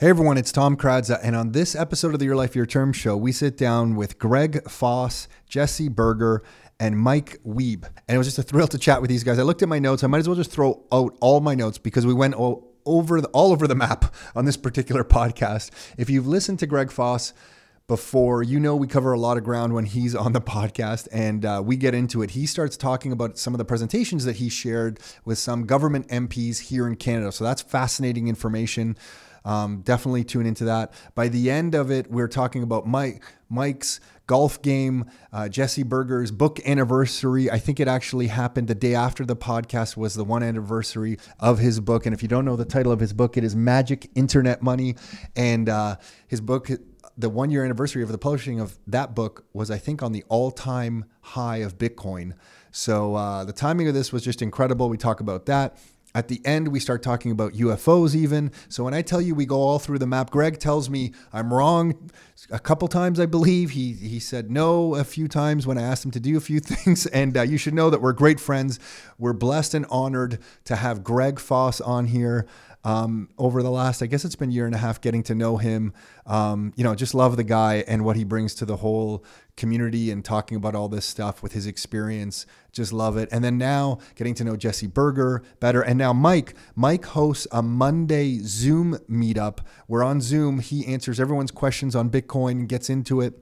Hey everyone, it's Tom Karadza, and on this episode of the Your Life Your Term show, we sit down with Greg Foss, Jesse Berger, and Mike Wiebe. And it was just a thrill to chat with these guys. I looked at my notes. I might as well just throw out all my notes because we went all over the, all over the map on this particular podcast. If you've listened to Greg Foss before, you know we cover a lot of ground when he's on the podcast and uh, we get into it. He starts talking about some of the presentations that he shared with some government MPs here in Canada. So that's fascinating information. Um, definitely tune into that. By the end of it, we're talking about Mike Mike's golf game, uh, Jesse Berger's book anniversary. I think it actually happened the day after the podcast was the one anniversary of his book. And if you don't know the title of his book, it is Magic Internet Money. And uh, his book, the one year anniversary of the publishing of that book was, I think, on the all time high of Bitcoin. So uh, the timing of this was just incredible. We talk about that. At the end, we start talking about UFOs, even. So when I tell you we go all through the map, Greg tells me I'm wrong a couple times, I believe. He, he said no a few times when I asked him to do a few things. And uh, you should know that we're great friends. We're blessed and honored to have Greg Foss on here um, over the last, I guess it's been year and a half getting to know him. Um, you know, just love the guy and what he brings to the whole community and talking about all this stuff with his experience. Just love it. And then now getting to know Jesse Berger better. And now Mike, Mike hosts a Monday Zoom meetup where on Zoom he answers everyone's questions on Bitcoin and gets into it.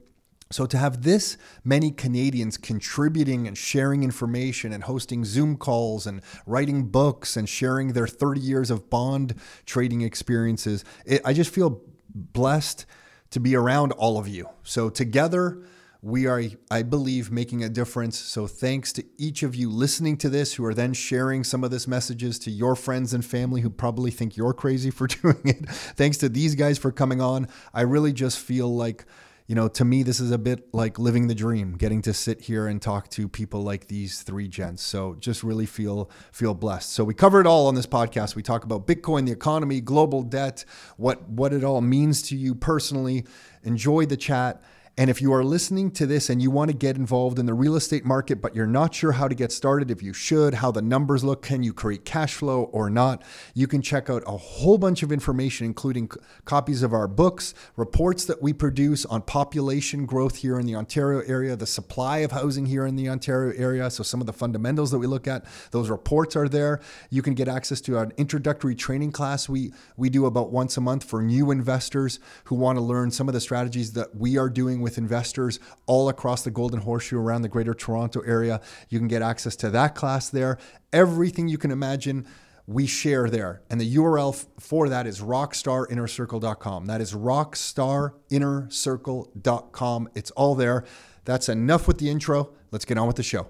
So, to have this many Canadians contributing and sharing information and hosting Zoom calls and writing books and sharing their 30 years of bond trading experiences, it, I just feel blessed to be around all of you. So, together, we are, I believe, making a difference. So, thanks to each of you listening to this who are then sharing some of this messages to your friends and family who probably think you're crazy for doing it. thanks to these guys for coming on. I really just feel like you know, to me, this is a bit like living the dream, getting to sit here and talk to people like these three gents. So just really feel feel blessed. So we cover it all on this podcast. We talk about Bitcoin, the economy, global debt, what what it all means to you personally. Enjoy the chat. And if you are listening to this and you want to get involved in the real estate market, but you're not sure how to get started, if you should, how the numbers look, can you create cash flow or not, you can check out a whole bunch of information, including c- copies of our books, reports that we produce on population growth here in the Ontario area, the supply of housing here in the Ontario area. So, some of the fundamentals that we look at, those reports are there. You can get access to an introductory training class we, we do about once a month for new investors who want to learn some of the strategies that we are doing with investors all across the Golden Horseshoe around the Greater Toronto area. You can get access to that class there. Everything you can imagine we share there. And the URL for that is rockstarinnercircle.com. That is rockstarinnercircle.com. It's all there. That's enough with the intro. Let's get on with the show.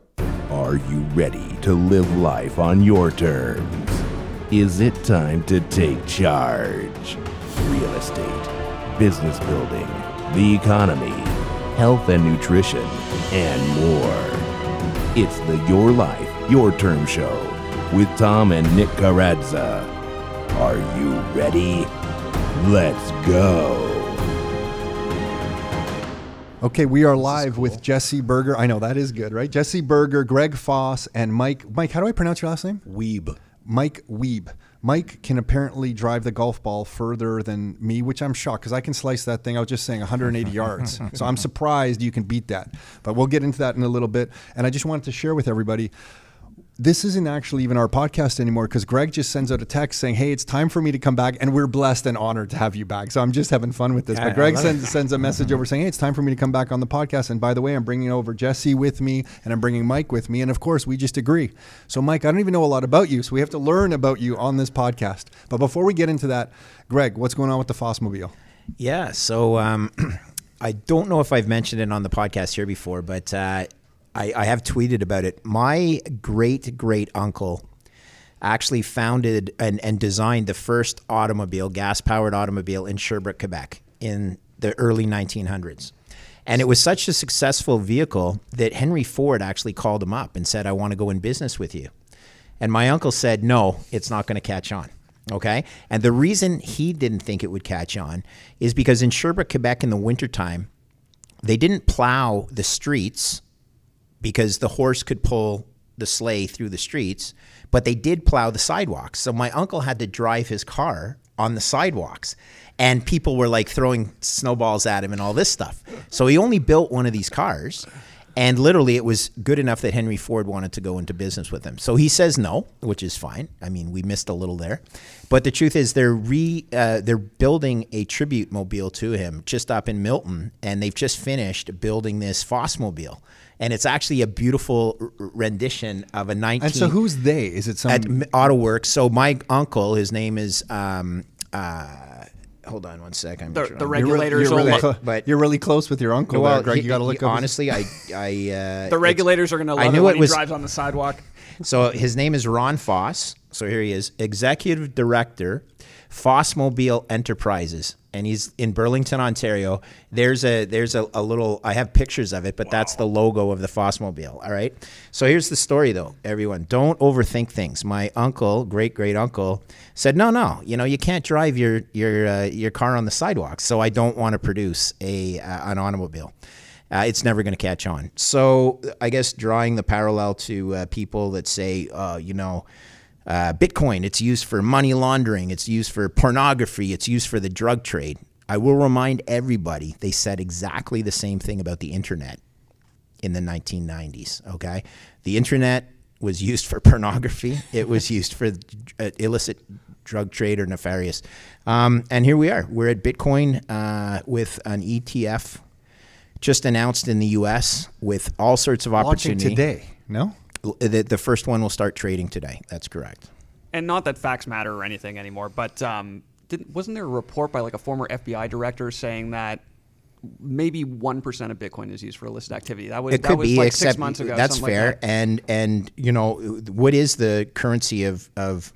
Are you ready to live life on your terms? Is it time to take charge? Real estate, business building, the economy, health and nutrition, and more. It's the Your Life, Your Term Show with Tom and Nick Karadza. Are you ready? Let's go. Okay, we are live with Jesse Berger. I know that is good, right? Jesse Berger, Greg Foss, and Mike. Mike, how do I pronounce your last name? Wiebe. Mike Wiebe. Mike can apparently drive the golf ball further than me, which I'm shocked because I can slice that thing. I was just saying 180 yards. So I'm surprised you can beat that. But we'll get into that in a little bit. And I just wanted to share with everybody this isn't actually even our podcast anymore because Greg just sends out a text saying, Hey, it's time for me to come back. And we're blessed and honored to have you back. So I'm just having fun with this. Yeah, but Greg sends, sends a message over saying, Hey, it's time for me to come back on the podcast. And by the way, I'm bringing over Jesse with me and I'm bringing Mike with me. And of course, we just agree. So, Mike, I don't even know a lot about you. So we have to learn about you on this podcast. But before we get into that, Greg, what's going on with the Fossmobile? Yeah. So um, I don't know if I've mentioned it on the podcast here before, but uh, I, I have tweeted about it. My great great uncle actually founded and, and designed the first automobile, gas powered automobile in Sherbrooke, Quebec in the early 1900s. And it was such a successful vehicle that Henry Ford actually called him up and said, I want to go in business with you. And my uncle said, No, it's not going to catch on. Okay. And the reason he didn't think it would catch on is because in Sherbrooke, Quebec, in the wintertime, they didn't plow the streets because the horse could pull the sleigh through the streets, but they did plow the sidewalks. So my uncle had to drive his car on the sidewalks. and people were like throwing snowballs at him and all this stuff. So he only built one of these cars. And literally, it was good enough that Henry Ford wanted to go into business with him. So he says no, which is fine. I mean, we missed a little there, but the truth is, they're re uh, they're building a tribute mobile to him just up in Milton, and they've just finished building this Fossmobile, and it's actually a beautiful r- rendition of a 19. And so who's they? Is it some? at M- AutoWorks. So my uncle, his name is. Um, uh, hold on one sec. I'm The, sure the I'm- you're really, regulators you're will really, look- clo- but- you're really close with your uncle, there, Greg. he- you got to look he- up. honestly, I, I, uh, The regulators are going to I love knew it when it was- he drives on the sidewalk. So his name is Ron Foss. So here he is, executive director, Fossmobile Enterprises, and he's in Burlington, Ontario. There's a there's a, a little. I have pictures of it, but that's the logo of the Fossmobile. All right. So here's the story, though. Everyone, don't overthink things. My uncle, great great uncle, said, no, no, you know, you can't drive your your uh, your car on the sidewalk. So I don't want to produce a uh, an automobile uh, it's never going to catch on. So I guess drawing the parallel to uh, people that say, uh, you know, uh, Bitcoin, it's used for money laundering, it's used for pornography, it's used for the drug trade. I will remind everybody they said exactly the same thing about the internet in the 1990s. Okay, the internet was used for pornography. It was used for uh, illicit drug trade or nefarious. Um, and here we are. We're at Bitcoin uh, with an ETF just announced in the U.S. with all sorts of launching opportunity. today. No. The, the first one will start trading today. That's correct. and not that facts matter or anything anymore, but um, didn't, wasn't there a report by like a former FBI director saying that maybe one percent of Bitcoin is used for illicit activity? That was It that could was be, like except six months ago. that's something like fair. that. and and you know what is the currency of of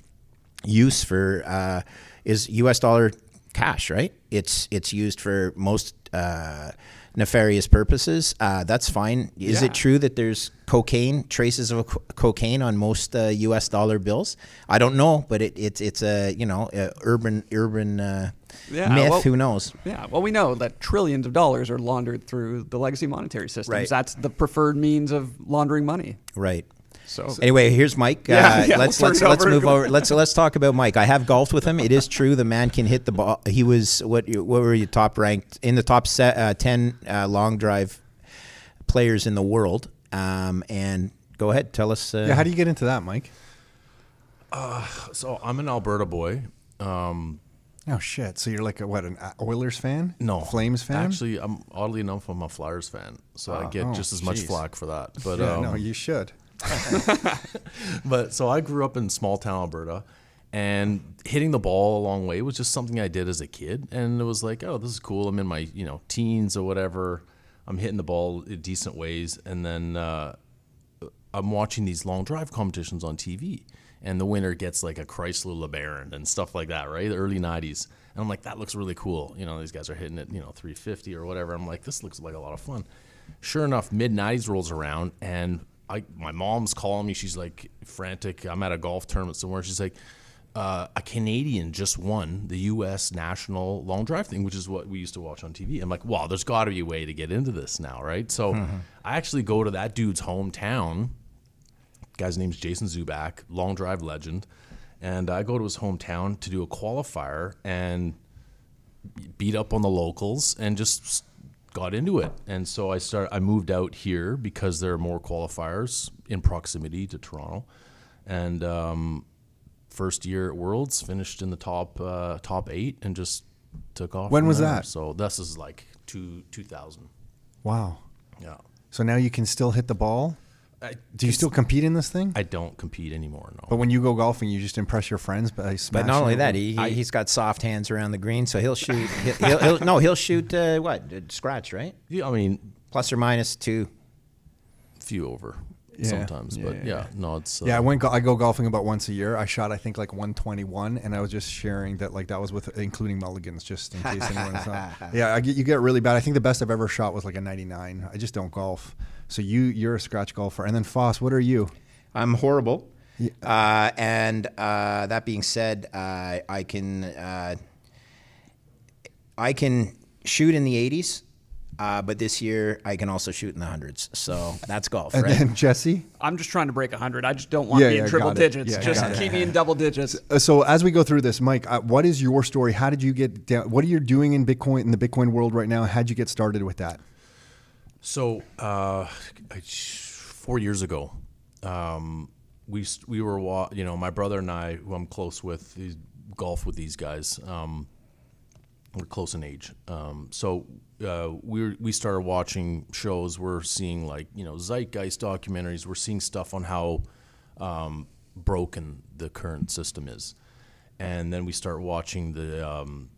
use for uh, is U.S. dollar cash, right? It's it's used for most uh, nefarious purposes. Uh, that's fine. Is Yeah. it true that there's cocaine traces of co- cocaine on most uh, U.S. dollar bills? I don't know, but it, it's it's a you know a urban urban uh, Yeah, myth. well- Who knows? Yeah, well, we know that trillions of dollars are laundered through the legacy monetary systems. Right. That's the preferred means of laundering money. Right. So, Anyway, here's Mike. Yeah, uh, yeah, let's we'll let's let's over. move over. Let's let's talk about Mike. I have golfed with him. It is true the man can hit the ball. He was what what were you top ranked in the top set, uh, ten uh, long drive players in the world. Um, and go ahead, tell us. Uh, Yeah. How do you get into that, Mike? So I'm an Alberta boy. Um, Oh shit! So you're like a, what an Oilers fan? no, Flames fan? Actually, I'm oddly enough, I'm a Flyers fan, so I get oh, just as much jeez. flack for that. But yeah, um, no, you should. but so I grew up in small town Alberta, and hitting the ball a long way was just something I did as a kid, and it was like, oh, this is cool. I'm in my you know teens or whatever. I'm hitting the ball decent ways, and then uh, I'm watching these long drive competitions on TV, and the winner gets like a Chrysler LeBaron and stuff like that, right? The early '90s, and I'm like, that looks really cool. You know, these guys are hitting it, you know, 350 or whatever. I'm like, this looks like a lot of fun. Sure enough, mid '90s rolls around, and I my mom's calling me. She's like frantic. I'm at a golf tournament somewhere. She's like. Uh, a Canadian just won the U.S. national long drive thing, which is what we used to watch on TV. I'm like, wow, there's got to be a way to get into this now, right? So I actually go to that dude's hometown guy's name's Jason Zuback, long drive legend, and I go to his hometown to do a qualifier and beat up on the locals and just got into it. And so I start. I moved out here because there are more qualifiers in proximity to Toronto, and um, first year at Worlds finished in the top uh, top eight and just took off. When was there. that? So this is like two two thousand. Wow. Yeah. So now you can still hit the ball. I, Do you still compete in this thing? I don't compete anymore. No. but when you go golfing, you just impress your friends by smashing. But not only it? that, he, he he's got soft hands around the green, so he'll shoot. He'll, he'll, he'll, no, he'll shoot uh, what Uh, scratch, right? yeah, I mean, Plus or minus two. few over Yeah, sometimes, yeah, but yeah, yeah, yeah. no, it's uh, Yeah, I went. Go- I go golfing about once a year. I shot, I think, like 121, and I was just sharing that, like, that was with including mulligans, just in case anyone's not. Yeah, I get you get really bad. I think the best I've ever shot was like a 99. I just don't golf. So you you're a scratch golfer, and then Foss, what are you? I'm horrible. Uh, and uh, that being said, uh, I can uh, I can shoot in the 80s. Uh, but this year I can also shoot in the hundreds. So that's golf, And right? then Jesse. I'm just trying to break 100. I just don't want Yeah, to be yeah, in triple digits. Yeah, just got it. keep me in double digits. Uh, So as we go through this, Mike, uh, what is your story? How did you get down? What are you doing in Bitcoin in the Bitcoin world right now? How'd you get started with that? So uh, four years ago, um, we we were you know my brother and I, who I'm close with, golf with these guys. Um, we're close in age, um, so uh, we we started watching shows. We're seeing like you know zeitgeist documentaries. We're seeing stuff on how um, broken the current system is, and then we start watching the um,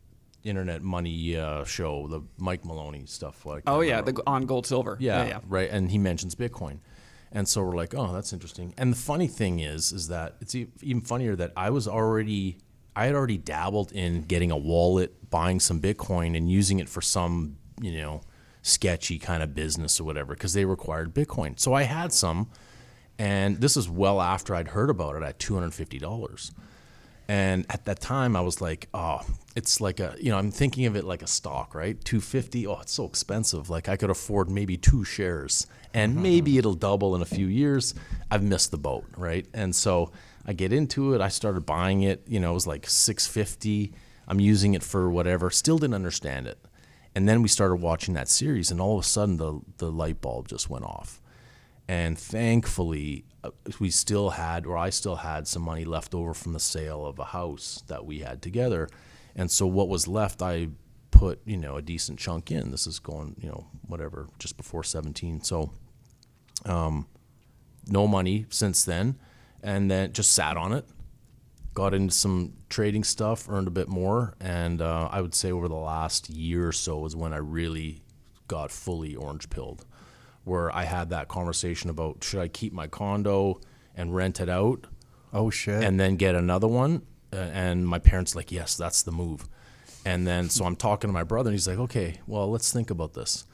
internet money uh, show, the Mike Maloney stuff. Like Oh yeah, the on gold silver. yeah, yeah. right. And he mentions Bitcoin, and so we're like, oh, that's interesting. And the funny thing is, is that it's even funnier that I was already, I had already dabbled in getting a wallet, buying some Bitcoin, and using it for some, you know, sketchy kind of business or whatever, because they required Bitcoin. So I had some, and this is well after I'd heard about it at two hundred fifty dollars. And at that time, I was like, oh, it's like a, you know, I'm thinking of it like a stock, right? 250. Oh, it's so expensive. Like I could afford maybe two shares and mm-hmm. maybe it'll double in a few years. I've missed the boat, right? And so I get into it. I started buying it. You know, it was like 650. I'm using it for whatever. Still didn't understand it. And then we started watching that series, and all of a sudden the the light bulb just went off and thankfully we still had or i still had some money left over from the sale of a house that we had together. And so what was left i put you know a decent chunk in. This is going you know whatever just before 17 so um, no money since then. And then just sat on it got into some trading stuff earned a bit more. And uh, i would say over the last year or so is when i really got fully orange pilled where I had that conversation about should I keep my condo and rent it out Oh shit! and then get another one? And my parents like, yes, that's the move. And then so I'm talking to my brother, and he's like, okay, well, let's think about this.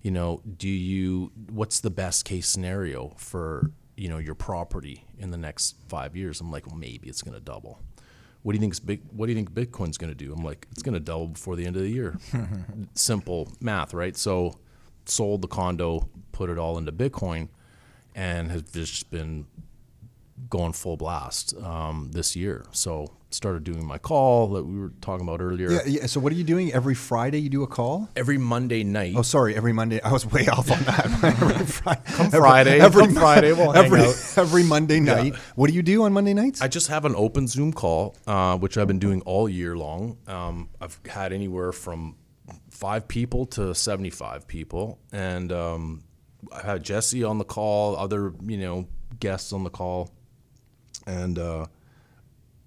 You know, do you? What's the best case scenario for you know your property in the next five years? I'm like, well, maybe it's going to double. What do you think's big? What do you think Bitcoin's going to do? I'm like, it's going to double before the end of the year. Simple math, right? So, sold the condo, put it all into Bitcoin, and has just been going full blast um, this year. So started doing my call that we were talking about earlier. yeah, yeah. So what are you doing every Friday? You do a call? Every Monday night. Oh, sorry. Every Monday. I was way off on that. every Friday. Come Friday, come Friday, we'll every, every Monday night. What do you do on Monday nights? I just have an open Zoom call, uh, which I've been doing all year long. Um, I've had anywhere from five people to 75 people. And um, I had Jesse on the call, other, you know, guests on the call. And uh,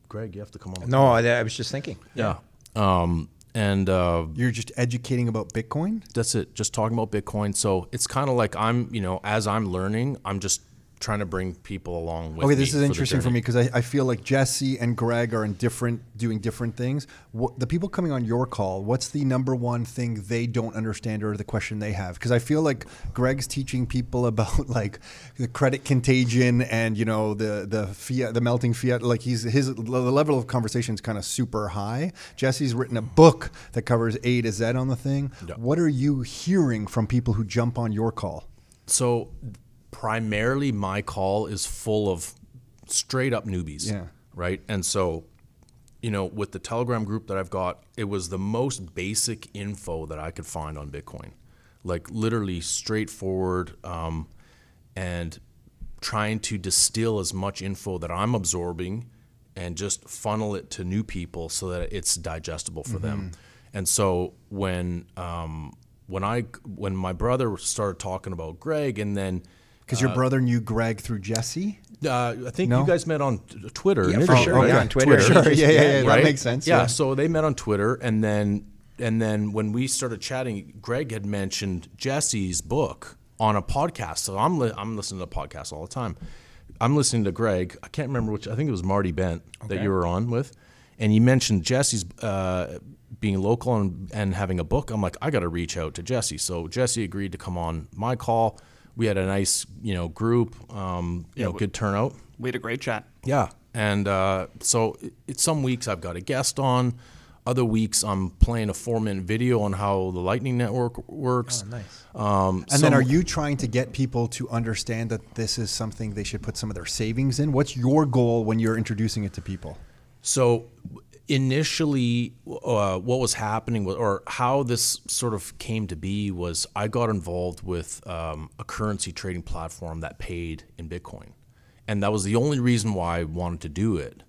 Greg, you have to come on. the no, I, I was just thinking. Yeah. Um, and uh, You're just educating about Bitcoin. that's it. Just talking about Bitcoin. So it's kind of like I'm, you know, as I'm learning, I'm just trying to bring people along with Okay, this is interesting for journey. me because I, I feel like Jesse and Greg are in different, doing different things. What, the people coming on your call, what's the number one thing they don't understand or the question they have? Because I feel like Greg's teaching people about like the credit contagion and you know the the fiat, the melting fiat. Like he's his the level of conversation is kind of super high. Jesse's written a book that covers A to Z on the thing. What are you hearing from people who jump on your call? So primarily my call is full of straight up newbies. Yeah. Right. And so, you know, with the Telegram group that I've got, it was the most basic info that I could find on Bitcoin. Like literally straightforward um, and trying to distill as much info that I'm absorbing and just funnel it to new people so that it's digestible for them. And so when um, when I when my brother started talking about Greg and then Because your brother knew Greg through Jesse. uh, I think No? you guys met on t- Twitter. Yeah, for initially, sure. right? Yeah, on Twitter. Sure, yeah, yeah, yeah, that makes sense, Yeah, yeah. so they met on Twitter, and then and then when we started chatting, Greg had mentioned Jesse's book on a podcast. So I'm li- I'm listening to podcasts all the time. I'm listening to Greg. I can't remember which. I think it was Marty Bent that you were on with, and you mentioned Jesse's uh, being local and, and having a book. I'm like, I got to reach out to Jesse. So Jesse agreed to come on my call. We had a nice, you know, group. Um, you know, good turnout. We had a great chat. Yeah, and uh, so it's some weeks I've got a guest on, other weeks I'm playing a four minute video on how the Lightning Network works. Oh, nice. Um, And then are you trying to get people to understand that this is something they should put some of their savings in? What's your goal when you're introducing it to people? So initially, uh, what was happening, or how this sort of came to be, was I got involved with um, a currency trading platform that paid in Bitcoin, and that was the only reason why I wanted to do it,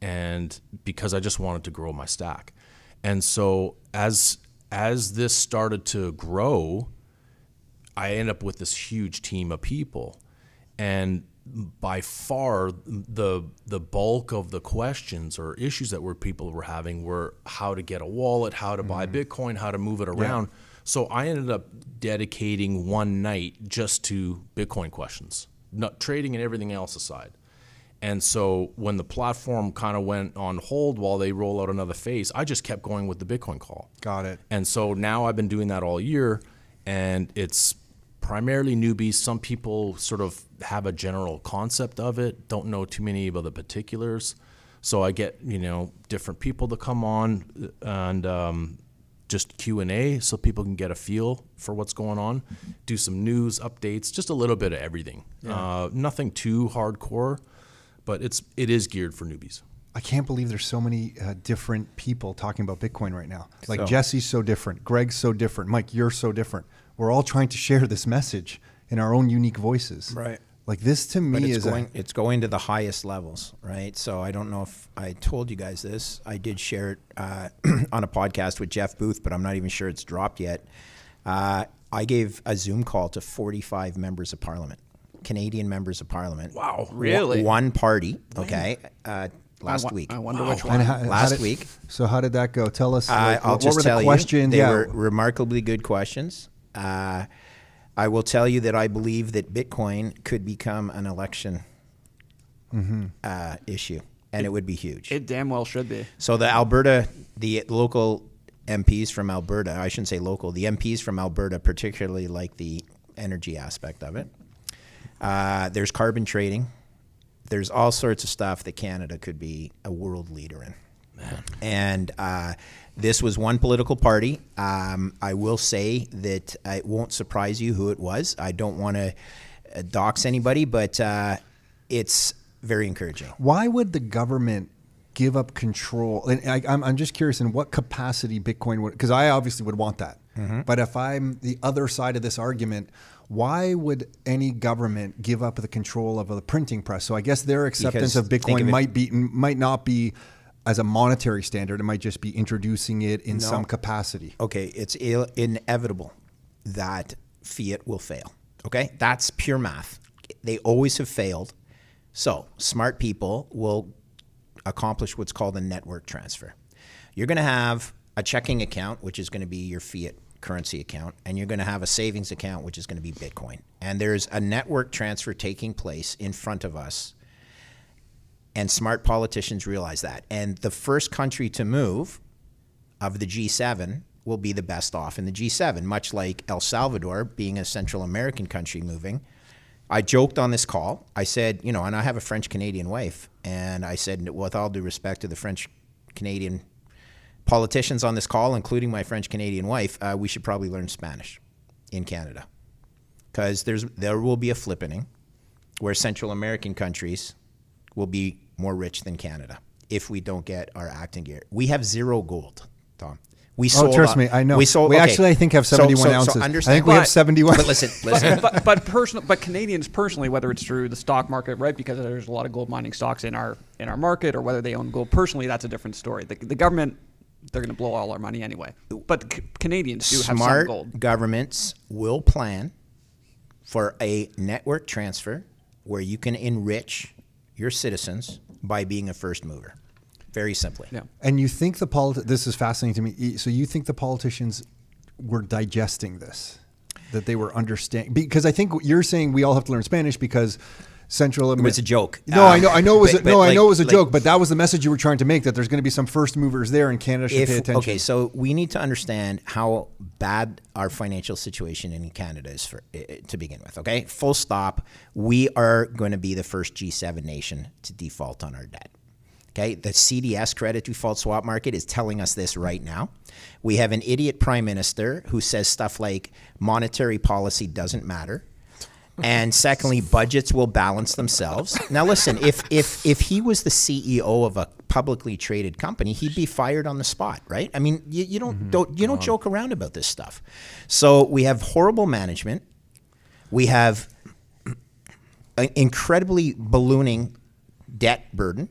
and because I just wanted to grow my stack, and so as as this started to grow, I end up with this huge team of people, and by far the the bulk of the questions or issues that were people were having were how to get a wallet, how to buy mm-hmm. Bitcoin, how to move it around. So I ended up dedicating one night just to Bitcoin questions, not trading and everything else aside. And so when the platform kind of went on hold while they roll out another phase, I just kept going with the Bitcoin call. Got it. And so now I've been doing that all year, and it's primarily newbies. Some people sort of have a general concept of it, don't know too many about the particulars. So I get you know different people to come on and um, just Q and A, so people can get a feel for what's going on. Do some news updates, just a little bit of everything. Uh, nothing too hardcore, but it's it is geared for newbies. I can't believe there's so many uh, different people talking about Bitcoin right now. Like So- Jesse's so different, Greg's so different, Mike, you're so different. We're all trying to share this message in our own unique voices. Right. Like this to me But it's is going a, it's going to the highest levels, right? So I don't know if I told you guys this. I did share it uh, on a podcast with Jeff Booth, but I'm not even sure it's dropped yet. Uh, I gave a Zoom call to 45 members of Parliament, Canadian members of Parliament. Wow. Really? One party, okay, uh, last I, week. I wonder which one. how- how Last did- week. So how did that go? Tell us. Uh, like, I'll what just were tell the questions? you, they yeah. were remarkably good questions. Uh, I will tell you that I believe that Bitcoin could become an election uh, issue, and it, would be huge. It damn well should be. so the Alberta, the local MPs from Alberta, I shouldn't say local, the MPs from Alberta particularly like the energy aspect of it. Uh, there's carbon trading. There's all sorts of stuff that Canada could be a world leader in. And uh, this was one political party. Um, I will say that it won't surprise you who it was. I don't want to uh, dox anybody, but uh, it's very encouraging. Why would the government give up control? And I, I'm, I'm just curious in what capacity Bitcoin would, because I obviously would want that. Mm-hmm. But if I'm the other side of this argument, why would any government give up the control of the printing press? So I guess their acceptance Because of Bitcoin of it- might be might not be as a monetary standard. It might just be introducing it in some capacity. okay, it's inevitable that fiat will fail. Okay, that's pure math. They always have failed. So smart people will accomplish what's called a network transfer. You're going to have a checking account, which is going to be your fiat currency account, and you're going to have a savings account, which is going to be Bitcoin. And there's a network transfer taking place in front of us and smart politicians realize that. And the first country to move of the G7 will be the best off in the G7, much like El Salvador being a Central American country moving. I joked on this call. I said, you know, and I have a French Canadian wife, and I said, with all due respect to the French Canadian politicians on this call, including my French Canadian wife, uh, we should probably learn Spanish in Canada because there will be a flippening where Central American countries will be more rich than Canada if we don't get our acting gear. We have zero gold, Tom. We Oh, sold trust out- me, I know. We sold. We okay. actually, I think, have 71 so- so ounces. I understand- think we have 71. But listen, listen. but but personal, but Canadians personally, whether it's through the stock market, right? Because there's a lot of gold mining stocks in our in our market, or whether they own gold personally, that's a different story. The, the government, they're going to blow all our money anyway. But c- Canadians do have some gold. governments will plan for a network transfer where you can enrich your citizens by being a first mover. Very simply. Yeah. And you think the politi- this is fascinating to me. So you think the politicians were digesting this, that they were understanding? Because I think you're saying we all have to learn Spanish because Central. It was a joke. No, Uh, I know, I know it was. but- a, no, I know it was a like- joke, but that was the message you were trying to make. That there's going to be some first movers there, and Canada should if pay attention. okay, so we need to understand how bad our financial situation in Canada is for uh, to begin with. Okay, full stop. We are going to be the first G7 nation to default on our debt, Okay, the CDS credit default swap market is telling us this right now. We have an idiot prime minister who says stuff like monetary policy doesn't matter. And secondly, budgets will balance themselves. Now, listen, if if if he was the CEO of a publicly traded company, he'd be fired on the spot, right? I mean, you, you don't mm-hmm. don't you don't joke around about this stuff. So we have horrible management. We have an incredibly ballooning debt burden,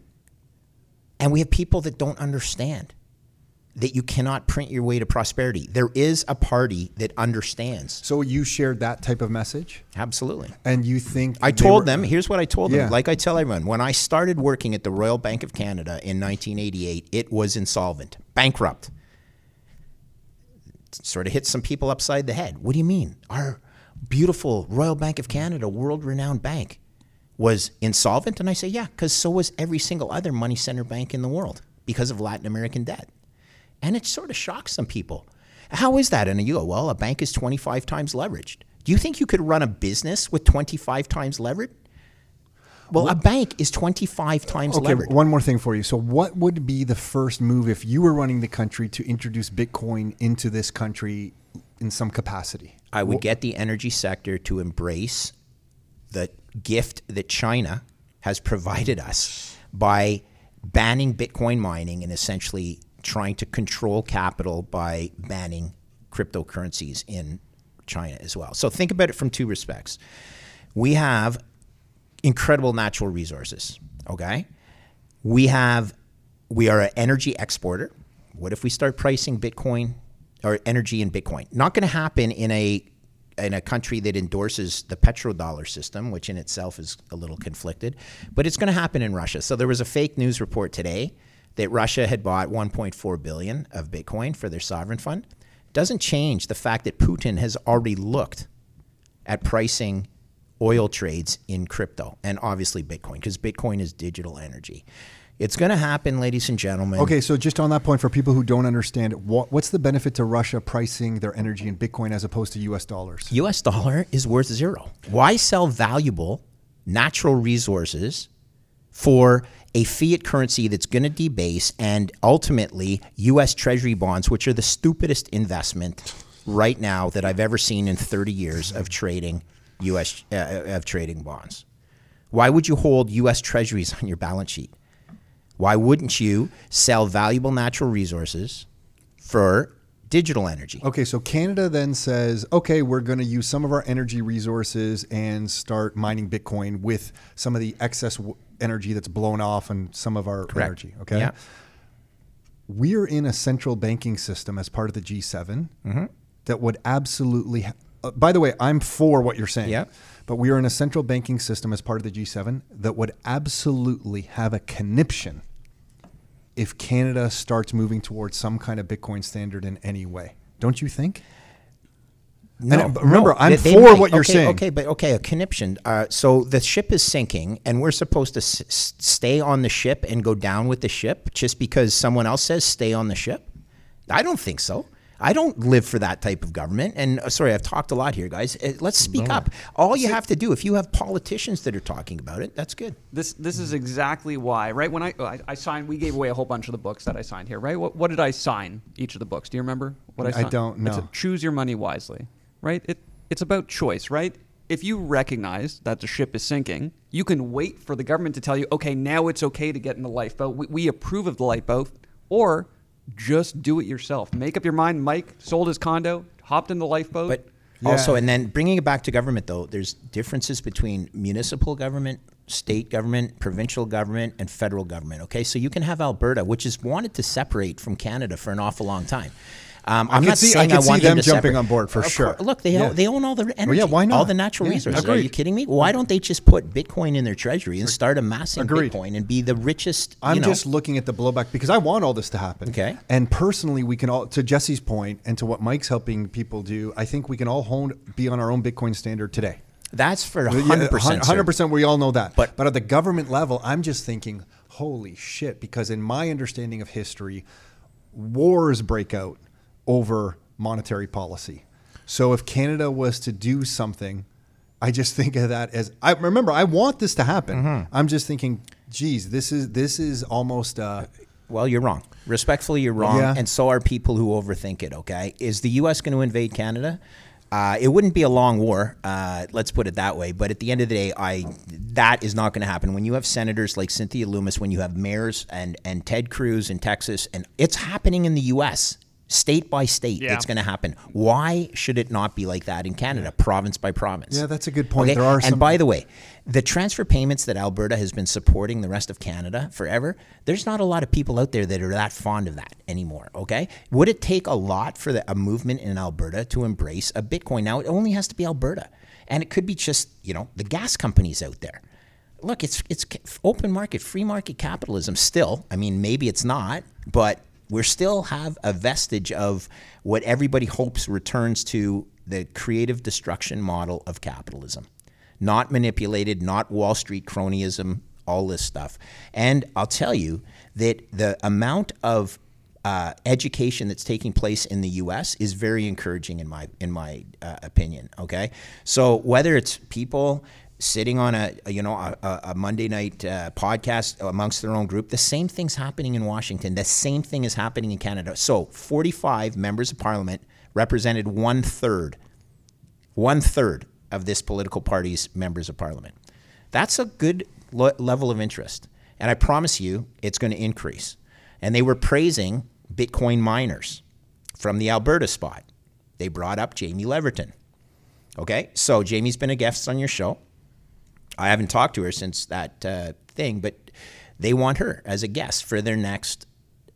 and we have people that don't understand that you cannot print your way to prosperity. There is a party that understands. So you shared that type of message, Absolutely. and you think I told were- them, here's what I told Yeah. them. Like I tell everyone, when I started working at the Royal Bank of Canada in 1988, it was insolvent, bankrupt. Sort of hit some people upside the head. What do you mean? Our beautiful Royal Bank of Canada, world renowned bank, was insolvent? And I say, yeah, because so was every single other money center bank in the world because of Latin American debt. And it sort of shocks some people. How is that? And you go, well, a bank is 25 times leveraged. Do you think you could run a business with 25 times leverage? Well, a bank is 25 times leveraged. Okay, levered. one more thing for you. So, what would be the first move if you were running the country to introduce Bitcoin into this country in some capacity? I would get the energy sector to embrace the gift that China has provided us by banning Bitcoin mining and essentially trying to control capital by banning cryptocurrencies in China as well. So think about it from two respects. We have incredible natural resources, okay? We have we are an energy exporter. What if we start pricing Bitcoin or energy in Bitcoin? Not going to happen in a in a country that endorses the petrodollar system, which in itself is a little conflicted, but it's going to happen in Russia. So there was a fake news report today that Russia had bought 1.4 billion of Bitcoin for their sovereign fund. Doesn't change the fact that Putin has already looked at pricing oil trades in crypto and obviously Bitcoin because Bitcoin is digital energy. It's going to happen, ladies and gentlemen. Okay, so just on that point, for people who don't understand, what, what's the benefit to Russia pricing their energy in Bitcoin as opposed to U.S. dollars? US dollar is worth zero. Why sell valuable natural resources for a fiat currency that's going to debase and ultimately US Treasury bonds, which are the stupidest investment right now that I've ever seen in 30 years of trading US uh, of trading bonds? Why would you hold US Treasuries on your balance sheet? Why wouldn't you sell valuable natural resources for digital energy? Okay, so Canada then says, okay, we're going to use some of our energy resources and start mining Bitcoin with some of the excess w- energy that's blown off and some of our energy. Okay. Yeah. We're in a central banking system as part of the G7 Mm-hmm. that would absolutely. Ha- uh, by the way, I'm for what you're saying. Yeah. But we are in a central banking system as part of the G7 that would absolutely have a conniption if Canada starts moving towards some kind of Bitcoin standard in any way. Don't you think? No, And, remember, no, I'm for might. what you're okay, saying. Okay, but okay, a conniption. Uh, so the ship is sinking, and we're supposed to s- stay on the ship and go down with the ship just because someone else says stay on the ship. I don't think so. I don't live for that type of government. And uh, sorry, I've talked a lot here, guys. Uh, let's speak up. All you have to do, if you have politicians that are talking about it, that's good. This this is exactly why, right? When I, I I signed, we gave away a whole bunch of the books that I signed here, right? What, what did I sign each of the books? Do you remember what I I don't It's a know. choose your money wisely, right? It it's about choice, right? If you recognize that the ship is sinking, you can wait for the government to tell you, okay, now it's okay to get in the lifeboat. We, we approve of the lifeboat, or just do it yourself. Make up your mind. Mike sold his condo, hopped in the lifeboat. But also, and then bringing it back to government, though, there's differences between municipal government, state government, provincial government, and federal government. Okay, so you can have Alberta, which has wanted to separate from Canada for an awful long time. Um, I'm not see- I saying I, see want them jumping separate. on board for sure. Look, they Yeah. own, they own all the energy, yeah, why all the natural Yeah, resources. Are you kidding me? Why don't they just put Bitcoin in their treasury and start amassing Agreed. Bitcoin and be the richest? I'm know, just looking at the blowback because I want all this to happen. Okay. And personally, we can all, to Jesse's point and to what Mike's helping people do, I think we can all hone, be on our own Bitcoin standard today. that's for 100. percent 100%. We all know that. But- but at the government level, I'm just thinking, holy shit, because in my understanding of history, wars break out over monetary policy. So if Canada was to do something, I just think of that as I remember I want this to happen. Mm-hmm. I'm just thinking geez, this is this is almost. Uh, Well, you're wrong. Respectfully, you're wrong, Yeah. and so are people who overthink it. Okay, is the U.S. going to invade Canada? Uh, it wouldn't be a long war. Uh, let's put it that way. But at the end of the day, I that is not going to happen. When you have senators like Cynthia Lummis, when you have mayors and and Ted Cruz in Texas, and it's happening in the U.S. State by state, Yeah. it's going to happen. Why should it not be like that in Canada, province by province? Yeah, that's a good point. There are some- and by the way, the transfer payments that Alberta has been supporting the rest of Canada forever, there's not a lot of people out there that are that fond of that anymore. Okay, would it take a lot for the, a movement in Alberta to embrace a Bitcoin? Now it only has to be Alberta, and it could be just you know the gas companies out there. Look, it's it's open market, free market capitalism. Still, I mean, maybe it's not, but we still have a vestige of what everybody hopes returns to the creative destruction model of capitalism not manipulated, not Wall Street cronyism, all this stuff. And I'll tell you that the amount of uh, education that's taking place in the U.S. is very encouraging in my in my uh, opinion. Okay, so whether it's people sitting on a, a, you know a, a Monday night uh, podcast amongst their own group, the same thing's happening in Washington. The same thing is happening in Canada. So 45 members of Parliament represented one third one third of this political party's members of parliament. That's a good lo- level of interest. And I promise you, it's going to increase. And they were praising Bitcoin miners from the Alberta spot. They brought up Jamie Leverton. Okay, so Jamie's been a guest on your show. I haven't talked to her since that uh, thing, but they want her as a guest for their next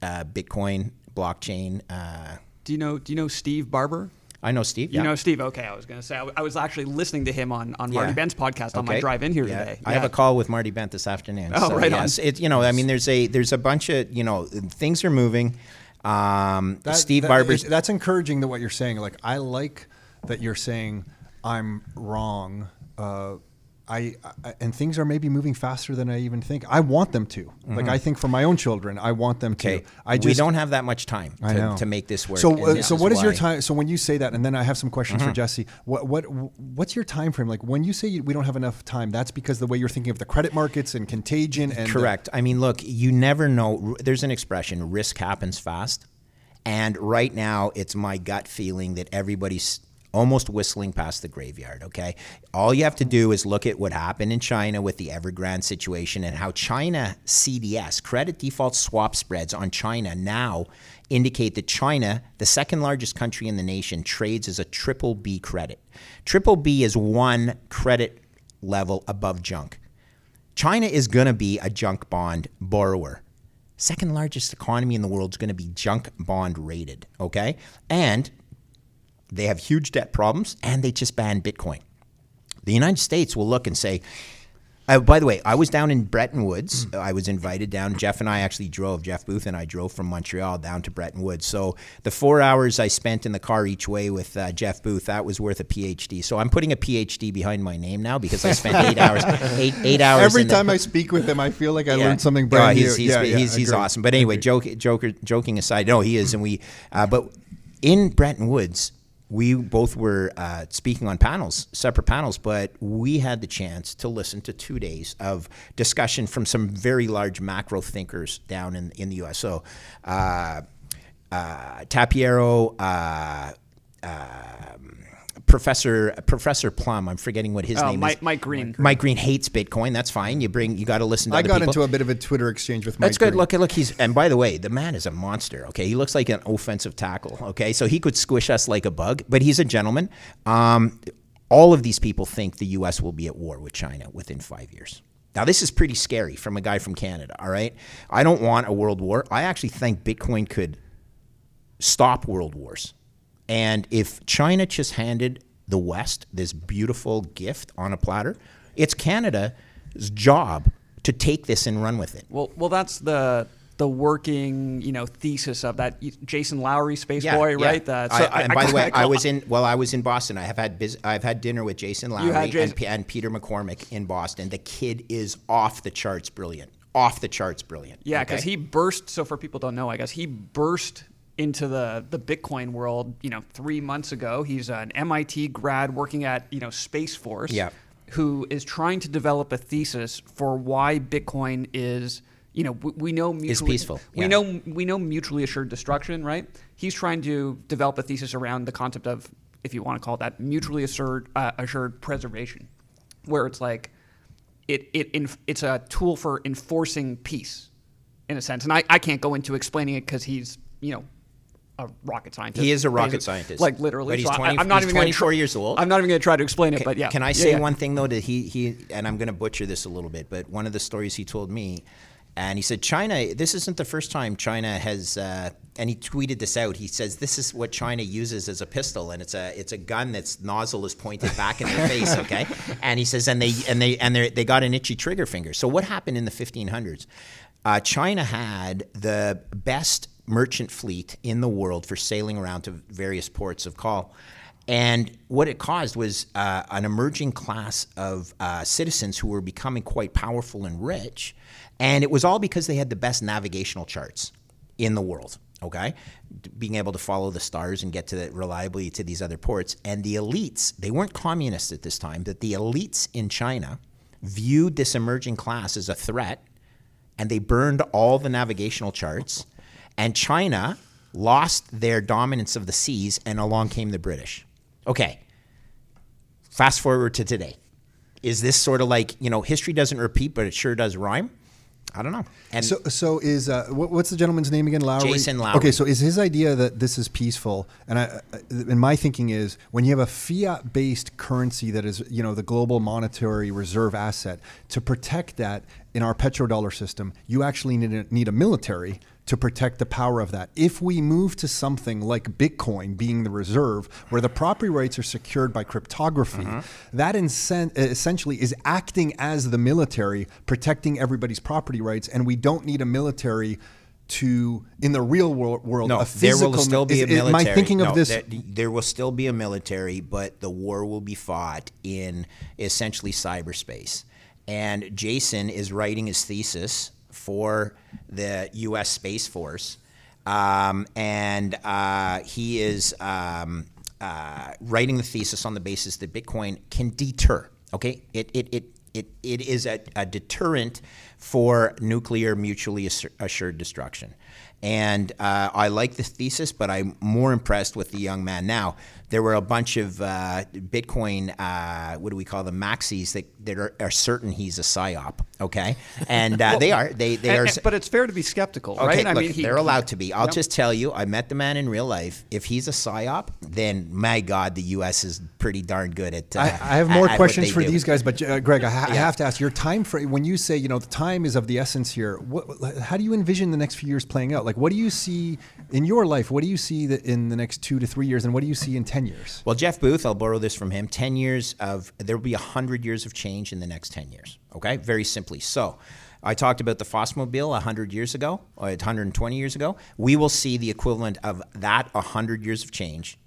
uh, Bitcoin blockchain. Uh, Do you know? Do you know Steve Barbour? I know Steve. You yeah. know Steve? Okay, I was gonna say I, w- I was actually listening to him on, on Marty Yeah. Bent's podcast on my drive in here Yeah. today. I have a call with Marty Bent this afternoon. Oh, so, right on. It, you know, I mean, there's a there's a bunch of you know things are moving. Um, That- Steve that- Barbour's. it- That's encouraging that what you're saying. Like I like that you're saying I'm wrong. Uh, I, I and things are maybe moving faster than I even think. I want them to. Like I think for my own children, I want them to. Mm-hmm. I just we don't have that much time to, to make this work. So, uh, so what is your Mm-hmm. time? So when you say that, and then I have some questions for Jesse. What what what's your time frame? Like when you say you, we don't have enough time, that's because the way you're thinking of the credit markets and contagion and the- Correct. I mean, look, you never know. There's an expression: risk happens fast. And right now, it's my gut feeling that everybody's almost whistling past the graveyard. Okay, all you have to do is look at what happened in China with the Evergrande situation and how China CDS credit default swap spreads on China now indicate that China, the second largest country in the nation, trades as a triple B credit. Triple B is one credit level above junk. China is going to be a junk bond borrower. Second largest economy in the world is going to be junk bond rated, okay? And they have huge debt problems and they just banned Bitcoin. The United States will look and say, uh, by the way, I was down in Bretton Woods. I was invited down. Jeff and I actually drove. Jeff Booth and I drove from Montreal down to Bretton Woods. So the four hours I spent in the car each way with uh, Jeff Booth, that was worth a PhD. So I'm putting a PhD behind my name now because I spent eight hours. Eight eight hours. Every in the- time I speak with him, I feel like I yeah. learned something Oh, brand he's, new. He's, yeah, yeah, he's, he's awesome. But anyway, joke, joker, joking aside, no, he is, and we. Uh, but in Bretton Woods, we both were uh, speaking on panels, separate panels, but we had the chance to listen to two days of discussion from some very large macro thinkers down in in the U.S. So. Uh, uh, Tapiero, uh, um, Professor Professor Plum. I'm forgetting what his Oh, name Mike- is. Mike Green. Mike Green hates Bitcoin. That's fine. You bring. You got to listen to I other got people. into a bit of a Twitter exchange with Mike. That's good. Green. Look, look, he's and by the way, the man is a monster. Okay, he looks like an offensive tackle. Okay, so he could squish us like a bug, but he's a gentleman. Um, all of these people think the U.S. will be at war with China within five years. Now, this is pretty scary from a guy from Canada. All right, I don't want a world war. I actually think Bitcoin could stop world wars. And if China just handed the West this beautiful gift on a platter, it's Canada's job to take this and run with it. Well, well, that's the the working you know thesis of that Jason Lowery space boy, right? The- I- so I- and by the way, I was in. Well, I was in Boston. I have had biz, I've had dinner with Jason Lowery Jason- and, P- and Peter McCormack in Boston. The kid is off the charts, brilliant. Off the charts, brilliant. Yeah, because okay? he burst. So for people don't know, I guess he burst into the the Bitcoin world. You know, three months ago. He's an MIT grad working at you know Space Force. Yeah. who is trying to develop a thesis for why Bitcoin is, you know, we, we know mutually, peaceful, We yeah. know we know mutually assured destruction, right? He's trying to develop a thesis around the concept of, if you want to call it that, mutually assured uh, assured preservation, where it's like, it it inf- it's a tool for enforcing peace, in a sense. And I, I can't go into explaining it because he's you know. A rocket scientist. He is a rocket scientist. like literally. But he's So I- 20 I'm not he's even gonna 24 try- years old. I'm not even going to try to explain it, but yeah. Can I Yeah, say yeah. one thing though? That he he and I'm going to butcher this a little bit, but one of the stories he told me, and he said China. This isn't the first time China has, uh, and he tweeted this out. He says this is what China uses as a pistol, and it's a it's a gun that's nozzle is pointed back in their face. Okay, and he says and they and they and they they got an itchy trigger finger. So what happened in the 1500s? Uh, China had the best merchant fleet in the world for sailing around to various ports of call. And what it caused was uh, an emerging class of uh, citizens who were becoming quite powerful and rich. And it was all because they had the best navigational charts in the world. Okay, being able to follow the stars and get to the, reliably to these other ports, and the elites, they weren't communists at this time, but the elites in China viewed this emerging class as a threat, and they burned all the navigational charts, and China lost their dominance of the seas, and along came the British. Okay, fast forward to today. Is this sort of like, you know, history doesn't repeat, but it sure does rhyme? I don't know. And So, so is uh, what, what's the gentleman's name again? Lowery. Jason Lowery. Okay, so is his idea that this is peaceful? And I, and my thinking is when you have a fiat-based currency that is, you know, the global monetary reserve asset, to protect that in our petrodollar system, you actually need a, need a military to protect the power of that. If we move to something like Bitcoin being the reserve, where the property rights are secured by cryptography, mm-hmm. that incen- essentially is acting as the military, protecting everybody's property rights, and we don't need a military to, in the real world, world no, a there will still be is- a military. Am I thinking No, of this? There, there will still be a military, but the war will be fought in essentially cyberspace. And Jason is writing his thesis for the U.S. Space Force, um, and uh, he is um, uh, writing the thesis on the basis that Bitcoin can deter. Okay, it it it. It, it is a, a deterrent for nuclear mutually assur- assured destruction. And uh, I like the thesis, but I'm more impressed with the young man. Now, there were a bunch of uh, Bitcoin, uh, what do we call them, maxis that, that are, are certain he's a psyop, okay? And uh, they are. They, they And- are. but it's fair to be skeptical, Okay, right? I look, mean, he- they're allowed to be. I'll Yep. just tell you, I met the man in real life. If he's a psyop, then my God, the U.S. is pretty darn good at. Uh, I, I have more at questions they for do. these guys, but uh, Greg, I, ha- I have to ask your time frame. When you say, you know, the time is of the essence here, what, how do you envision the next few years playing out? Like, what do you see in your life? What do you see that in the next two to three years, and what do you see in ten years? Well, Jeff Booth, I'll borrow this from him. Ten years of there will be hundred years of change in the next ten years. Okay, very simply. So, I talked about the Fossmobile hundred years ago, uh, or 120 years ago. We will see the equivalent of that hundred years of change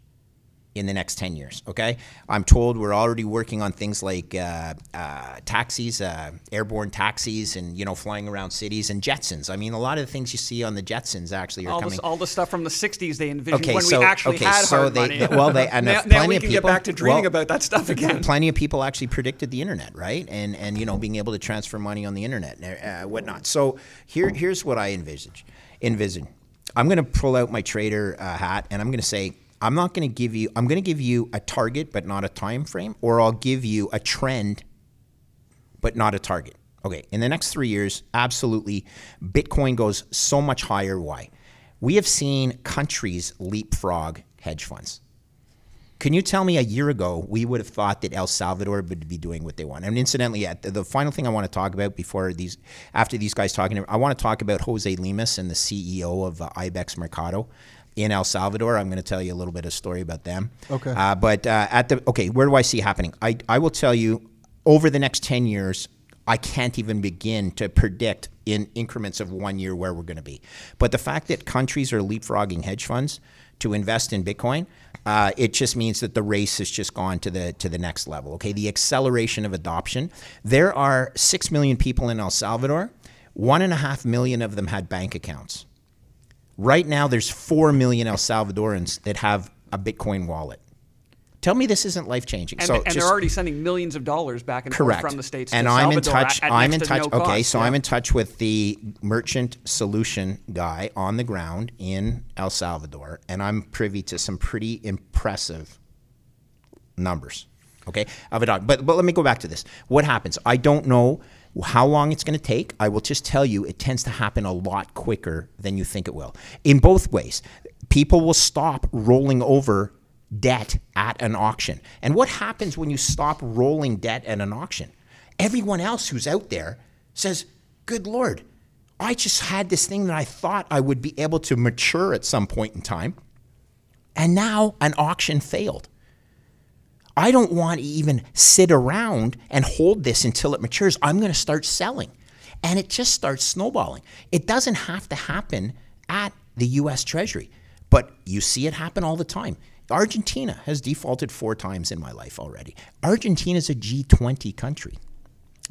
in the next 10 years. Okay, I'm told we're already working on things like uh, uh, taxis, uh, airborne taxis, and you know flying around cities and Jetsons. I mean, a lot of the things you see on the Jetsons actually are all, coming. this, all the stuff from the 60s they envisioned Okay, when so- we actually okay, had so hard they- money. they- well, they- and now, if now plenty we of can people- get back to dreaming well, about that stuff again. Plenty of people actually predicted the internet, right? And and you know being able to transfer money on the internet and uh, whatnot. So here here's what I envisage. Envision. I'm going to pull out my trader uh, hat and I'm going to say I'm not going to give you. I'm going to give you a target, but not a time frame, or I'll give you a trend, but not a target. Okay, in the next three years, absolutely, Bitcoin goes so much higher. Why? We have seen countries leapfrog hedge funds. Can you tell me a year ago we would have thought that El Salvador would be doing what they want? And incidentally, yeah, the, the final thing I want to talk about before these, after these guys talking, I want to talk about Jose Lemus and the CEO of uh, Ibex Mercado in El Salvador. I'm going to tell you a little bit of story about them. Okay. Uh, but uh, at the okay, where do I see happening? I I will tell you over the next ten years. I can't even begin to predict in increments of one year where we're going to be. But the fact that countries are leapfrogging hedge funds to invest in Bitcoin, uh, it just means that the race has just gone to the to the next level. Okay, the acceleration of adoption. There are six million people in El Salvador. One and a half million of them had bank accounts. Right now, there's four million El Salvadorans that have a Bitcoin wallet. Tell me this isn't life changing. And, so and just- they're already sending millions of dollars back and correct forth from the states and I'm in touch. At, at I'm in to touch. no okay, cost. so Yeah. I'm in touch with the merchant solution guy on the ground in El Salvador, and I'm privy to some pretty impressive numbers. Okay, of it. But but let me go back to this. What happens? I don't know how long it's going to take. I will just tell you, it tends to happen a lot quicker than you think it will. In both ways, people will stop rolling over debt at an auction. And what happens when you stop rolling debt at an auction? Everyone else who's out there says, "Good Lord." I just had this thing that I thought I would be able to mature at some point in time. And now an auction failed. I don't want to even sit around and hold this until it matures. I'm going to start selling. And it just starts snowballing. It doesn't have to happen at the US Treasury, but you see it happen all the time. Argentina has defaulted four times in my life already. Argentina is a G20 country.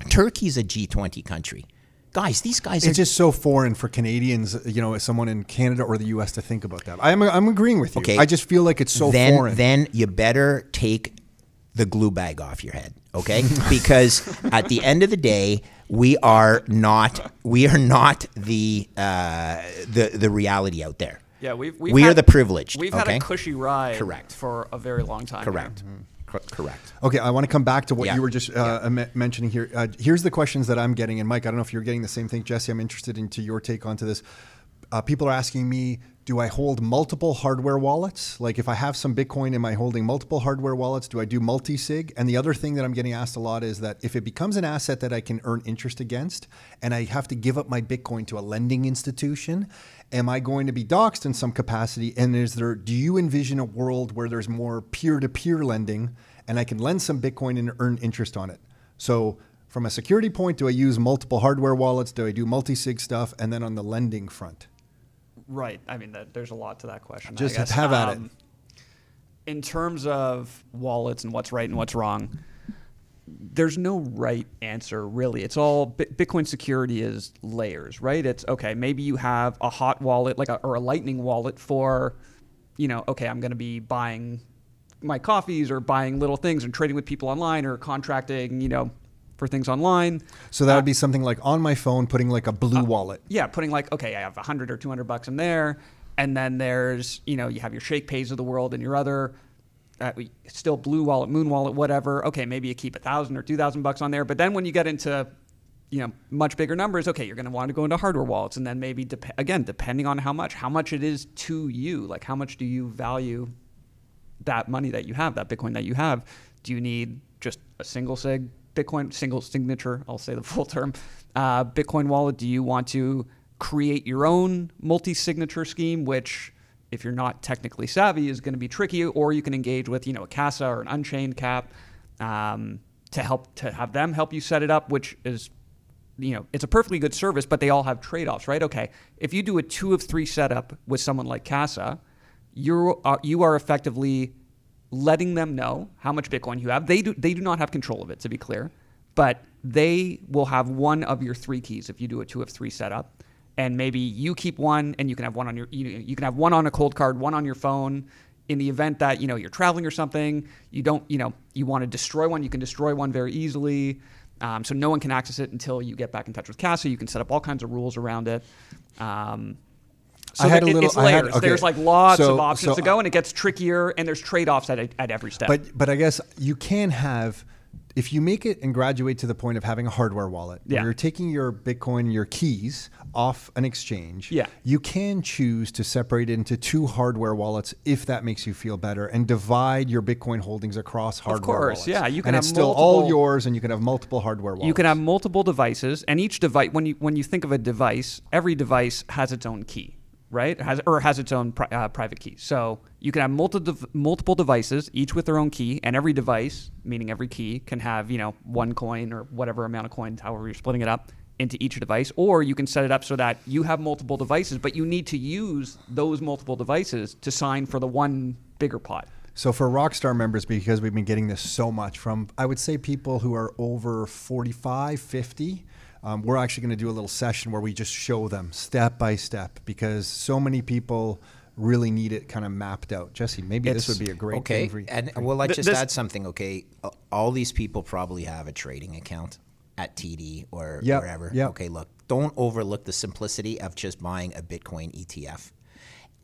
Turkey's a G20 country. Guys, these guys are It's just so foreign for Canadians, you know, as someone in Canada or the U.S. to think about that. I'm, I'm agreeing with you. Okay. I just feel like it's so then, foreign. Then you better take the glue bag off your head, okay? because at the end of the day, we are not we are not the uh, the the reality out there. Yeah, we've, we've we are the privileged. We've okay? had a cushy ride Correct. for a very long time. here. Correct. Cor- Correct. Okay, I want to come back to what Yeah. you were just uh, me- mentioning here. Uh, here's the questions that I'm getting, and Mike, I don't know if you're getting the same thing. Jesse, I'm interested into your take onto this. Uh, people are asking me, do I hold multiple hardware wallets? Like, if I have some Bitcoin, am I holding multiple hardware wallets? Do I do multi sig? And the other thing that I'm getting asked a lot is that if it becomes an asset that I can earn interest against, and I have to give up my Bitcoin to a lending institution, am I going to be doxxed in some capacity? And is there? Do you envision a world where there's more peer-to-peer lending, and I can lend some Bitcoin and earn interest on it? So, from a security point, do I use multiple hardware wallets? Do I do multi-sig stuff? And then on the lending front, Right. I mean, that, there's a lot to that question. I Just have at it. Um, In terms of wallets and what's right and what's wrong, there's no right answer really. It's all Bitcoin security is layers, right? It's okay. Maybe you have a hot wallet, like a, or a Lightning wallet for, you know, okay, I'm going to be buying my coffees or buying little things and trading with people online or contracting, you know, for things online. so that would be something like on my phone, putting like a BlueWallet. Yeah, putting like, okay, I have a 100 or 200 bucks in there. And then there's, you know, you have your Shakepays of the world and your other, uh, still Blue Wallet, Muun Wallet, whatever. Okay, maybe you keep a 1,000 or 2,000 bucks on there. But then when you get into, you know, much bigger numbers, okay, you're going to want to go into hardware wallets. And then maybe, dep- again, depending on how much, how much it is to you, like how much do you value that money that you have, that Bitcoin that you have, do you need just a single sig Bitcoin, single signature? I'll say the full term. Uh, Bitcoin wallet. Do you want to create your own multi-signature scheme, which, if you're not technically savvy, is going to be tricky, or you can engage with you know a Casa or an Unchained Cap um, to help to have them help you set it up, which is you know, it's a perfectly good service, but they all have trade-offs, right? Okay, if you do a two of three setup with someone like Casa, you're uh, you are effectively letting them know how much Bitcoin you have. They do they do not have control of it, to be clear, but they will have one of your three keys if you do a two of three setup, and maybe you keep one, and you can have one on your you, you can have one on a Coldcard, one on your phone. In the event that you know you're traveling or something, you don't you know you want to destroy one, you can destroy one very easily. Um, so no one can access it until you get back in touch with Casa. You can set up all kinds of rules around it. Um, so I had a little- it's I had- layers. okay. There's like lots So- of options so- to go, and it gets trickier, and there's trade-offs at, at every step. But but I guess you can have if you make it and graduate to the point of having a hardware wallet, where Yeah. you're taking your Bitcoin, your keys off an exchange. Yeah. you can choose to separate it into two hardware wallets if that makes you feel better, and divide your Bitcoin holdings across hardware Of course, wallets. yeah, you can and have it's still all yours, and you can have multiple hardware wallets. You can have multiple devices, and each device, when you when you think of a device, every device has its own key, right? Has or has its own pri- uh, private key. So you can have multiple multiple devices, each with their own key, and every device, meaning every key, can have you know one coin or whatever amount of coins, however you're splitting it up into each device. Or you can set it up so that you have multiple devices, but you need to use those multiple devices to sign for the one bigger pot. So for Rockstar members, because we've been getting this so much from, I would say people who are over 45, 50, um, we're actually going to do a little session where we just show them step by step because so many people really need it kind of mapped out. Jesse, maybe this would be a great okay. thing for you. And well, I Th- just this- add something. Okay, Uh, all these people probably have a trading account at TD or Yep, wherever. yep. Okay, look, don't overlook the simplicity of just buying a Bitcoin ETF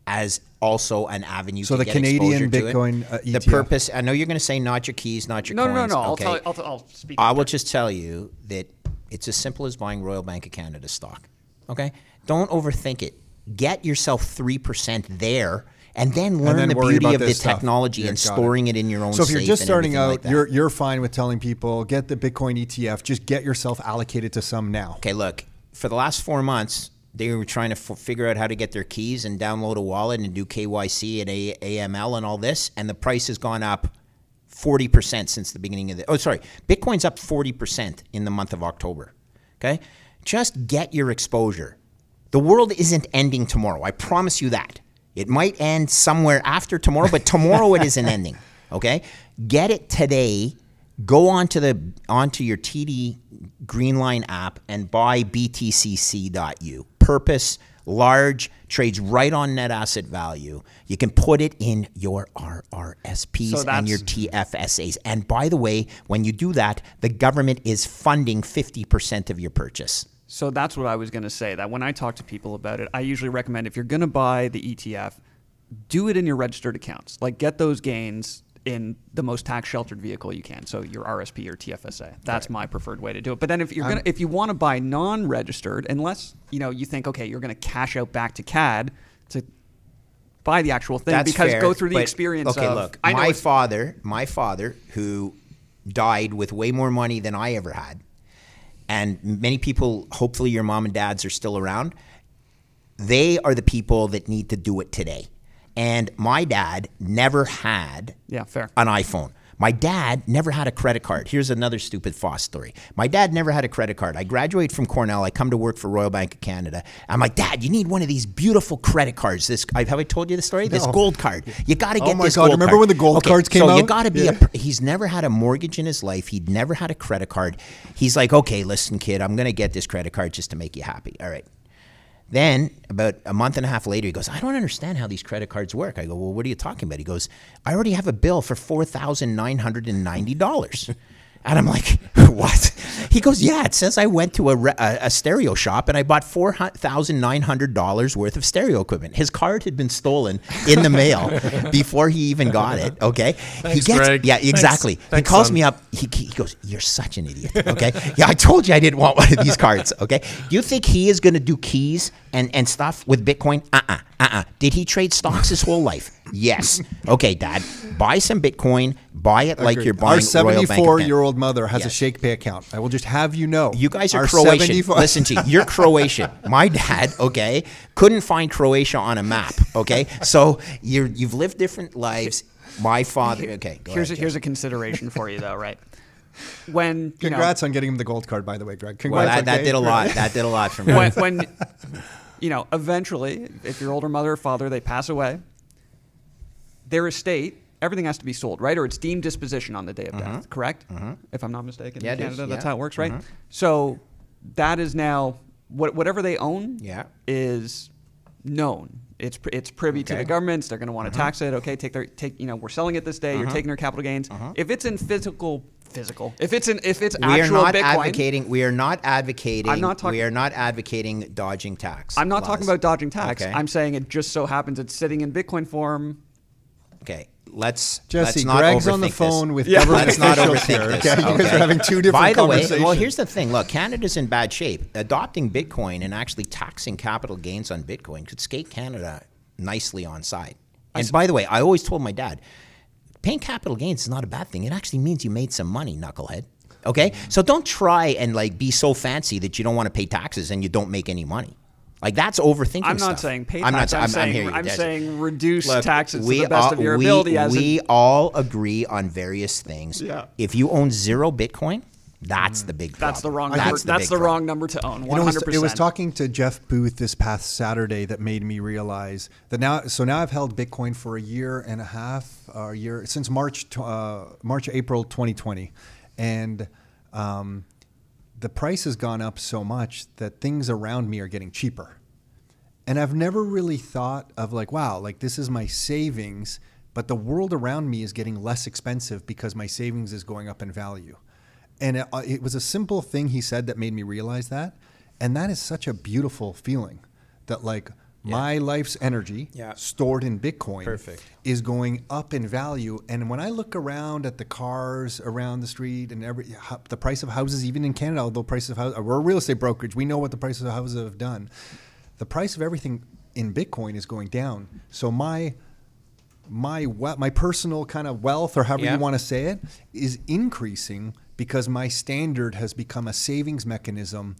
as also an avenue. So to the get Canadian exposure to it. Bitcoin, uh, the purpose. I know you're going to say not your keys, not your No, no, coins. no, no. I'll okay? tell you. I'll, t- I'll speak. I after. will just tell you that it's as simple as buying Royal Bank of Canada stock. Okay? Don't overthink it. Get yourself 3% there and then learn then the beauty of the this stuff. technology Yeah, and got it. storing it. in your own So if you're safe just starting out, like you're you're fine with telling people get the Bitcoin ETF. Just get yourself allocated to some now. Okay, look, for the last four months, they were trying to f- figure out how to get their keys and download a wallet and do KYC and a- AML and all this, and the price has gone up 40% since the beginning of the. Oh, sorry. Bitcoin's up 40% in the month of October. Okay? Just get your exposure. The world isn't ending tomorrow. I promise you that. It might end somewhere after tomorrow, but tomorrow it isn't ending. Okay? Get it today. Go onto the onto your TD Greenline app and buy BTCC.U. Purpose large trades right on net asset value. You can put it in your RRSPs So and your TFSAs. And by the way, when you do that, the government is funding 50% of your purchase. So that's what I was going to say. That when I talk to people about it, I usually recommend if you're going to buy the ETF, do it in your registered accounts. Like get those gains in the most tax sheltered vehicle you can. So your RSP or TFSA. That's my preferred way to do it. But then if you're gonna if you want to buy non-registered, unless you know you think okay you're going to cash out back to CAD to buy the actual thing because fair, go through the but- experience. Okay, of, look, my father, my father, who died with way more money than I ever had, and many people, hopefully your mom and dads are still around. They are the people that need to do it today. And my dad never had Yeah, fair. an iPhone. My dad never had a credit card. Here's another stupid Foss story. My dad never had a credit card. I graduate from Cornell. I come to work for Royal Bank of Canada. I'm like, Dad, you need one of these beautiful credit cards. This I- have I told you the story? This gold card. You got to get. Oh get my this God, gold remember card. when the gold Okay, cards came so you out? got to be Yeah. a. He's never had a mortgage in his life. He'd never had a credit card. He's like, okay, listen, kid, I'm gonna get this credit card just to make you happy. All right. Then, about a month and a half later, he goes, I don't understand how these credit cards work. I go, Well, what are you talking about? He goes, I already have a bill for $4,990. And I'm like, What? He goes, Yeah, it says I went to a, re- a, a stereo shop and I bought $4,900 worth of stereo equipment. His card had been stolen in the mail before he even got it. Okay. Thanks, he gets, Greg. Yeah, Thanks. exactly. he Thanks, calls son. me up. He, he goes, You're such an idiot. Okay. yeah, I told you I didn't want one of these cards. Okay. Do you think he is going to do keys and, and stuff with Bitcoin? Uh uh-uh, uh. Uh Did he trade stocks his whole life? Yes. Okay, Dad. Buy some Bitcoin. Buy it like Agreed. you're buying Our Royal Bank 74 year old mother has a Yes. Shakepay account. I will just have you know. You guys are Croatian. 74 Listen to you. You're Croatian. My dad, okay, couldn't find Croatia on a map. Okay, so you're you've lived different lives. My father. Okay, go here's a, here's a consideration for you though, right? When you know, Congrats on getting him the gold card, by the way, Greg. Well, that, that did a lot. That did a lot for me. when, when you know eventually if your older mother or father they pass away their estate everything has to be sold right or it's deemed disposition on the day of death correct if i'm not mistaken Mm-hmm. Yeah, in canada is, that's yeah. how it works right Mhm. so that is now what, whatever they own Yeah. is known it's it's privy to the governments they're going to want to tax it okay take their take you know we're selling it this day you're taking their capital gains if it's in physical physical if it's in if it's we are actual not bitcoin advocating. We are not advocating. I'm not talking- We are not advocating dodging tax. I'm not talking about dodging tax. Okay. I'm saying it just so happens it's sitting in Bitcoin form. Okay, let's Jesse, let's not Greg's on the phone this. with Yeah. government Let's not overthink here. this. Okay, you guys are having two different By the way, well, here's the thing. Look, Canada's in bad shape. Adopting Bitcoin and actually taxing capital gains on Bitcoin could skate Canada nicely on side. And by the way, I always told my dad, paying capital gains is not a bad thing. It actually means you made some money, knucklehead. Okay, so don't try and like be so fancy that you don't want to pay taxes and you don't make any money. Like that's overthinking. I'm stuff. not saying pay I'm tax. not. I'm, I'm, saying, I'm, hearing I'm saying reduce Look, taxes to we the best all- of your we- ability. As we a, all agree on various things. Yeah. If you own zero Bitcoin, that's the big. that's the problem. wrong number. That's That's, the, the, wrong number to own. You One know, it was, it was talking to Jeff Booth this past Saturday that made me realize that now. So now I've held Bitcoin for a year and a half, or a year since March, uh, March April 2020, and um, the price has gone up so much that things around me are getting cheaper. And I've never really thought of like, wow, like this is my savings, but the world around me is getting less expensive because my savings is going up in value. And it, uh, it was a simple thing he said that made me realize that. And that is such a beautiful feeling that like my life's energy Yeah. stored in Bitcoin Perfect. is going up in value. And when I look around at the cars around the street and every the price of houses, even in Canada, although prices of houses, we're a real estate brokerage, we know what the prices of houses have done. The price of everything in Bitcoin is going down. So my my we- my personal kind of wealth or however Yeah. you want to say it is increasing because my standard has become a savings mechanism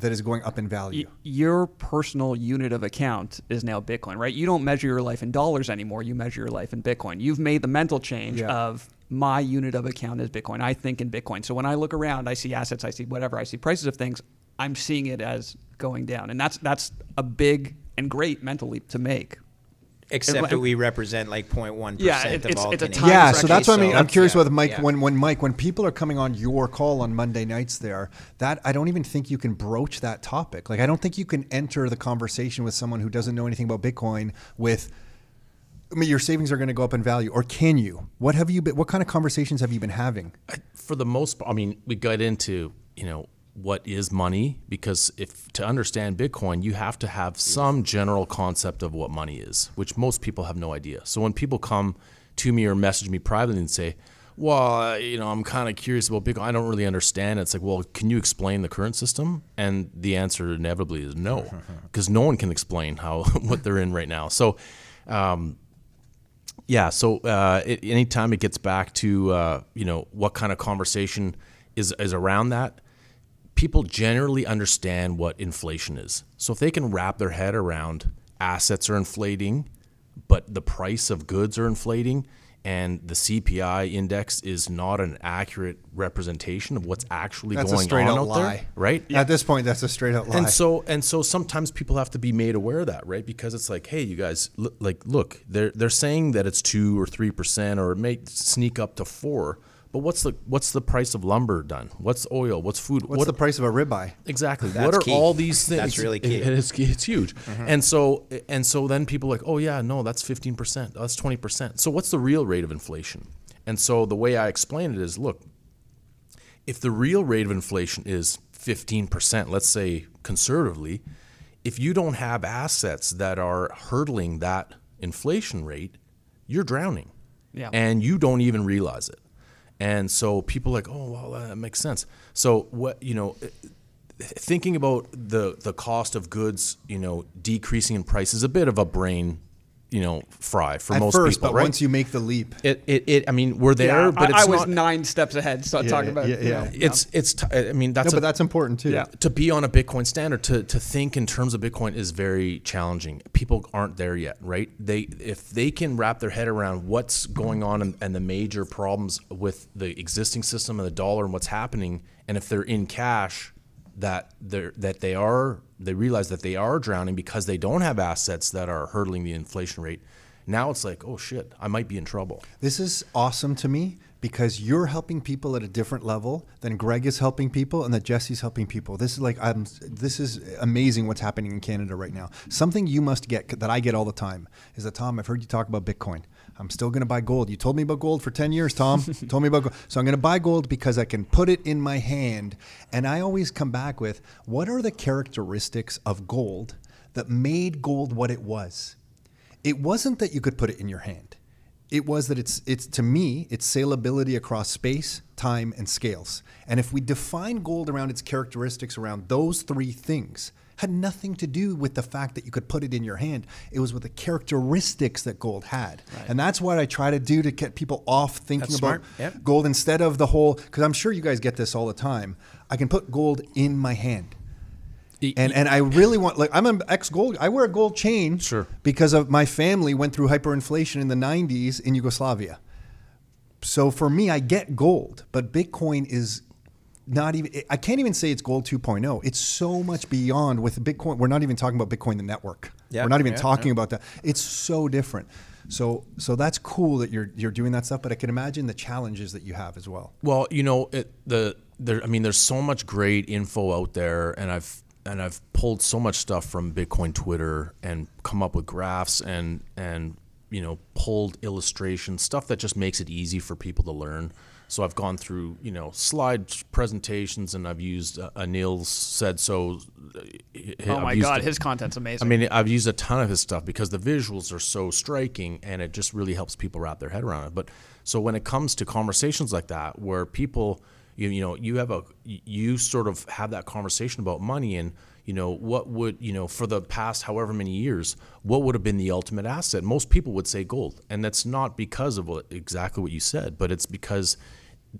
that is going up in value. Y- your personal unit of account is now Bitcoin, right? You don't measure your life in dollars anymore. You measure your life in Bitcoin. You've made the mental change Yeah. of my unit of account is Bitcoin. I think in Bitcoin. So when I look around, I see assets, I see whatever, I see prices of things. I'm seeing it as going down, and that's that's a big and great mental leap to make. Except It- that we represent like 0.1 Yeah, it- of it's- all it's a Canadians. time yeah, so that's what I mean. So I'm curious yeah, with Mike yeah. when when Mike when people are coming on your call on Monday nights there, that I don't even think you can broach that topic. Like I don't think you can enter the conversation with someone who doesn't know anything about Bitcoin with I mean, your savings are going to go up in value, or can you? What have you been? What kind of conversations have you been having? for the most part, I mean, we got into, you know, what is money because if to understand Bitcoin, you have to have some general concept of what money is, which most people have no idea. So when people come to me or message me privately and say, "Well, you know, I'm kind of curious about Bitcoin. I don't really understand." It's like, "Well, can you explain the current system?" And the answer inevitably is no, because no one can explain how what they're in right now. So, um, yeah. So uh, it, anytime it gets back to uh, you know what kind of conversation is is around that, people generally understand what inflation is. So if they can wrap their head around assets are inflating, but the price of goods are inflating, and the CPI index is not an accurate representation of what's actually That's a going straight on out out there, lie. right? At this point, that's a straight out lie. And so and so sometimes people have to be made aware of that, right? Because it's like, hey, you guys, look, like, look, they're they're saying that it's two or three percent, or it may sneak up to four. But what's the what's the price of lumber done? What's oil? What's food? What's what the price of a ribeye? Exactly. That's what are key. all these things? That's really key. It- it's, it's huge. Mm-hmm. And so and so then people are like, oh yeah, no, that's fifteen percent. That's twenty percent. So what's the real rate of inflation? And so the way I explain it is, look, if the real rate of inflation is fifteen percent, let's say conservatively, if you don't have assets that are hurdling that inflation rate, you're drowning. Yeah. And you don't even realize it. And so people like, oh, well, that makes sense. So what you know, eh, thinking about the the cost of goods, you know, decreasing in price is a bit of a brain, you know, fry for At most first, people, but right? once you make the leap, it, it, it, I mean, we're there, Yeah, but I, it's I was not. nine steps ahead. So talking yeah, about yeah, you yeah. it's it's. T- I mean, that's no, a, but that's important too. Yeah. to be on a Bitcoin standard to to think in terms of Bitcoin is very challenging. People aren't there yet, right? They if they can wrap their head around what's going on and, and the major problems with the existing system and the dollar and what's happening, and if they're in cash, that they're that they are they realize that they are drowning because they don't have assets that are hurdling the inflation rate. Now it's like, oh shit, I might be in trouble. This is awesome to me because you're helping people at a different level than Greg is helping people and that Jesse's helping people. This is like I'm this is amazing what's happening in Canada right now. Something you must get that I get all the time is that Tom, I've heard you talk about Bitcoin. I'm still going to buy gold. You told me about gold for 10 years, Tom. Told me about gold. So I'm going to buy gold because I can put it in my hand. And I always come back with what are the characteristics of gold that made gold what it was? It wasn't that you could put it in your hand. It was that it's it's to me its salability across space, time, and scales. And if we define gold around its characteristics around those three things, had nothing to do with the fact that you could put it in your hand. It was with the characteristics that gold had. And that's what I try to do to get people off thinking That's about. Yep. gold instead of the whole because I'm sure you guys get this all the time. I can put gold in my hand. And and I really want like I'm an ex gold. I wear a gold chain, Sure. because of my family went through hyperinflation in the 90s in Yugoslavia. So for me, I get gold, but Bitcoin is not even. I can't even say it's gold 2.0. It's so much beyond with Bitcoin. We're not even talking about Bitcoin the network. Yeah, we're not even yeah, talking about that. It's so different. So so that's cool that you're you're doing that stuff. But I can imagine the challenges that you have as well. Well, you know, it, the there. I mean, there's so much great info out there, and I've and I've pulled so much stuff from Bitcoin Twitter and come up with graphs and and you know pulled illustrations, stuff that just makes it easy for people to learn. So I've gone through you know slide presentations and I've used uh, Anilsaidso. Oh I've my god, it- his content's amazing. I mean, I've used a ton of his stuff because the visuals are so striking and it just really helps people wrap their head around it. But so when it comes to conversations like that, where people, you, you know, you have a, you sort of have that conversation about money and, you know, what would, you know, for the past however many years, what would have been the ultimate asset? Most people would say gold. And that's not because of what, exactly what you said, but it's because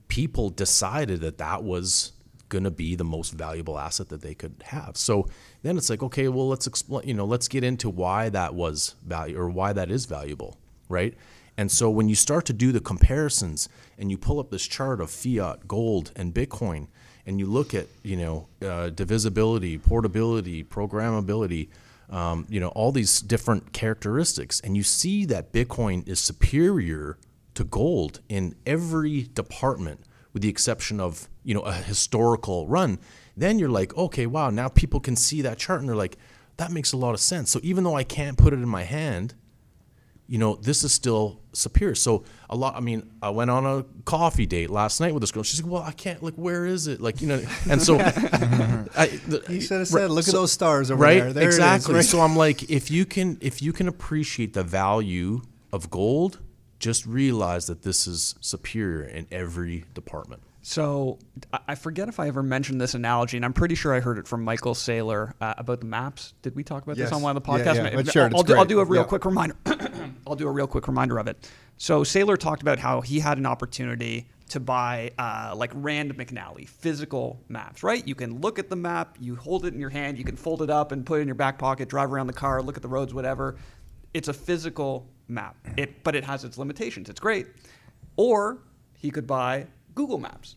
people decided that that was going to be the most valuable asset that they could have. So then it's like, okay, well, let's explain, you know, let's get into why that was value or why that is valuable, right? And so when you start to do the comparisons and you pull up this chart of fiat, gold, and Bitcoin, and you look at, you know, uh, divisibility, portability, programmability, um, you know, all these different characteristics, and you see that Bitcoin is superior to gold in every department with the exception of you know a historical run then you're like okay wow now people can see that chart and they're like that makes a lot of sense. So even though i can't put it in my hand you know this is still superior. So a lot i mean i went on a coffee date last night with this girl. She's like well i can't like where is it? Like you know and so I, the, He should have said, "Look at those stars over right there." There it is, exactly. Right? so i'm like if you can if you can appreciate the value of gold just realize that this is superior in every department So I- I forget if I ever mentioned this analogy, and I'm pretty sure I heard it from Michael Saylor uh, about the maps. Did we talk about Yes. this on one of the podcasts? yeah, Ma- but sure, I'll, it's do, I'll do a real Yeah. quick reminder. I'll do a real quick reminder of it. So Saylor talked about how he had an opportunity to buy uh, like Rand McNally physical maps, right? You can look at the map, you hold it in your hand, you can fold it up and put it in your back pocket, drive around the car, look at the roads, whatever. It's a physical map, mm-hmm. it, but it has its limitations. It's great. Or he could buy Google Maps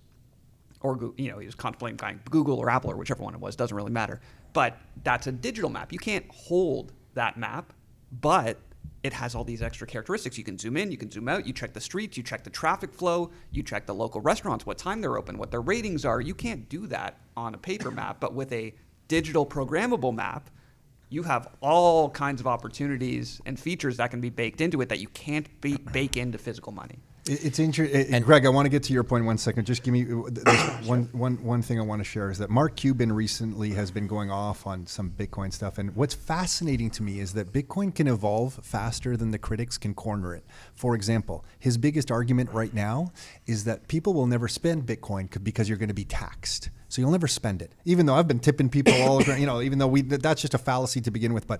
or you know he was contemplating buying Google or Apple or whichever one it was doesn't really matter. But that's a digital map. You can't hold that map, but it has all these extra characteristics. You can zoom in, you can zoom out, you check the streets, you check the traffic flow, you check the local restaurants, what time they're open, what their ratings are. You can't do that on a paper map, but with a digital programmable map, you have all kinds of opportunities and features that can be baked into it that you can't be, bake into physical money. It's interesting. And Greg, I want to get to your point in one second. Just give me there's one, one, one thing I want to share is that Mark Cuban recently has been going off on some Bitcoin stuff. And what's fascinating to me is that Bitcoin can evolve faster than the critics can corner it. For example, his biggest argument right now is that people will never spend Bitcoin because you're going to be taxed. So you'll never spend it. Even though I've been tipping people all around, you know, even though we that's just a fallacy to begin with. But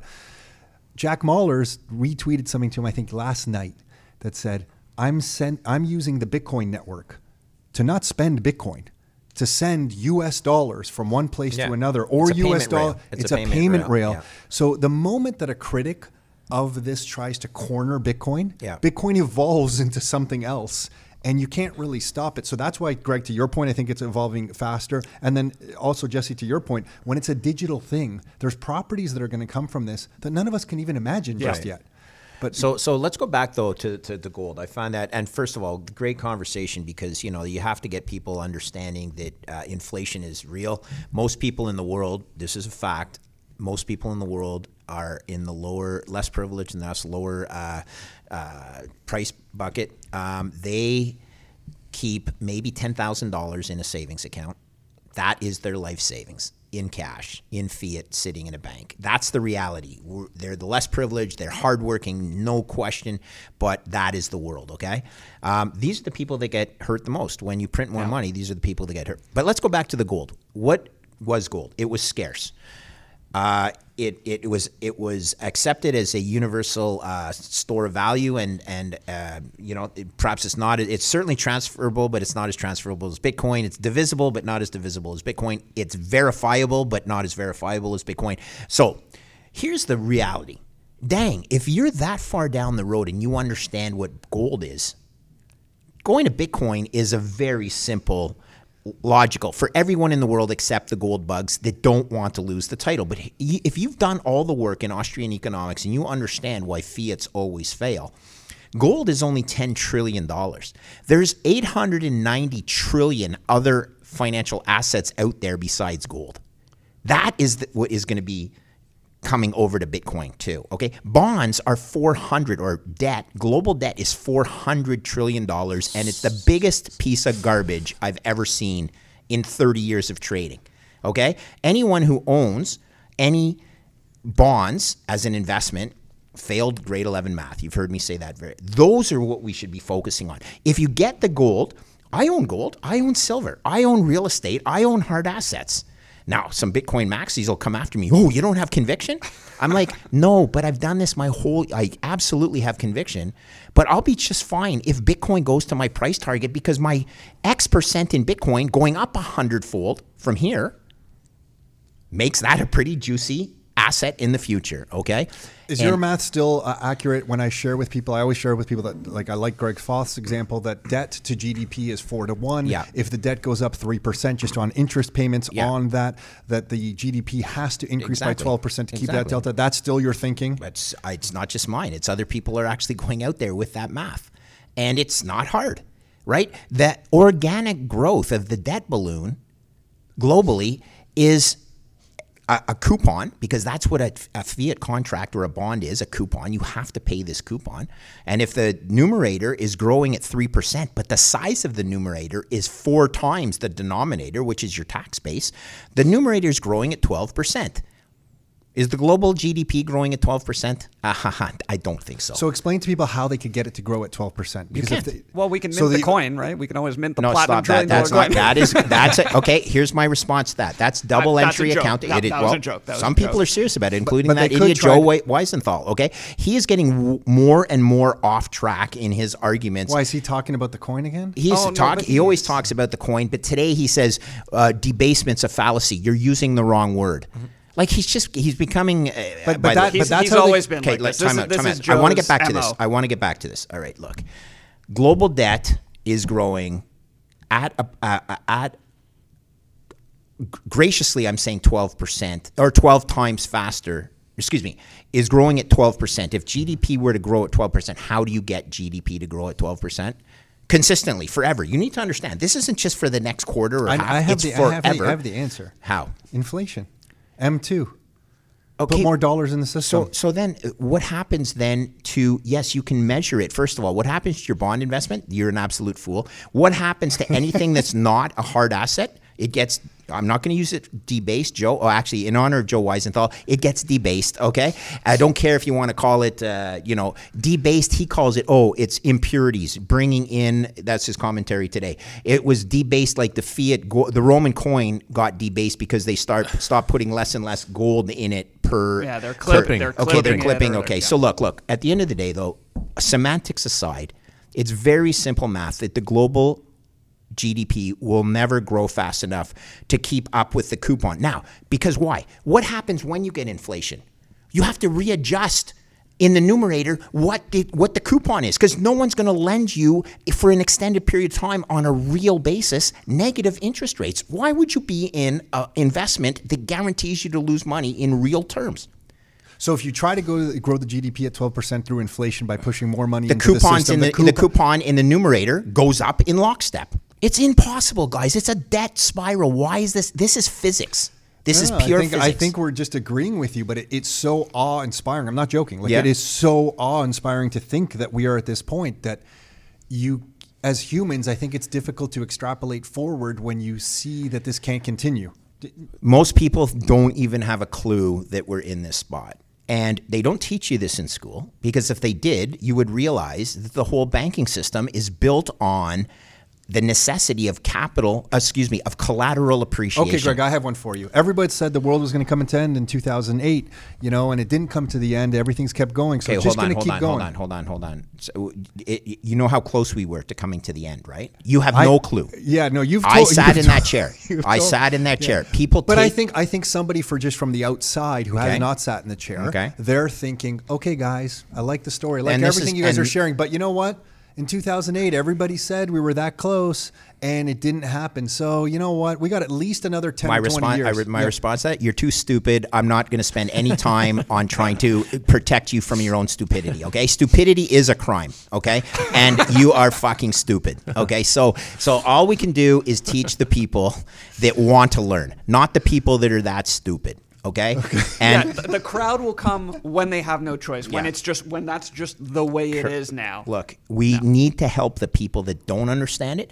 Jack Mallers retweeted something to him, I think, last night that said, I'm sent I'm using the Bitcoin network to not spend Bitcoin, to send US dollars from one place Yeah. to another or It's US payment dollar. rail. It's a payment rail, rail. yeah. So the moment that a critic of this tries to corner Bitcoin, Yeah. Bitcoin evolves into something else. And you can't really stop it. So that's why, Greg, to your point, I think it's evolving faster. And then also, Jesse, to your point, when it's a digital thing, there's properties that are going to come from this that none of us can even imagine just yet. But So, so let's go back though to, to the gold. I find that, and first of all, great conversation because you know you have to get people understanding that uh, inflation is real. Most people in the world, this is a fact. Most people in the world are in the lower, less privileged, and that's lower uh, uh, price bucket. Um, they keep maybe ten thousand dollars in a savings account. That is their life savings in cash, in fiat, sitting in a bank. That's the reality. We're, they're the less privileged. They're hardworking, no question. But that is the world. Okay. Um, these are the people that get hurt the most when you print more money. These are the people that get hurt. But let's go back to the gold. What was gold? It was scarce. Uh, it, it was it was accepted as a universal uh, store of value, and and uh, you know it, perhaps it's not. It's certainly transferable, but it's not as transferable as Bitcoin. It's divisible, but not as divisible as Bitcoin. It's verifiable, but not as verifiable as Bitcoin. So here's the reality. Dang, if you're that far down the road and you understand what gold is, going to Bitcoin is a very simple, logical for everyone in the world except the gold bugs that don't want to lose the title. But if you've done all the work in Austrian economics and you understand why fiats always fail, gold is only $10 trillion. There's 890 trillion other financial assets out there besides gold. That is the, what is going to be coming over to Bitcoin too. Okay, bonds are 400 or debt. Global debt is 400 trillion dollars, and it's the biggest piece of garbage I've ever seen in 30 years of trading. Okay, anyone who owns any bonds as an investment failed grade 11 math. You've heard me say that very. Those are what we should be focusing on. If you get the gold, I own gold, I own silver, I own real estate, I own hard assets. Now, some Bitcoin maxis will come after me. Oh, you don't have conviction? I'm like, no, but I've done this my whole. I absolutely have conviction, but I'll be just fine if Bitcoin goes to my price target because my X percent in Bitcoin going up a hundredfold from here makes that a pretty juicy asset in the future. Okay. Is And- your math still uh, accurate when I share with people? I always share with people that, like, I like Greg Foss's example that debt to GDP is four to one. Yeah. If the debt goes up 3% just on interest payments Yeah. on that, that the GDP has to increase Exactly. by 12% to keep that delta. That's still your thinking? It's it's not just mine. It's other people are actually going out there with that math, and it's not hard, right? That organic growth of the debt balloon globally is a, a coupon because that's what a, a fiat contract or a bond is a coupon. You have to pay this coupon. And if the numerator is growing at 3%, but the size of the numerator is four times the denominator, which is your tax base, the numerator is growing at 12%. Is the global GDP growing at 12%? Ah, I don't think so. So explain to people how they could get it to grow at 12%. Because can't. they, Well, we can mint so the, coin, right? We can always mint the no, platinum stop that. That's dollar not. coin. That is. That's it. Okay. Here's my response to that. That's double That's a entry joke. accounting. That- It is- that was a well, joke. That some a people joke. are serious about it, including but that they idiot Joe to- Weisenthal. Okay, he is getting w- more and more off track in his arguments. why is he talking about the coin again? He's Oh, talk. but he always talks about the coin, but today he says uh, debasement's a fallacy. You're using the wrong word. Like he's just he's becoming. Uh, But- but that- He's, that's he's they- always been Okay, like let's this. This time is, out. this Time is out. I want to get back to this. I want to get back to this. All right, look, global debt is growing at a, a- a- at graciously. I'm saying 12 percent or 12 times faster. Excuse me, is growing at 12 percent. If GDP were to grow at 12 percent, how do you get GDP to grow at 12 percent? Consistently, forever. You need to understand. This isn't just for the next quarter or I, half. I have it's the, forever. I, have the, I have the answer. How? Inflation. M2. Okay. Put more dollars in the system. So, so then uh, what happens then to, yes, you can measure it. First of all, what happens to your bond investment? You're an absolute fool. What happens to anything that's not a hard asset? It gets, I'm not going to use it debased, Joe. Oh, actually, in honor of Joe Weisenthal, it gets debased, okay? I don't care if you want to call it, uh, you know, debased. He calls it, oh, it's impurities, bringing in, that's his commentary today. It was debased like the fiat, go, the Roman coin got debased because they start stop putting less and less gold in it per. Yeah, they're per- clipping. They're okay, they're clipping it clipping. or Okay, they're- so look, look. At the end of the day, though, semantics aside, it's very simple math that the global GDP will never grow fast enough to keep up with the coupon. Now, because why? What happens when you get inflation? You have to readjust in the numerator what the, what the coupon is because no one's going to lend you for an extended period of time on a real basis negative interest rates. Why would you be in an investment that guarantees you to lose money in real terms? So if you try to go grow the GDP at 12% through inflation by pushing more money the into coupons the system, in the, coupon- the coupon in the numerator goes up in lockstep. It's impossible, guys. It's a debt spiral. Why is this? This is physics. This is pure I think, physics. I think we're just agreeing with you, but it, it's so awe-inspiring. I'm not joking. Like Yeah. it is so awe-inspiring to think that we are at this point that you, as humans, I think it's difficult to extrapolate forward when you see that this can't continue. most people don't even have a clue that we're in this spot. And they don't teach you this in school because if they did, you would realize that the whole banking system is built on the necessity of capital, uh, excuse me, of collateral appreciation. Okay, Greg, I have one for you. Everybody said the world was going to come to end in 2008, you know, and it didn't come to the end. Everything's kept going, so Okay, it's just hold on, going to hold keep on, going. hold on, hold on, hold on. So, it, you know how close we were to coming to the end, right? You have I- no clue. Yeah, no, you've. I sat you've in that chair. I told- sat in that yeah. chair. People But I think I think somebody for just from the outside who Okay. has not sat in the chair, Okay. they're thinking, okay, guys, I like the story, I like And everything is- you guys are sharing, but you know what? In 2008, everybody said we were that close, and it didn't happen. So you know what? We got at least another 10 my or 20 response, I years. re- my Yeah. response to that: You're too stupid. I'm not going to spend any time on trying to protect you from your own stupidity. Okay, stupidity is a crime. Okay, and you are fucking stupid. Okay, so so all we can do is teach the people that want to learn, not the people that are that stupid. Okay, Yeah, and th- the crowd will come when they have no choice. When Yeah. it's just when that's just the way it is now. look, we need to help the people that don't understand it.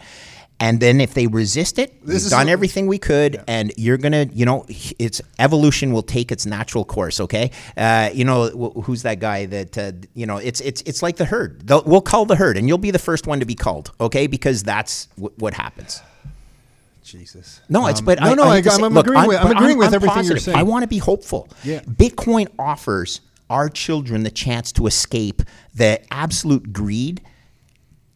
And then if they resist it, This we've done a- everything we could, and you're gonna, you know, it's evolution will take its natural course. Okay, uh, you know wh- who's that guy that uh, you know? It's it's it's like the herd. They'll, we'll call the herd, and you'll be the first one to be called. Okay, because that's w- what happens. Jesus. No, it's Um, but no, I, no. I I, have to am I'm look, agreeing with. I'm but agreeing with I'm everything you're saying. I want to be hopeful. Yeah. Bitcoin offers our children the chance to escape the absolute greed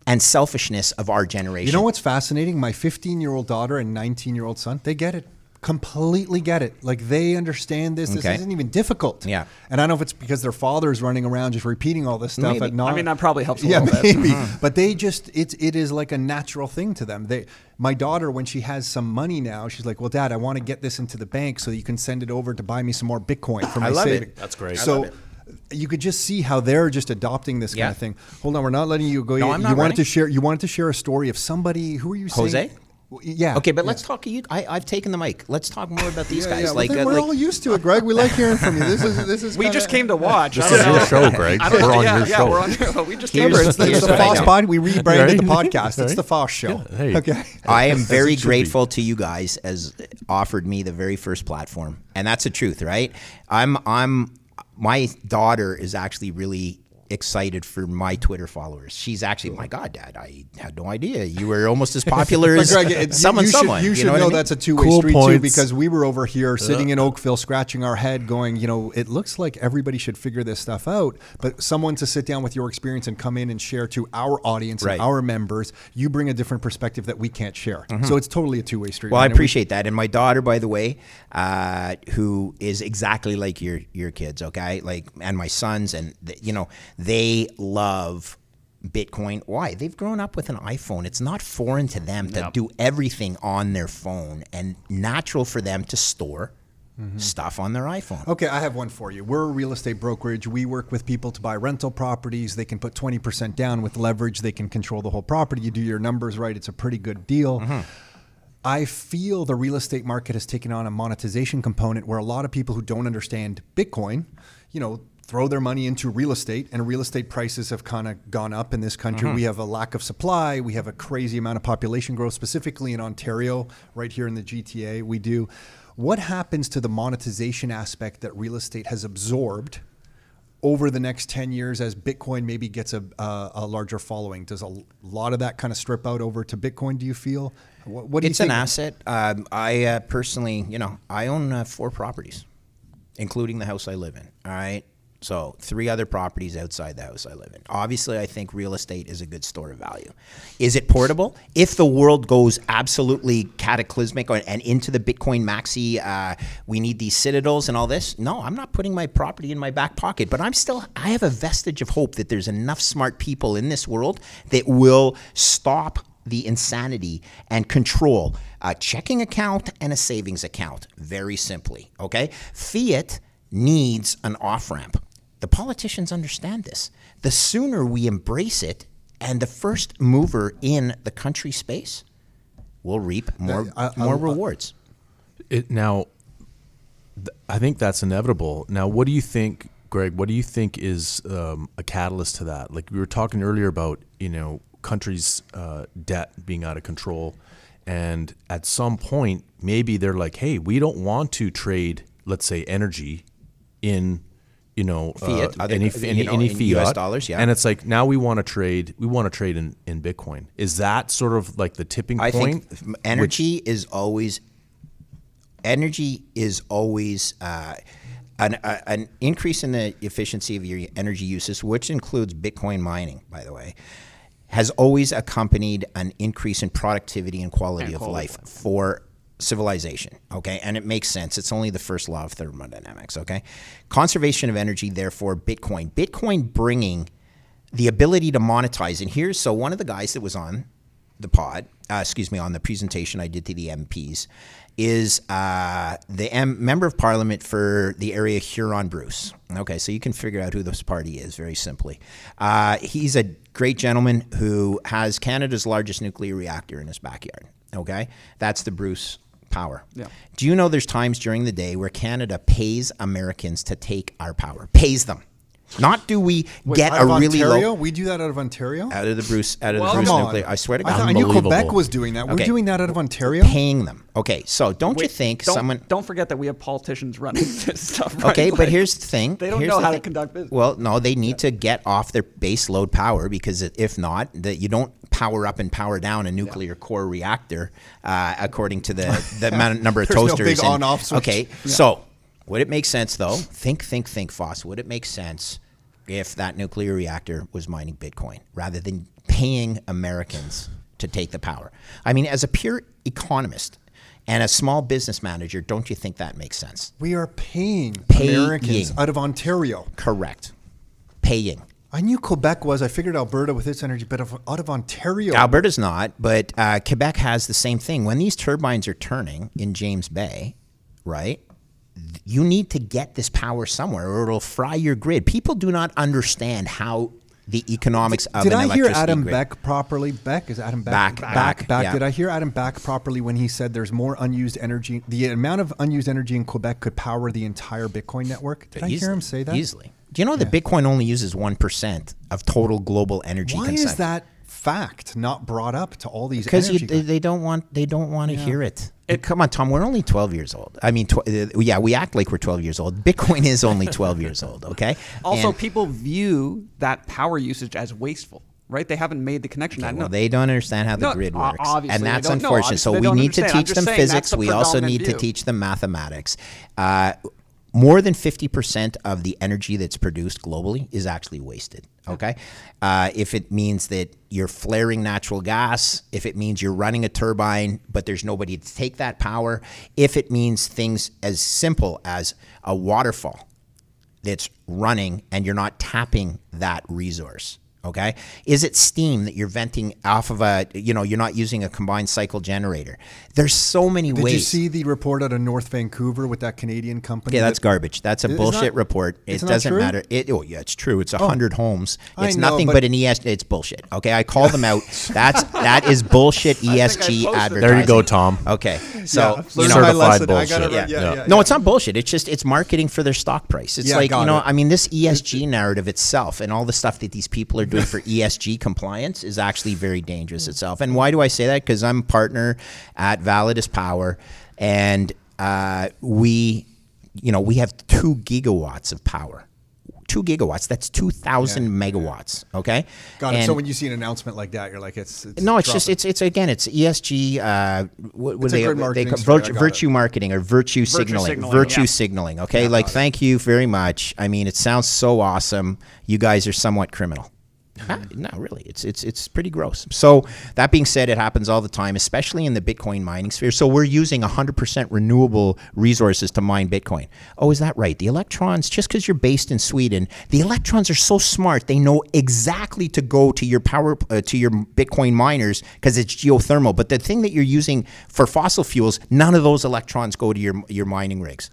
and selfishness of our generation. You know what's fascinating? My 15 year old daughter and 19 year old son, they get it. Completely get it. Like they understand this. This Okay. isn't even difficult. Yeah. And I don't know if it's because their father is running around just repeating all this stuff Maybe. at not. I mean, that probably helps a yeah, little bit. maybe. Mm-hmm. But they just it's it is like a natural thing to them. They my daughter when she has some money now, she's like, "Well, Dad, I want to get this into the bank so you can send it over to buy me some more Bitcoin for my I love it. That's great. I So. love it. You could just see how they're just adopting this Yeah. kind of thing. Hold on, we're not letting you go. No, you I'm not you wanted ready. to share. You wanted to share a story of somebody. Who are you? Jose? saying? Yeah. Okay, but yeah. let's talk to you. I, I've taken the mic. Let's talk more about these Yeah, guys. yeah, like, we're, uh, we're like- all used to it, Greg. We like hearing from you. This is this is. We kinda- just came to watch. This I don't is know. your show, Greg. I We're on yeah, your yeah, show. we're on your show. We just came Remember, it's, the- here's it's the what I Foss know. pod. We rebranded the podcast. It's the Foss show. Yeah, hey. Okay. I am very it should be. grateful to you guys as offered me the very first platform, and that's the truth, right? I'm I'm my daughter is actually really excited for my Twitter followers. She's actually, my God, Dad, I had no idea you were almost as popular as Greg, it- someone. you should, someone. you should know, know, I mean? that's a two-way Cool street too, because we were over here sitting in Oakville, scratching our head, going, you know, it looks like everybody should figure this stuff out. But someone to sit down with your experience and come in and share to our audience Right. and our members, you bring a different perspective that we can't share. So it's totally a two-way street. Mm-hmm. Well, I man. And we- appreciate that. And my daughter, by the way, uh, who is exactly like your your kids, okay? Like, and my sons, and th- you know, they love Bitcoin. Why? They've grown up with an iPhone. It's not foreign to them to do everything on their phone, and natural for them to store mm-hmm. stuff on their iPhone. Okay, I have one for you. We're a real estate brokerage. We work with people to buy rental properties. They can put 20% down with leverage. They can control the whole property. You do your numbers right, it's a pretty good deal. Mm-hmm. I feel the real estate market has taken on a monetization component where a lot of people who don't understand Bitcoin, you know, throw their money into real estate and real estate prices have kind of gone up in this country. We have a lack of supply, we have a crazy amount of population growth specifically in Ontario, right here in the GTA. We do. What happens to the monetization aspect that real estate has absorbed over the next 10 years as Bitcoin maybe gets a, a, a larger following? Does a lot of that kind of strip out over to Bitcoin, do you feel? What, what do it's you an asset. Um, I uh, personally, you know, I own uh, four properties, including the house I live in. All right. So three other properties outside the house I live in. Obviously, I think real estate is a good store of value. Is it portable? If the world goes absolutely cataclysmic or- and into the Bitcoin maxi, uh, we need these citadels and all this. No, I'm not putting my property in my back pocket, but I'm still. I have a vestige of hope that there's enough smart people in this world that will stop the insanity and control a checking account and a savings account very simply okay fiat needs an off ramp the politicians understand this the sooner we embrace it and the first mover in the country space will reap more I- I- more I- rewards It now, th- I think that's inevitable. Now, what do you think, Greg? What do you think is um, a catalyst to that? Like we were talking earlier about, you know, countries' uh, debt being out of control, and at some point, maybe they're like, "Hey, we don't want to trade, let's say, energy in." You know, Fiat, uh, other- any, you any, know, any fiat US dollars, yeah. and it's like now we want to trade. We want to trade in, in Bitcoin. Is that sort of like the tipping I point? think which- energy is always energy is always uh, an, a, an increase in the efficiency of your energy uses, which includes Bitcoin mining, by the way, has always accompanied an increase in productivity and quality And of quality life for civilization. Okay, and it makes sense. It's only the first law of thermodynamics. Okay, conservation of energy, therefore, Bitcoin. Bitcoin bringing the ability to monetize. And here's so one of the guys that was on the pod, uh, excuse me, on the presentation I did to the MPs, is uh, the M- member of parliament for the area Huron Bruce. Okay, so you can figure out who this party is very simply. Uh, he's a great gentleman who has Canada's largest nuclear reactor in his backyard. Okay, that's the Bruce power. Yeah. Do you know there's times during the day where Canada pays Americans to take our power? Pays them. Not do we get Out a of really Ontario? low We do that out of Ontario? out of the Bruce out of Well, the Bruce nuclear. I swear to I, God, thought, I knew Quebec was doing that. We're Okay. doing that out of Ontario? paying them. Okay, so don't you think don't, someone? Don't forget that we have politicians running this stuff. Right? Okay, but here's the thing. They don't Here's know the how to conduct business. Well, no, they need to get off their base load power because if not, that you don't power up and power down a nuclear core reactor uh, according to the the amount, number of There's no toasters. big and- on-off switch. Okay, so would it make sense though? Think, think, think, Foss. Would it make sense if that nuclear reactor was mining Bitcoin rather than paying Americans to take the power? I mean, as a pure economist. And a small business manager, don't you think that makes sense? We are paying Paying. Americans out of Ontario. Correct. Paying. I knew Quebec was. I figured Alberta with its energy, but out of Ontario. Alberta's not, but uh, Quebec has the same thing. When these turbines are turning in James Bay, right? You need to get this power somewhere, or it'll fry your grid. People do not understand how the economics of Did I hear Adam grid- Beck properly? Beck is Adam Beck. Back, Back. Back, Back. yeah. Did I hear Adam Back properly when he said there's more unused energy? The amount of unused energy in Quebec could power the entire Bitcoin network. Did I hear him say that? Easily. Do you know that Bitcoin only uses 1% of total global energy Why consumption? is that fact not brought up to all these? Because you, they, they don't want they don't want to hear it. Come on, Tom. We're only twelve years old. I mean, tw- uh, yeah, we act like we're twelve years old. Bitcoin is only twelve years old. Okay. also, And- people view that power usage as wasteful, right? They haven't made the connection. I well, they don't understand how the No, grid works, and that's don't. No, unfortunate. so we need to understand. I'm teach them physics. the We also need to teach them mathematics. Uh, more than 50% of the energy that's produced globally is actually wasted. Okay. Uh, if it means that you're flaring natural gas, if it means you're running a turbine, but there's nobody to take that power, if it means things as simple as a waterfall that's running and you're not tapping that resource. Okay. Is it steam that you're venting off of a, you know, you're not using a combined cycle generator? There's so many Did ways. Did you see the report out of North Vancouver with that Canadian company? Yeah, that's that- garbage. That's a bullshit not- report. It doesn't true? matter. It, oh, yeah, it's true. It's a oh. hundred homes. I It's know, nothing but- but, an ES. It's bullshit. Okay, I call them out. That's that is bullshit ESG advertising. There you go, Tom. Okay, so Yeah, you know, Certified bullshit. gotta- yeah. yeah, Yeah. yeah, no, it's not bullshit. It's just it's marketing for their stock price. It's Yeah, like you know, it. I mean, this ESG narrative itself and all the stuff that these people are doing for ESG compliance is actually very dangerous itself. And why do I say that? Because I'm a partner at Validus Power, and uh, we, you know, we have two gigawatts of power. Two gigawatts. That's two thousand megawatts. Okay. Got it. And- So when you see an announcement like that, you're like, it's, it's no, it's just it's it's again it's ESG. Uh, what, what It's they, good they call- story, virtue, virtue marketing or virtue, signaling, signaling, virtue yeah. signaling. Okay, like thank you very much. I mean, it sounds so awesome. You guys are somewhat criminal. Ah, no, really, it's it's it's pretty gross. So that being said, it happens all the time, especially in the Bitcoin mining sphere. So we're using 100% renewable resources to mine Bitcoin. Oh, is that right? The electrons, just because you're based in Sweden, the electrons are so smart; they know exactly to go to your power uh, to your Bitcoin miners because it's geothermal. But the thing that you're using for fossil fuels, none of those electrons go to your your mining rigs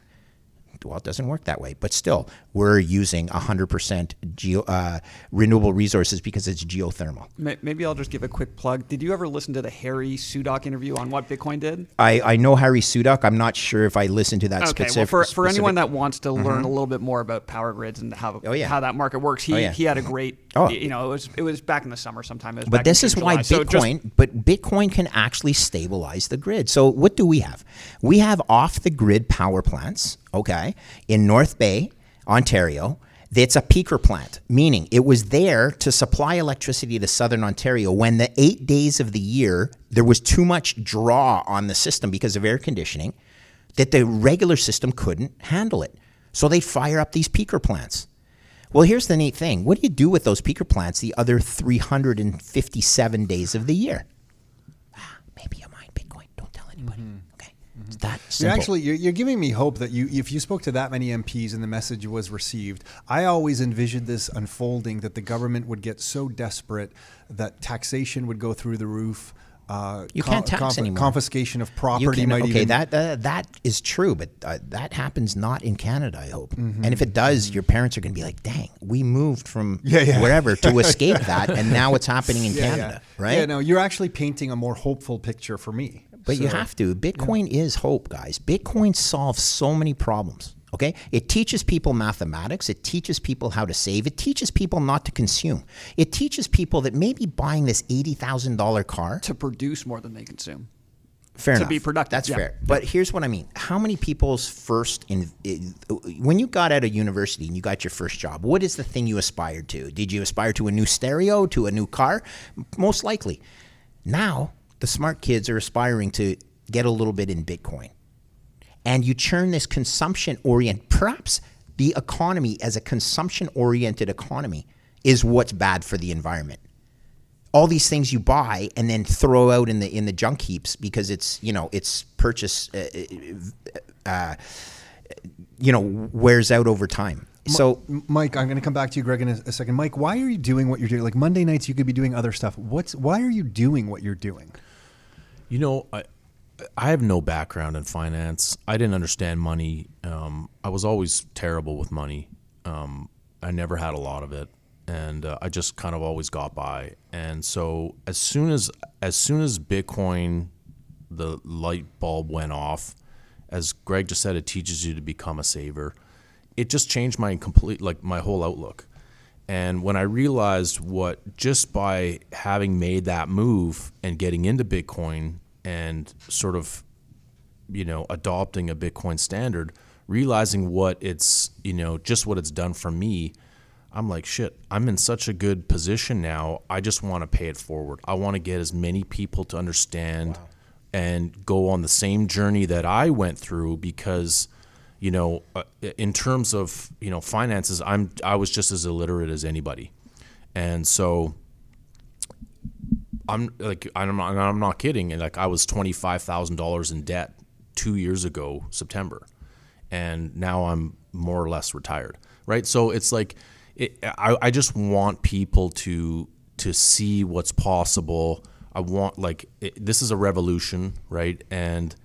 well, it doesn't work that way. But still, we're using 100% geo, uh, renewable resources because it's geothermal. Maybe I'll just give a quick plug. Did you ever listen to the Harry Sudock interview on what Bitcoin did? I, I know Harry Sudock. I'm not sure if I listened to that Okay, specific. well, for, for specific- anyone that wants to learn a little bit more about power grids and how Oh, yeah. how that market works, he, Oh, yeah. he had a great. Oh. You know, it was it was back in the summer sometime. It was But this is June, why July. So Bitcoin, but Bitcoin can actually stabilize the grid. So what do we have? We have off the grid power plants, okay, in North Bay, Ontario. It's a peaker plant, meaning it was there to supply electricity to southern Ontario when the eight days of the year there was too much draw on the system because of air conditioning that the regular system couldn't handle it. So they fire up these peaker plants. Well, here's the neat thing. What do you do with those peaker plants the other 357 days of the year? Ah, maybe you mine Bitcoin. Don't tell anybody. Okay. It's that You're actually you're, you're giving me hope that you if you spoke to that many MPs and the message was received. I always envisioned this unfolding that the government would get so desperate that taxation would go through the roof. Uh, You can't tax anymore. Confiscation of property can- might okay, even. that uh, that is true, but uh, that happens not in Canada. I hope, Mm-hmm. and if it does, your parents are going to be like, "Dang, we moved from Yeah, yeah. wherever to escape that, and now it's happening in yeah, Canada, yeah. right?" Yeah, no, you're actually painting a more hopeful picture for me. But you have to. Bitcoin is hope, guys. Bitcoin solves so many problems. Okay? It teaches people mathematics. It teaches people how to save. It teaches people not to consume. It teaches people that maybe buying this $80,000 car, to produce more than they consume. fair to enough. be productive, That's yeah. fair. But here's what I mean. How many people's first, in, in, when you got out of university and you got your first job, what is the thing you aspired to? Did you aspire to a new stereo, to a new car? Most likely. Now, the smart kids are aspiring to get a little bit in Bitcoin. And you churn this consumption orient, perhaps the economy as a consumption oriented economy is what's bad for the environment all these things you buy and then throw out in the in the junk heaps because it's you know it's purchase uh, uh, you know wears out over time. So Mike, I'm going to come back to you, Greg, in a, a second. Mike, why are you doing what you're doing? Like Monday nights, you could be doing other stuff. What's why are you doing what you're doing? You know, I I have no background in finance. I didn't understand money. Um, I was always terrible with money. Um, I never had a lot of it, and uh, I just kind of always got by. And so as soon as as soon as Bitcoin, the light bulb went off, as Greg just said, it teaches you to become a saver. It just changed my complete like my whole outlook. And when I realized what just by having made that move and getting into Bitcoin and sort of, you know, adopting a Bitcoin standard, realizing what it's, you know, just what it's done for me, I'm like, shit, I'm in such a good position now. I just want to pay it forward. I want to get as many people to understand and go on the same journey that I went through because you know, uh, in terms of you know finances, I'm I was just as illiterate as anybody, and so I'm like I'm not, I'm not kidding. And like I was twenty five thousand dollars in debt two years ago September, and now I'm more or less retired. Right, so it's like it, I I just want people to to see what's possible. I want like it, this is a revolution, right? And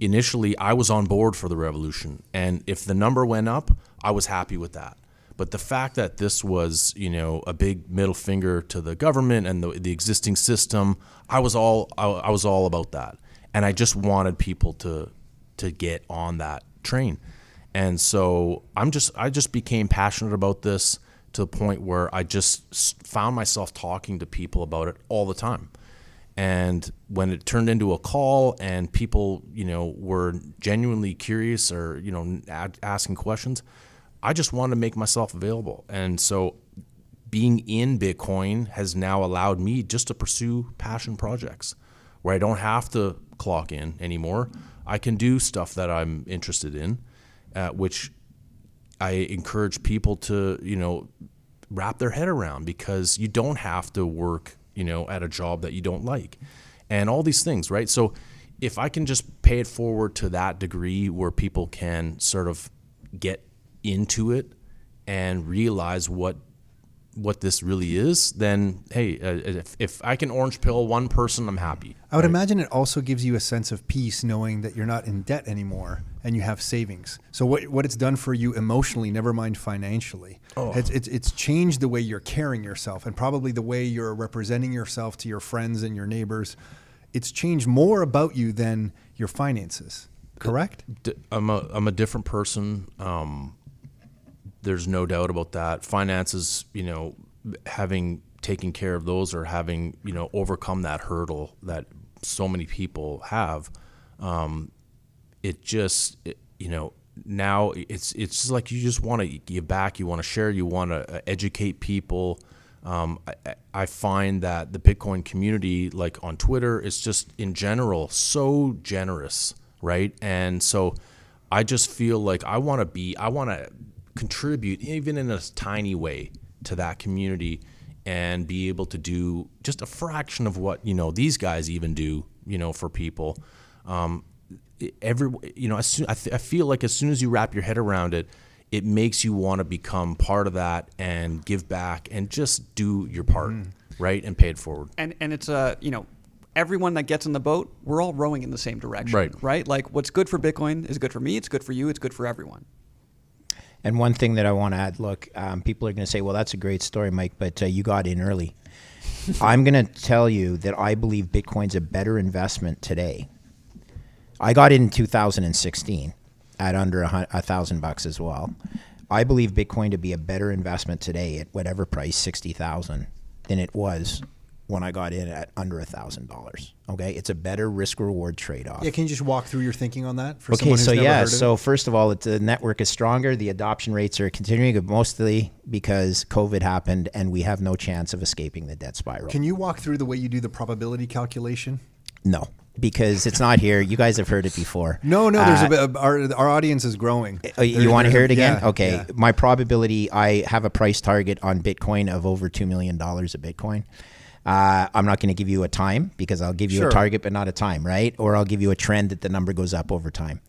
initially I was on board for the revolution, and if the number went up, I was happy with that. But the fact that this was, you know, a big middle finger to the government and the, the existing system, I was all I, I was all about that, and I just wanted people to to get on that train. And so I'm just I just became passionate about this to the point where I just found myself talking to people about it all the time. And when it turned into a call and people, you know, were genuinely curious or, you know, asking questions, I just wanted to make myself available. And so being in Bitcoin has now allowed me just to pursue passion projects where I don't have to clock in anymore. I can do stuff that I'm interested in, uh, which I encourage people to, you know, wrap their head around because you don't have to work, you know, at a job that you don't like and all these things, right? So if I can just pay it forward to that degree where people can sort of get into it and realize what what this really is, then hey, uh, if, if I can orange pill one person, I'm happy. I would imagine it also gives you a sense of peace knowing that you're not in debt anymore and you have savings. So what what it's done for you emotionally, never mind financially, it's, it's it's changed the way you're carrying yourself and probably the way you're representing yourself to your friends and your neighbors. It's changed more about you than your finances. Correct? D- I'm a I'm a different person. Um, there's no doubt about that. Finances, you know, having taken care of those or having you know overcome that hurdle that so many people have, um, it just it, you know now it's it's just like you just want to give back, you want to share, you want to educate people. Um, I, I find that the Bitcoin community, like on Twitter, is just in general so generous, right? And so I just feel like I want to be, I want to contribute, even in a tiny way, to that community and be able to do just a fraction of what you know these guys even do, you know, for people. Um, every you know, as soon, I, th- I feel like as soon as you wrap your head around it, it makes you want to become part of that and give back and just do your part, right, and pay it forward. and and it's a you know everyone that gets in the boat we're all rowing in the same direction Right. right like what's good for bitcoin is good for me it's good for you it's good for everyone And one thing that I want to add look, um, people are going to say, well, that's a great story, Mike, but uh, you got in early. I'm going to tell you that I believe Bitcoin's a better investment today. I got in 2016 at under a, a thousand bucks as well. I believe Bitcoin to be a better investment today at whatever price, 60,000, than it was when I got in at under a thousand dollars. Okay. It's a better risk reward trade off. Yeah, can you just walk through your thinking on that for Okay, someone who's so never yeah, so first of all, it's, the network is stronger. The adoption rates are continuing, mostly because COVID happened, and we have no chance of escaping the debt spiral. Can you walk through the way you do the probability calculation? no, because it's not here. You guys have heard it before. No, no. There's Uh, a bit. Our our audience is growing. Oh, you want to hear it again? yeah, okay. yeah. My probability, I have a price target on Bitcoin of over $2 million a Bitcoin. Uh, I'm not going to give you a time because I'll give you Sure. a target, but not a time, right? Or I'll give you a trend that the number goes up over time.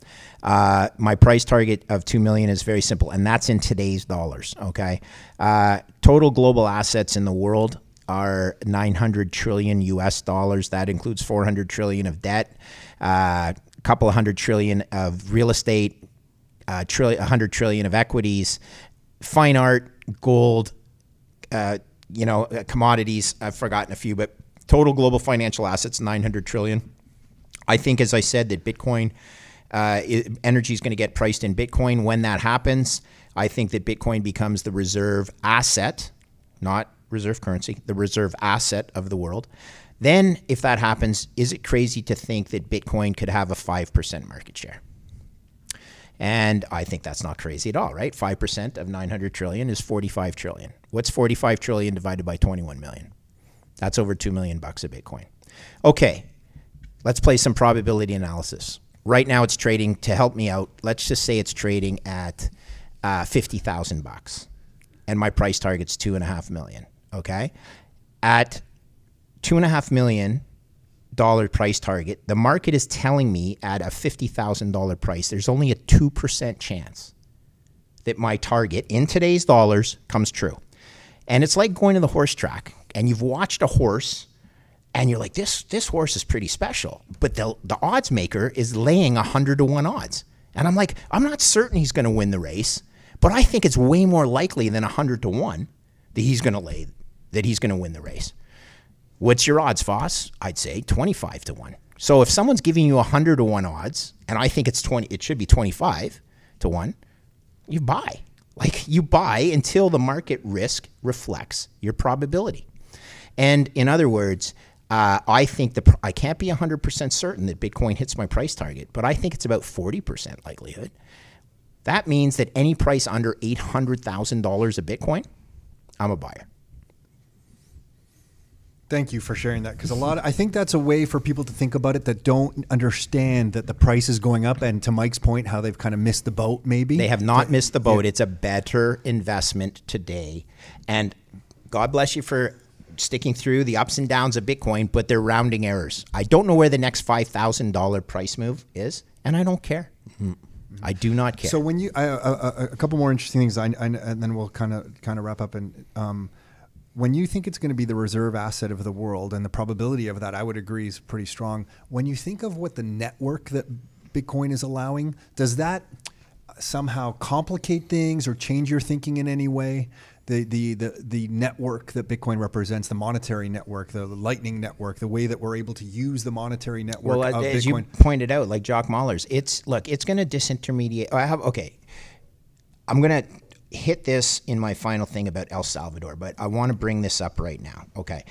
Uh, my price target of 2 million is very simple, and that's in today's dollars, okay? Uh, total global assets in the world are 900 trillion US dollars. That includes 400 trillion of debt, uh, a couple of hundred trillion of real estate, uh, trillion, 100 trillion of equities, fine art, gold, uh, you know, uh, commodities. I've forgotten a few, but total global financial assets, 900 trillion. I think, as I said, that Bitcoin uh, energy is going to get priced in Bitcoin. When that happens, I think that Bitcoin becomes the reserve asset, not reserve currency, the reserve asset of the world. Then, if that happens, is it crazy to think that Bitcoin could have a 5% market share? And I think that's not crazy at all, right? 5% of 900 trillion is 45 trillion. What's 45 trillion divided by 21 million? That's over 2 million bucks of Bitcoin. Okay, let's play some probability analysis. Right now it's trading to help me out. Let's just say it's trading at uh, 50,000 bucks and my price target's two and a half million. Okay. At two and a half million dollar price target, the market is telling me at a fifty thousand dollar price, there's only a two percent chance that my target in today's dollars comes true. And it's like going to the horse track and you've watched a horse and you're like, this this horse is pretty special. But the the odds maker is laying hundred to one odds. And I'm like, I'm not certain he's gonna win the race, but I think it's way more likely than hundred to one that he's gonna lay that he's gonna win the race. What's your odds, Foss? I'd say 25 to 1. So if someone's giving you 100 to 1 odds, and I think it's 20, it should be 25 to 1, you buy. Like you buy until the market risk reflects your probability. And in other words, uh, I think the I can't be 100% certain that Bitcoin hits my price target, but I think it's about 40% likelihood. That means that any price under $800,000 a Bitcoin, I'm a buyer. Thank you for sharing that because a lot. I think that's a way for people to think about it that don't understand that the price is going up. And to Mike's point, how they've kind of missed the boat. Maybe They have not missed the boat. It's a better investment today. And God bless you for sticking through the ups and downs of Bitcoin, but they're rounding errors. I don't know where the next $5,000 price move is, and I don't care. I do not care. So when you, I, a, couple more interesting things, I, I, and then we'll kind of kind of wrap up. And um, when you think it's going to be the reserve asset of the world, and the probability of that, I would agree is pretty strong. When you think of what the network that Bitcoin is allowing, does that somehow complicate things or change your thinking in any way? The, the, the, the network that Bitcoin represents, the monetary network, the Lightning network, the way that we're able to use the monetary network well, as Bitcoin. you pointed out, like Jack Mallers, it's look, it's going to disintermediate. I have okay. I'm going to hit this in my final thing about El Salvador, but I want to bring this up right now. Okay,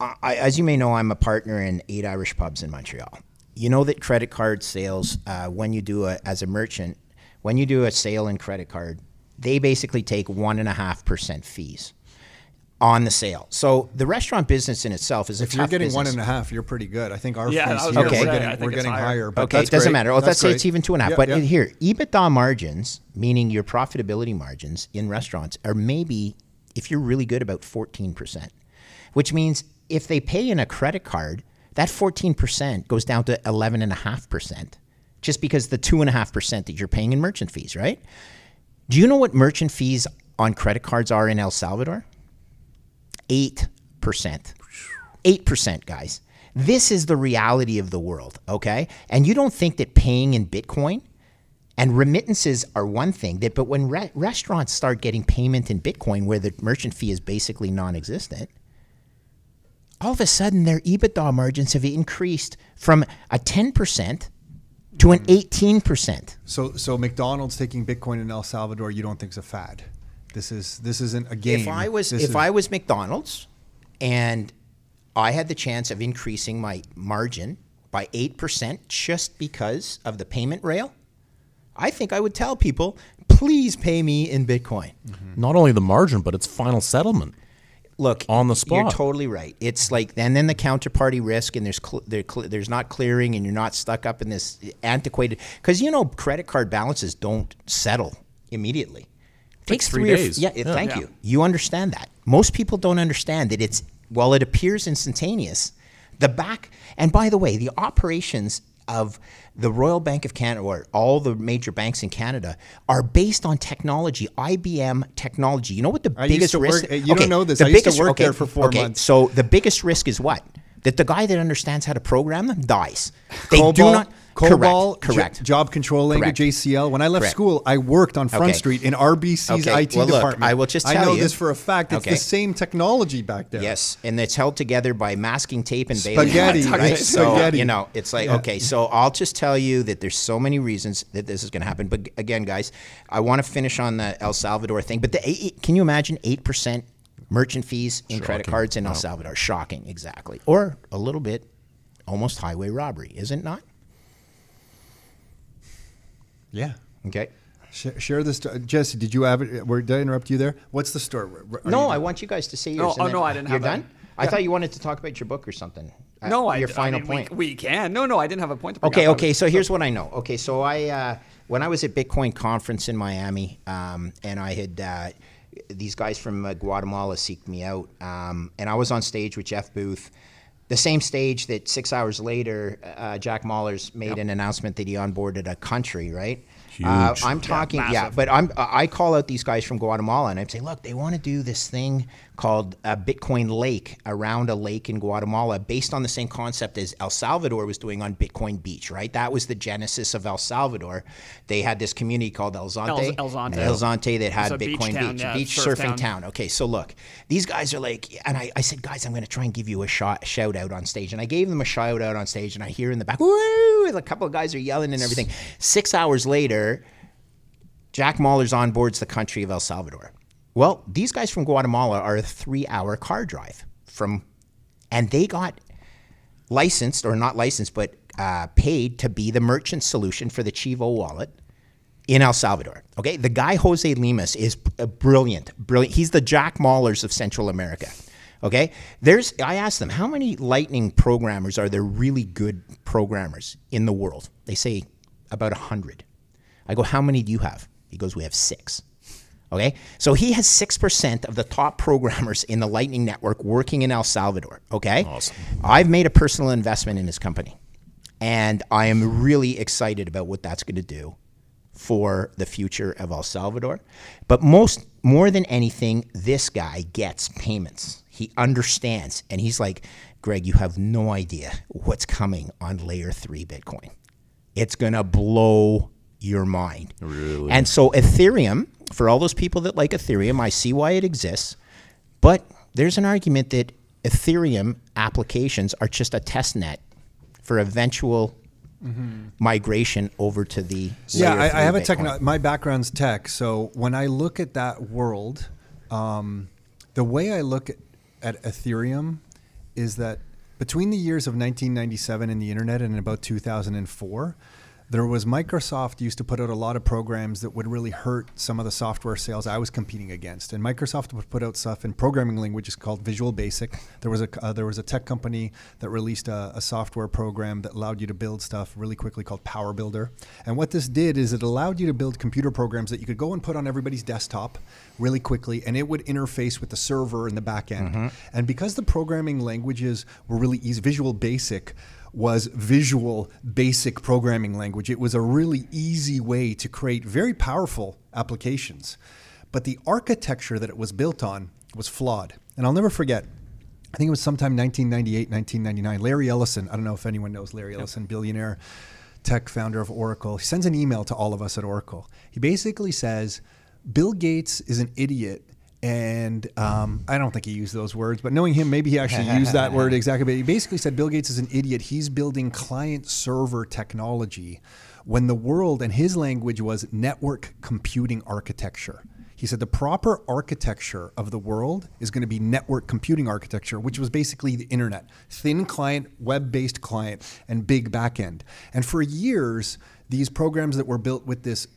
I, as you may know, I'm a partner in eight Irish pubs in Montreal. You know that credit card sales, uh, when you do a as a merchant, when you do a sale in credit card, they basically take one and a half percent fees on the sale. So the restaurant business in itself is a if you're getting business. one and a half, you're pretty good. I think our Yeah, fees I was here, gonna we're say, getting, we're getting higher. higher. But Okay, it doesn't great. matter. Well, That's let's say it's even two and a half. Yeah, but yeah. here, EBITDA margins, meaning your profitability margins in restaurants, are maybe, if you're really good, about 14%, which means if they pay in a credit card, that 14% goes down to 11.5%. just because the two and a half percent that you're paying in merchant fees, right? Do you know what merchant fees on credit cards are in El Salvador? Eight percent. Eight percent, guys. This is the reality of the world, okay? And you don't think that paying in Bitcoin and remittances are one thing, that but when re- restaurants start getting payment in Bitcoin, where the merchant fee is basically non-existent, all of a sudden their EBITDA margins have increased from a ten percent to an eighteen percent. So so McDonald's taking Bitcoin in El Salvador, you don't think is a fad. This is this isn't a game. If I was This if is- I was McDonald's and I had the chance of increasing my margin by eight percent just because of the payment rail, I think I would tell people, please pay me in Bitcoin. Mm-hmm. Not only the margin, but its final settlement. Look, On the spot. You're totally right. It's like, and then the counterparty risk, and there's cl- there cl- there's not clearing, and you're not stuck up in this antiquated. Because you know, credit card balances don't settle immediately. Takes three or f- days. yeah, Yeah. thank Yeah. you. You understand that. Most people don't understand that it's while it appears instantaneous, the back. And by the way, the operations of the Royal Bank of Canada or all the major banks in Canada are based on technology, IBM technology. You know what the I used biggest to risk? work- you don't know this. the I used to biggest- work there for four okay, months. So the biggest risk is what? That the guy that understands how to program them dies. They COBOL, do not. COBOL, correct. Correct. j- job control language, Correct. JCL. When I left Correct. school, I worked on Front Okay. Street in RBC's Okay, IT well, look, department. I will just tell you I know you- this for a fact. It's Okay. the same technology back there. Yes, and it's held together by masking tape and baling Spaghetti, wire, right? So Spaghetti. you know, it's like Yeah. okay. So I'll just tell you that there's so many reasons that this is going to happen. But again, guys, I want to finish on the El Salvador thing. But the eight, can you imagine eight percent merchant fees in credit cards in El Salvador? Shocking, exactly, or a little bit, almost highway robbery, is it not? Yeah. Okay. Sh- share this. sto- Jesse, did you have it? Were, did I interrupt you there? What's the story? Are No, I want you guys to say yours. No, oh, no, I didn't You're have that. done. I thought you wanted to talk about your book or something. Uh, No, I your I final mean, point. We, can. No, no, I didn't have a point to bring Okay, up. Okay. was- So here's what I know. Okay, so I uh, when I was at Bitcoin conference in Miami, um, and I had uh, these guys from uh, Guatemala seeked me out, um, and I was on stage with Jeff Booth, the same stage that six hours later uh, Jack Mallers made an announcement that he onboarded a country, right? Uh, I'm talking, yeah, massive. but I'm I call out these guys from Guatemala and I'm saying, look, they want to do this thing called a Bitcoin Lake around a lake in Guatemala, based on the same concept as El Salvador was doing on Bitcoin Beach, right? That was the genesis of El Salvador. They had this community called El Zonte, El Zonte. El Zonte that had a beach Bitcoin town, Beach, yeah, beach surf surfing town. town. Okay, so look, these guys are like, and I, I said, guys, I'm going to try and give you a shot, shout out on stage, and I gave them a shout out on stage, and I hear in the back, woo, a couple of guys are yelling and everything. Six hours later. Jack Mallers on boards the country of El Salvador. Well, these guys from Guatemala are a three-hour car drive from, and they got licensed or not licensed, but uh, paid to be the merchant solution for the Chivo wallet in El Salvador. Okay, the guy Jose Limas is uh, brilliant, brilliant. He's the Jack Mallers of Central America. Okay, there's. I asked them how many Lightning programmers are there really good programmers in the world. They say about a hundred. I go, how many do you have? He goes, we have six. Okay, so he has six percent of the top programmers in the Lightning Network working in El Salvador. Okay, Awesome. I've made a personal investment in his company, and I am really excited about what that's going to do for the future of El Salvador. But most, more than anything, this guy gets payments. He understands, and he's like, Greg, you have no idea what's coming on layer three Bitcoin. It's gonna blow your mind. Really? And so Ethereum, for all those people that like Ethereum, I see why it exists. But there's an argument that Ethereum applications are just a test net for eventual migration over to the Yeah, I, I have a techno. My background's tech, so when I look at that world, um, the way I look at, at Ethereum is that between the years of 1997 and the internet and about 2004, there was Microsoft used to put out a lot of programs that would really hurt some of the software sales I was competing against. And Microsoft would put out stuff in programming languages called Visual Basic. There was a uh, there was a tech company that released a, a software program that allowed you to build stuff really quickly called Power Builder. And what this did is it allowed you to build computer programs that you could go and put on everybody's desktop really quickly, and it would interface with the server in the back end. And because the programming languages were really easy, Visual Basic was visual basic programming language. It was a really easy way to create very powerful applications. But the architecture that it was built on was flawed. And I'll never forget, I think it was sometime 1998, 1999. Larry Ellison, I don't know if anyone knows Larry Ellison, billionaire tech founder of Oracle, he sends an email to all of us at Oracle. He basically says, Bill Gates is an idiot. And um, I don't think he used those words, but knowing him, maybe he actually used that word exactly. But he basically said Bill Gates is an idiot. He's building client server technology when the world and his language was network computing architecture. He said the proper architecture of the world is going to be network computing architecture, which was basically the internet thin client, web based client, and big backend. And for years, these programs that were built with this,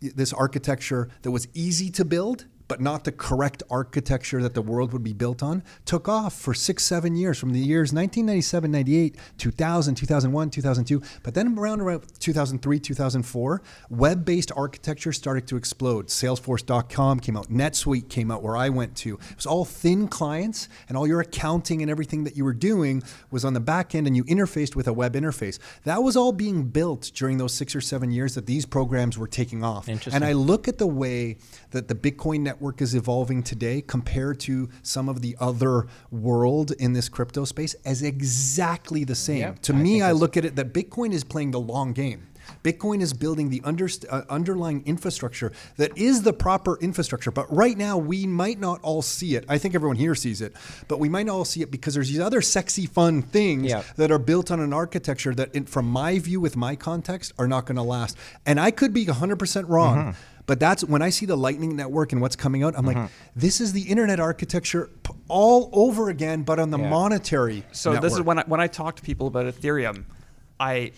this architecture that was easy to build but not the correct architecture that the world would be built on, took off for six, seven years from the years 1997, 98, 2000, 2001, 2002. But then around around 2003, 2004, web based architecture started to explode. Salesforce.com came out, NetSuite came out, where I went to. It was all thin clients, and all your accounting and everything that you were doing was on the back end, and you interfaced with a web interface. That was all being built during those six or seven years that these programs were taking off. Interesting. And I look at the way that the Bitcoin network network is evolving today compared to some of the other world in this crypto space as exactly the same. Yep, to I me, I look at it that Bitcoin is playing the long game. Bitcoin is building the underst- uh, underlying infrastructure that is the proper infrastructure. But right now, we might not all see it. I think everyone here sees it, but we might not all see it because there's these other sexy, fun things Yeah. that are built on an architecture that, in, from my view, with my context, are not going to last. And I could be 100% wrong. Mm-hmm. But that's when I see the Lightning Network and what's coming out. I'm Mm-hmm. like, this is the internet architecture all over again, but on the Yeah. monetary. So this is when I, when I talk to people about Ethereum, I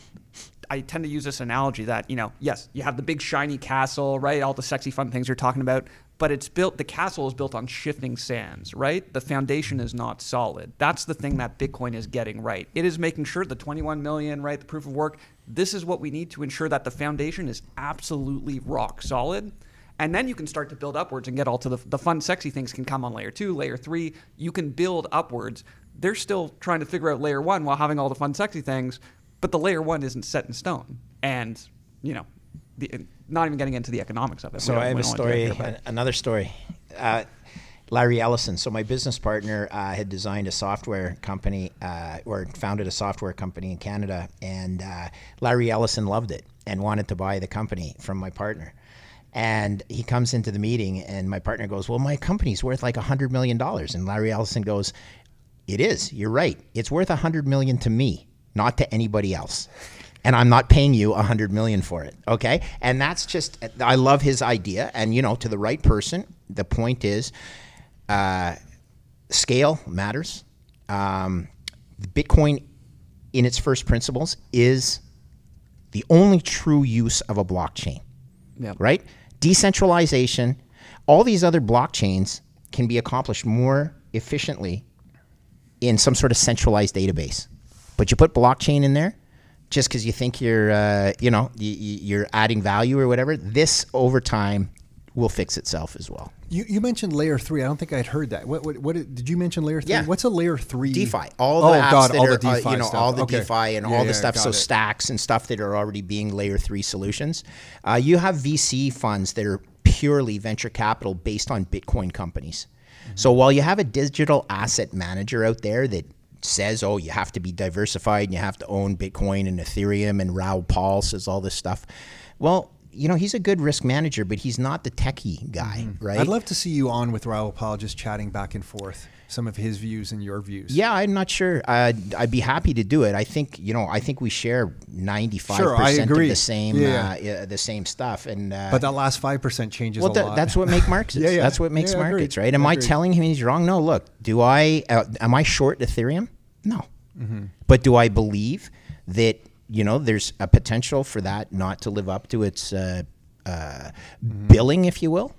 I tend to use this analogy that you know, yes, you have the big shiny castle, right? All the sexy fun things you're talking about, but it's built. The castle is built on shifting sands, right? The foundation is not solid. That's the thing that Bitcoin is getting right. It is making sure the 21 million, right? The proof of work. This is what we need to ensure that the foundation is absolutely rock solid. And then you can start to build upwards and get all to the, the fun, sexy things can come on layer two, layer three. You can build upwards. They're still trying to figure out layer one while having all the fun, sexy things, but the layer one isn't set in stone. And, you know, the, not even getting into the economics of it. So I have a don't want to story, another story. Uh, Larry Ellison. So my business partner uh, had designed a software company uh, or founded a software company in Canada, and uh, Larry Ellison loved it and wanted to buy the company from my partner. And he comes into the meeting, and my partner goes, "Well, my company's worth like a hundred million dollars." And Larry Ellison goes, "It is. You're right. It's worth a hundred million to me, not to anybody else." and I'm not paying you a hundred million for it. Okay, and that's just I love his idea, and you know, to the right person, the point is, uh, scale matters. Um, Bitcoin, in its first principles, is the only true use of a blockchain. Yeah. Right? Decentralization, all these other blockchains can be accomplished more efficiently in some sort of centralized database. But you put blockchain in there just because you think you're, uh, you know, you're adding value or whatever. This over time will fix itself as well. You, you mentioned layer three. I don't think I'd heard that. What, what, what did you mention layer three? Yeah. What's a layer three? DeFi, all the oh, apps God, that all are, the uh, DeFi you know, stuff. all the Okay. DeFi and Yeah, all yeah, the stuff. So it. stacks and stuff that are already being layer three solutions. Uh, you have VC funds that are purely venture capital based on Bitcoin companies. Mm-hmm. So while you have a digital asset manager out there that says, oh, you have to be diversified and you have to own Bitcoin and Ethereum, and Raoul Paul says all this stuff. Well, you know, he's a good risk manager, but he's not the techie guy, right? Mm-hmm. I'd love to see you on with Raoul Paul just chatting back and forth some of his views and your views. Yeah, I'm not sure. I'd, I'd be happy to do it. I think you know. I think we share 95 Sure, I percent of the same Yeah. uh, the same stuff. And uh, But that last 5% changes well, a lot. that's what makes markets. Yeah, yeah. That's what makes Yeah, markets, right? Am I I, telling him he's wrong? No. Look, do I? Uh, am I short Ethereum? No. Mm-hmm. But do I believe that you know there's a potential for that not to live up to its uh, uh, Mm-hmm. billing, if you will?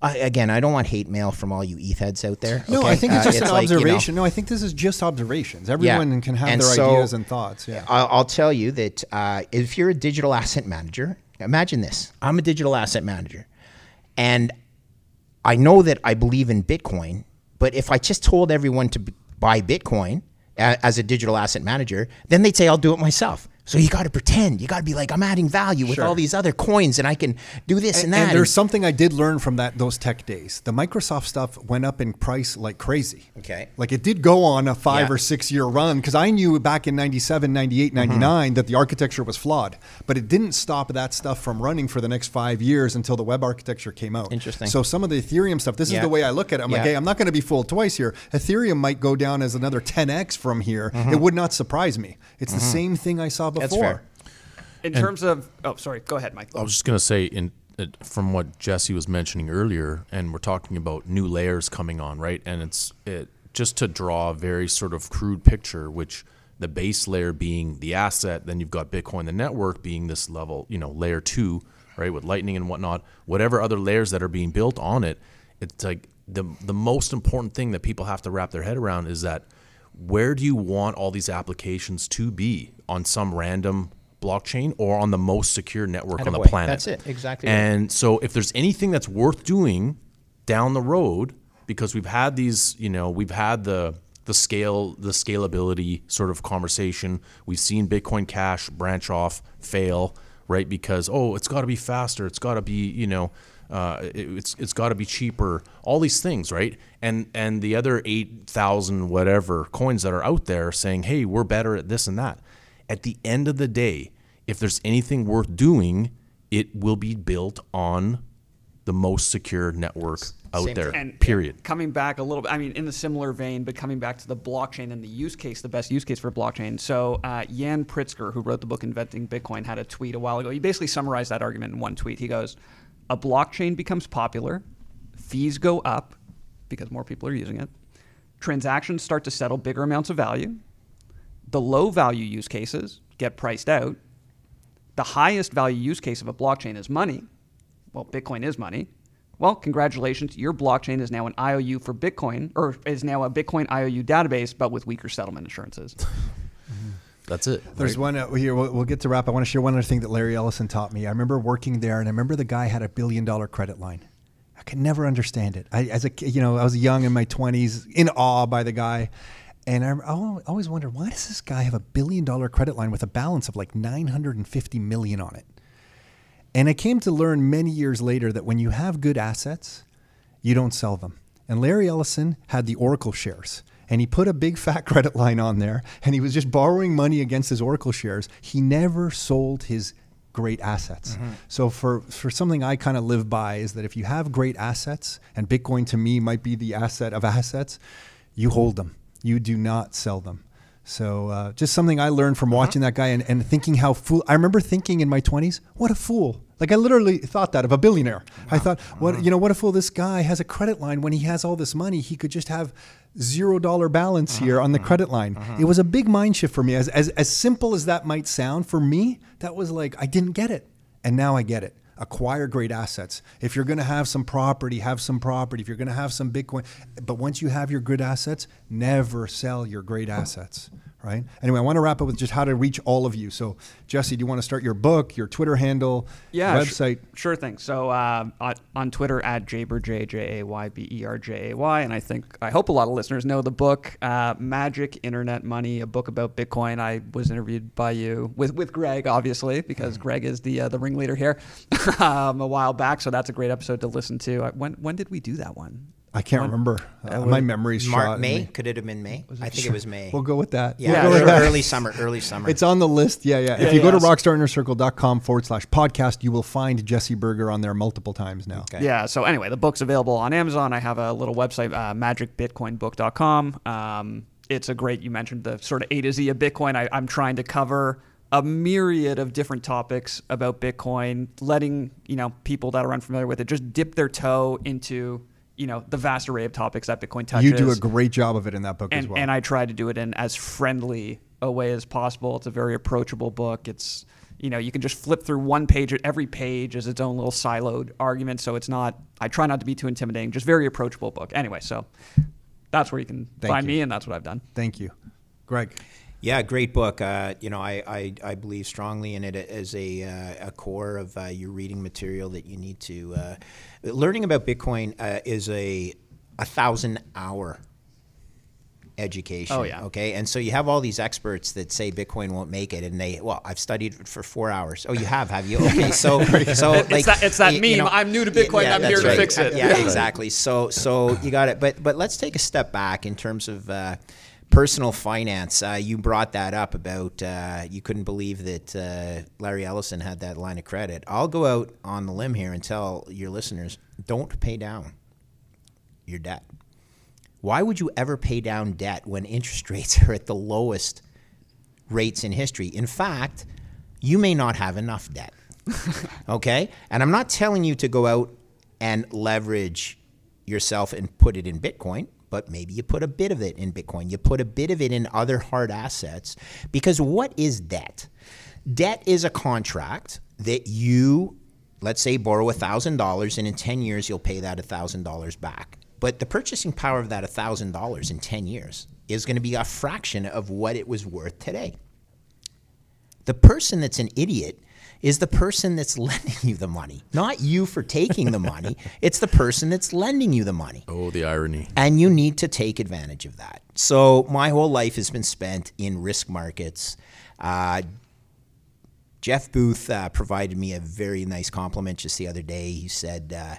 I, again, I don't want hate mail from all you ETH heads out there. No, okay? I think it's Uh, just an like, you know, observation. no, I think this is just observations. Everyone can have And their so, ideas and thoughts. Yeah. I'll, I'll tell you that uh, if you're a digital asset manager, imagine this: I'm a digital asset manager, and I know that I believe in Bitcoin. But if I just told everyone to b- buy Bitcoin, as a digital asset manager, then they'd say, I'll do it myself. So you got to pretend. You got to be like, I'm adding value with Sure. all these other coins, and I can do this and, And, that. and there's something I did learn from that those tech days. The Microsoft stuff went up in price like crazy. Okay. Like it did go on a five Yeah. or six year run because I knew back in 97, 98, 99 Mm-hmm. that the architecture was flawed. But it didn't stop that stuff from running for the next five years until the web architecture came out. Interesting. So some of the Ethereum stuff, this Yeah. is the way I look at it. I'm like, hey, I'm not going to be fooled twice here. Ethereum might go down as another 10x from here. It would not surprise me. It's the same thing I saw before. That's fair. In terms of, oh, sorry, go ahead, Mike. I was just gonna say, in uh, from what Jesse was mentioning earlier, and we're talking about new layers coming on, right? And it's it just to draw a very sort of crude picture, which the base layer being the asset, then you've got Bitcoin, the network being this level, you know, layer two, right, with Lightning and whatnot. Whatever other layers that are being built on it, it's like the the most important thing that people have to wrap their head around is that where do you want all these applications to be on some random blockchain or on the most secure network on the planet? That's it. Exactly right. And so if there's anything that's worth doing down the road, because we've had these, you know, we've had the the scale, the scalability sort of conversation. We've seen Bitcoin Cash branch off, fail, right? Because oh, it's got to be faster. It's got to be, you know, uh, it, it's it's got to be cheaper. All these things, right? And and the other eight thousand whatever coins that are out there saying, hey, we're better at this and that. At the end of the day, if there's anything worth doing, it will be built on the most secure network out Same there. And period. Coming back a little bit, I mean, in the similar vein, but coming back to the blockchain and the use case, the best use case for blockchain. So, uh, Yan Pritzker, who wrote the book Inventing Bitcoin, had a tweet a while ago. He basically summarized that argument in one tweet. He goes, A blockchain becomes popular, fees go up because more people are using it, transactions start to settle bigger amounts of value, the low value use cases get priced out, the highest value use case of a blockchain is money. Well, Bitcoin is money. Well, congratulations. Your blockchain is now an IOU for Bitcoin, or is now a Bitcoin IOU database, but with weaker settlement assurances. That's it. There's right? one uh, here. We'll, we'll get to wrap. I want to share one other thing that Larry Ellison taught me. I remember working there, and I remember the guy had a billion dollar credit line. I could never understand it. I, as a you know, I was young in my 20s, in awe by the guy, and I al- always wondered why does this guy have a billion dollar credit line with a balance of like 950 million on it. And I came to learn many years later that when you have good assets, you don't sell them. And Larry Ellison had the Oracle shares. And he put a big fat credit line on there and he was just borrowing money against his Oracle shares. He never sold his great assets. Mm-hmm. So for for something I kind of live by is that if you have great assets and Bitcoin to me might be the asset of assets, you hold them. You do not sell them. So uh, just something I learned from mm-hmm. watching that guy and, and thinking how fool. I remember thinking in my twenties, what a fool. Like I literally thought that of a billionaire. I thought, what mm-hmm. you know, what a fool. This guy has a credit line when he has all this money. He could just have zero dollar balance here on the uh-huh. credit line. Uh-huh. It was a big mind shift for me. As, as as simple as that might sound, for me, that was like I didn't get it, and now I get it acquire great assets. If you're going to have some property, have some property. If you're going to have some Bitcoin, but once you have your good assets, never sell your great assets, right? Anyway, I want to wrap up with just how to reach all of you. So, Jesse, do you want to start your book, your Twitter handle, Yeah, website? sure thing. So uh, on, Twitter at Jaber J A Y B E R J A Y, and I think I hope a lot of listeners know the book uh, Magic Internet Money, a book about Bitcoin. I was interviewed by you with with Greg, obviously, because Greg is the uh, the ringleader here um, a while back. So that's a great episode to listen to. I, when when did we do that one? I can't remember. Uh, my memory's Mar- shot. May? Could it have been May? I think it was May. We'll go with that. yeah, We'll go with that. early summer. Early summer. It's on the list. Yeah, yeah. Yeah, if you go to yeah. rockstarinnercircle.com forward slash podcast, you will find Jesse Berger on there multiple times now. Okay. Yeah. So anyway, the book's available on Amazon. I have a little website, uh, magicbitcoinbook.com. Um, it's a great. You mentioned the sort of A to Z of Bitcoin. I, I'm trying to cover a myriad of different topics about Bitcoin, letting you know people that are unfamiliar with it just dip their toe into you know the vast array of topics that Bitcoin touches. You do a great job of it in that book and, as well. and I try to do it in as friendly a way as possible. It's a very approachable book. It's you know you can just flip through one page. Every page is its own little siloed argument, so it's not. I try not to be too intimidating. Just very approachable book. Anyway, so that's where you can Thank find you. me, and that's what I've done. Thank you. Greg. Yeah, great book. Uh, you know, I, I, I believe strongly in it as a, uh, a core of uh, your reading material that you need to. Learning about Bitcoin uh, is a a thousand hour education. Oh, yeah. Okay. And so you have all these experts that say Bitcoin won't make it, and they well, I've studied it for four hours. Oh, you have, have you? Okay. So so like that- it's that you meme, "I'm new to Bitcoin, I'm that's here to fix it." Yeah, exactly. So so you got it. But but let's take a step back in terms of. Uh, Personal finance. Uh, you brought that up about uh, you couldn't believe that uh, Larry Ellison had that line of credit. I'll go out on the limb here and tell your listeners don't pay down your debt. Why would you ever pay down debt when interest rates are at the lowest rates in history? In fact, you may not have enough debt. okay? And I'm not telling you to go out and leverage yourself and put it in Bitcoin, but maybe you put a bit of it in Bitcoin. You put a bit of it in other hard assets. Because what is debt? Debt is a contract that you, let's say, borrow $1,000 and in 10 years you'll pay that $1,000 back. But the purchasing power of that $1,000 in 10 years is going to be a fraction of what it was worth today. The person that's an idiot is the person that's lending you the money, not you for taking the money. It's the person that's lending you the money. Oh, the irony. And you need to take advantage of that. So, my whole life has been spent in risk markets. Uh, Jeff Booth uh, provided me a very nice compliment just the other day. He said, uh,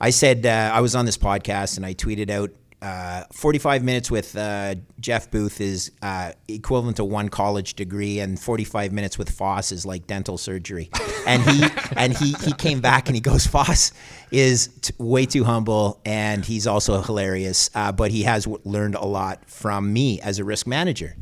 I said, uh, I was on this podcast and I tweeted out, uh, 45 minutes with uh, Jeff Booth is uh, equivalent to one college degree, and 45 minutes with Foss is like dental surgery. And he and he he came back and he goes, Foss is t- way too humble, and he's also hilarious, uh, but he has w- learned a lot from me as a risk manager.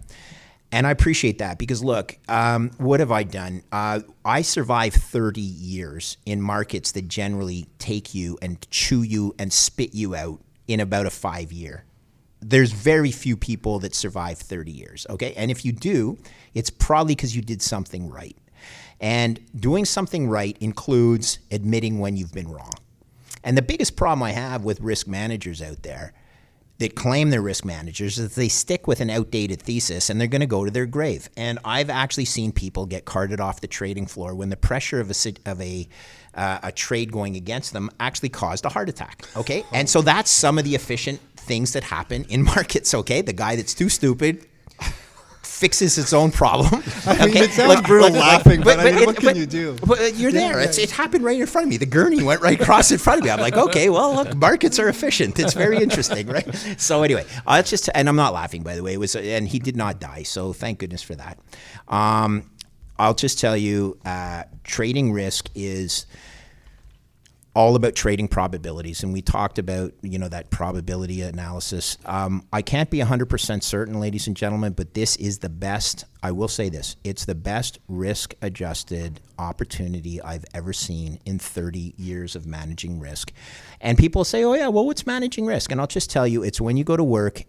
And I appreciate that because look, um, what have I done? Uh, I survived 30 years in markets that generally take you and chew you and spit you out in about a five year. There's very few people that survive 30 years, okay? And if you do, it's probably because you did something right. And doing something right includes admitting when you've been wrong. And the biggest problem I have with risk managers out there that claim they're risk managers is that they stick with an outdated thesis and they're going to go to their grave. And I've actually seen people get carted off the trading floor when the pressure of a of a uh, a trade going against them actually caused a heart attack. Okay, and so that's some of the efficient things that happen in markets. Okay, the guy that's too stupid fixes its own problem. I mean, okay? it sounds brutal laughing, but I mean, it- what can you do? But uh, you're there. It's, it happened right in front of me. The gurney went right across in front of me. I'm like, okay, well, look, markets are efficient. It's very interesting, right? So anyway, uh, it's just, and I'm not laughing, by the way. It was, and he did not die, so thank goodness for that. Um, I'll just tell you, uh, trading risk is all about trading probabilities, and we talked about you know that probability analysis. Um, I can't be 100% certain, ladies and gentlemen, but this is the best. I will say this: it's the best risk-adjusted opportunity I've ever seen in 30 years of managing risk. And people say, "Oh yeah, well, what's managing risk?" And I'll just tell you, it's when you go to work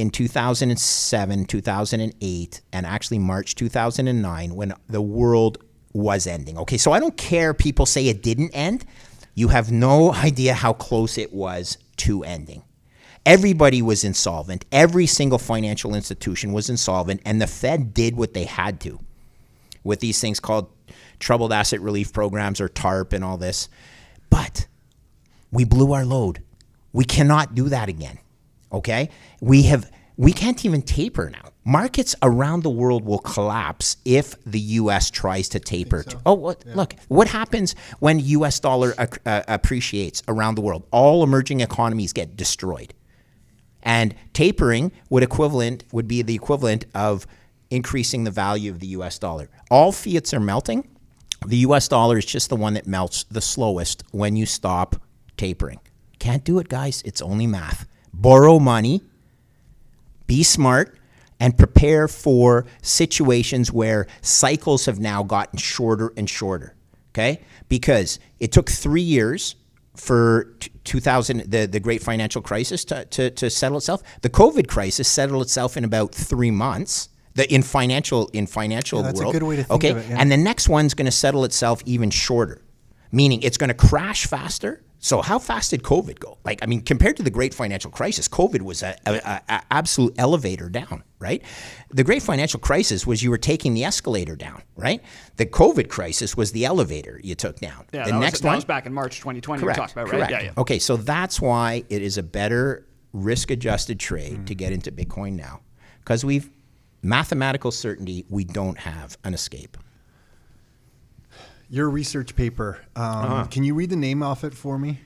in 2007, 2008, and actually March 2009 when the world was ending. Okay, so I don't care people say it didn't end. You have no idea how close it was to ending. Everybody was insolvent. Every single financial institution was insolvent, and the Fed did what they had to with these things called troubled asset relief programs or TARP and all this. But we blew our load. We cannot do that again. Okay? We have we can't even taper now. Markets around the world will collapse if the US tries to taper. Oh, what, look, what happens when US dollar uh, appreciates around the world? All emerging economies get destroyed. And tapering would equivalent would be the equivalent of increasing the value of the US dollar. All fiats are melting. The US dollar is just the one that melts the slowest when you stop tapering. Can't do it, guys. It's only math. Borrow money, be smart, and prepare for situations where cycles have now gotten shorter and shorter. Okay? Because it took three years for 2000, the, the great financial crisis to, to, to settle itself. The COVID crisis settled itself in about three months. The, in financial in financial Yeah, that's a world, good way to think okay, of it, yeah. and the next one's going to settle itself even shorter, meaning it's going to crash faster. So how fast did COVID go? Like, I mean, compared to the great financial crisis, COVID was a, a, a- absolute elevator down, right? The great financial crisis was you were taking the escalator down, right? The COVID crisis was the elevator you took down. Yeah, the that, next was, that one, was back in March 2020 correct, we talked about, correct. right? Yeah, yeah. Okay, so that's why it is a better risk adjusted trade to get into Bitcoin now because we've mathematical certainty we don't have an escape. Your research paper. Um, Uh-huh. Can you read the name off it for me?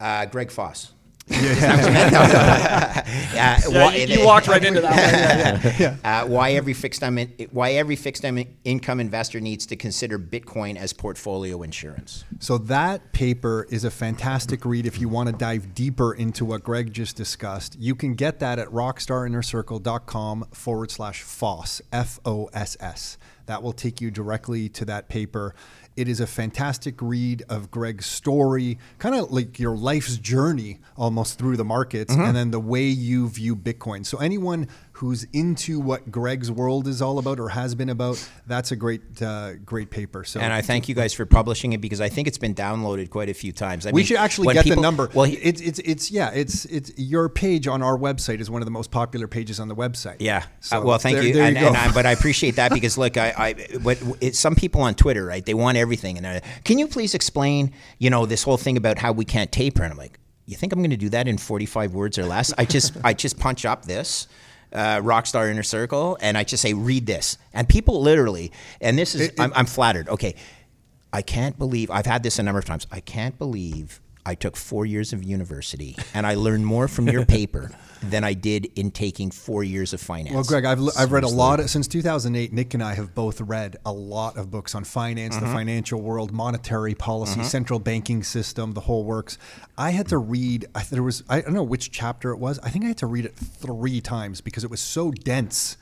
Uh, Greg Foss. Yeah, Uh, why- you, you walked right into that. Uh, why every fixed time why every fixed income investor needs to consider Bitcoin as portfolio insurance. So that paper is a fantastic read if you want to dive deeper into what Greg just discussed. You can get that at rockstarinnercircle.com forward slash FOSS, F O S S. That will take you directly to that paper. It is a fantastic read of Greg's story, kind of like your life's journey almost through the markets, Mm-hmm. and then the way you view Bitcoin. So, anyone who's into what Greg's world is all about or has been about, that's a great, uh, great paper. So, And I thank you guys for publishing it because I think it's been downloaded quite a few times. I we mean, should actually get people- the number. Well, it's it's it's yeah, it's it's your page on our website is one of the most popular pages on the website. Yeah. So Uh, well, thank there- you. there and, you and I, but I appreciate that because look, I, I but it's some people on Twitter, right? They want everything, and can you please explain, you know, this whole thing about how we can't taper? And I'm like, you think I'm going to do that in 45 words or less? I just I just punch up this. Uh, Rockstar Inner Circle, and I just say, read this. And people literally, and this is, It- it- I'm, I'm flattered. Okay. I can't believe, I've had this a number of times. I can't believe I took four years of university and I learned more from your paper than I did in taking four years of finance. Well, Greg, I've, I've read a lot of, since 2008. Nick and I have both read a lot of books on finance, Mm-hmm. the financial world, monetary policy, central banking system, the whole works. I had to read. I, there was I don't know which chapter it was. I think I had to read it three times because it was so dense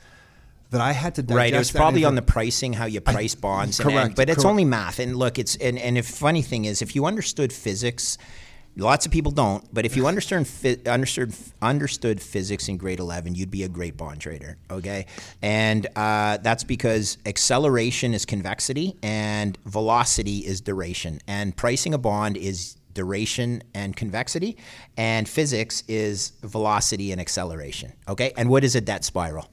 that I had to digest Right, it was probably on the pricing, how you price bonds, and, and- correct, but it's correct. only math. And look, it's and and if funny thing is, if you understood physics, lots of people don't. But if you understood understood understood physics in grade eleven, you'd be a great bond trader. Okay, and uh, that's because acceleration is convexity and velocity is duration, and pricing a bond is duration and convexity, and physics is velocity and acceleration. Okay, and what is a debt spiral?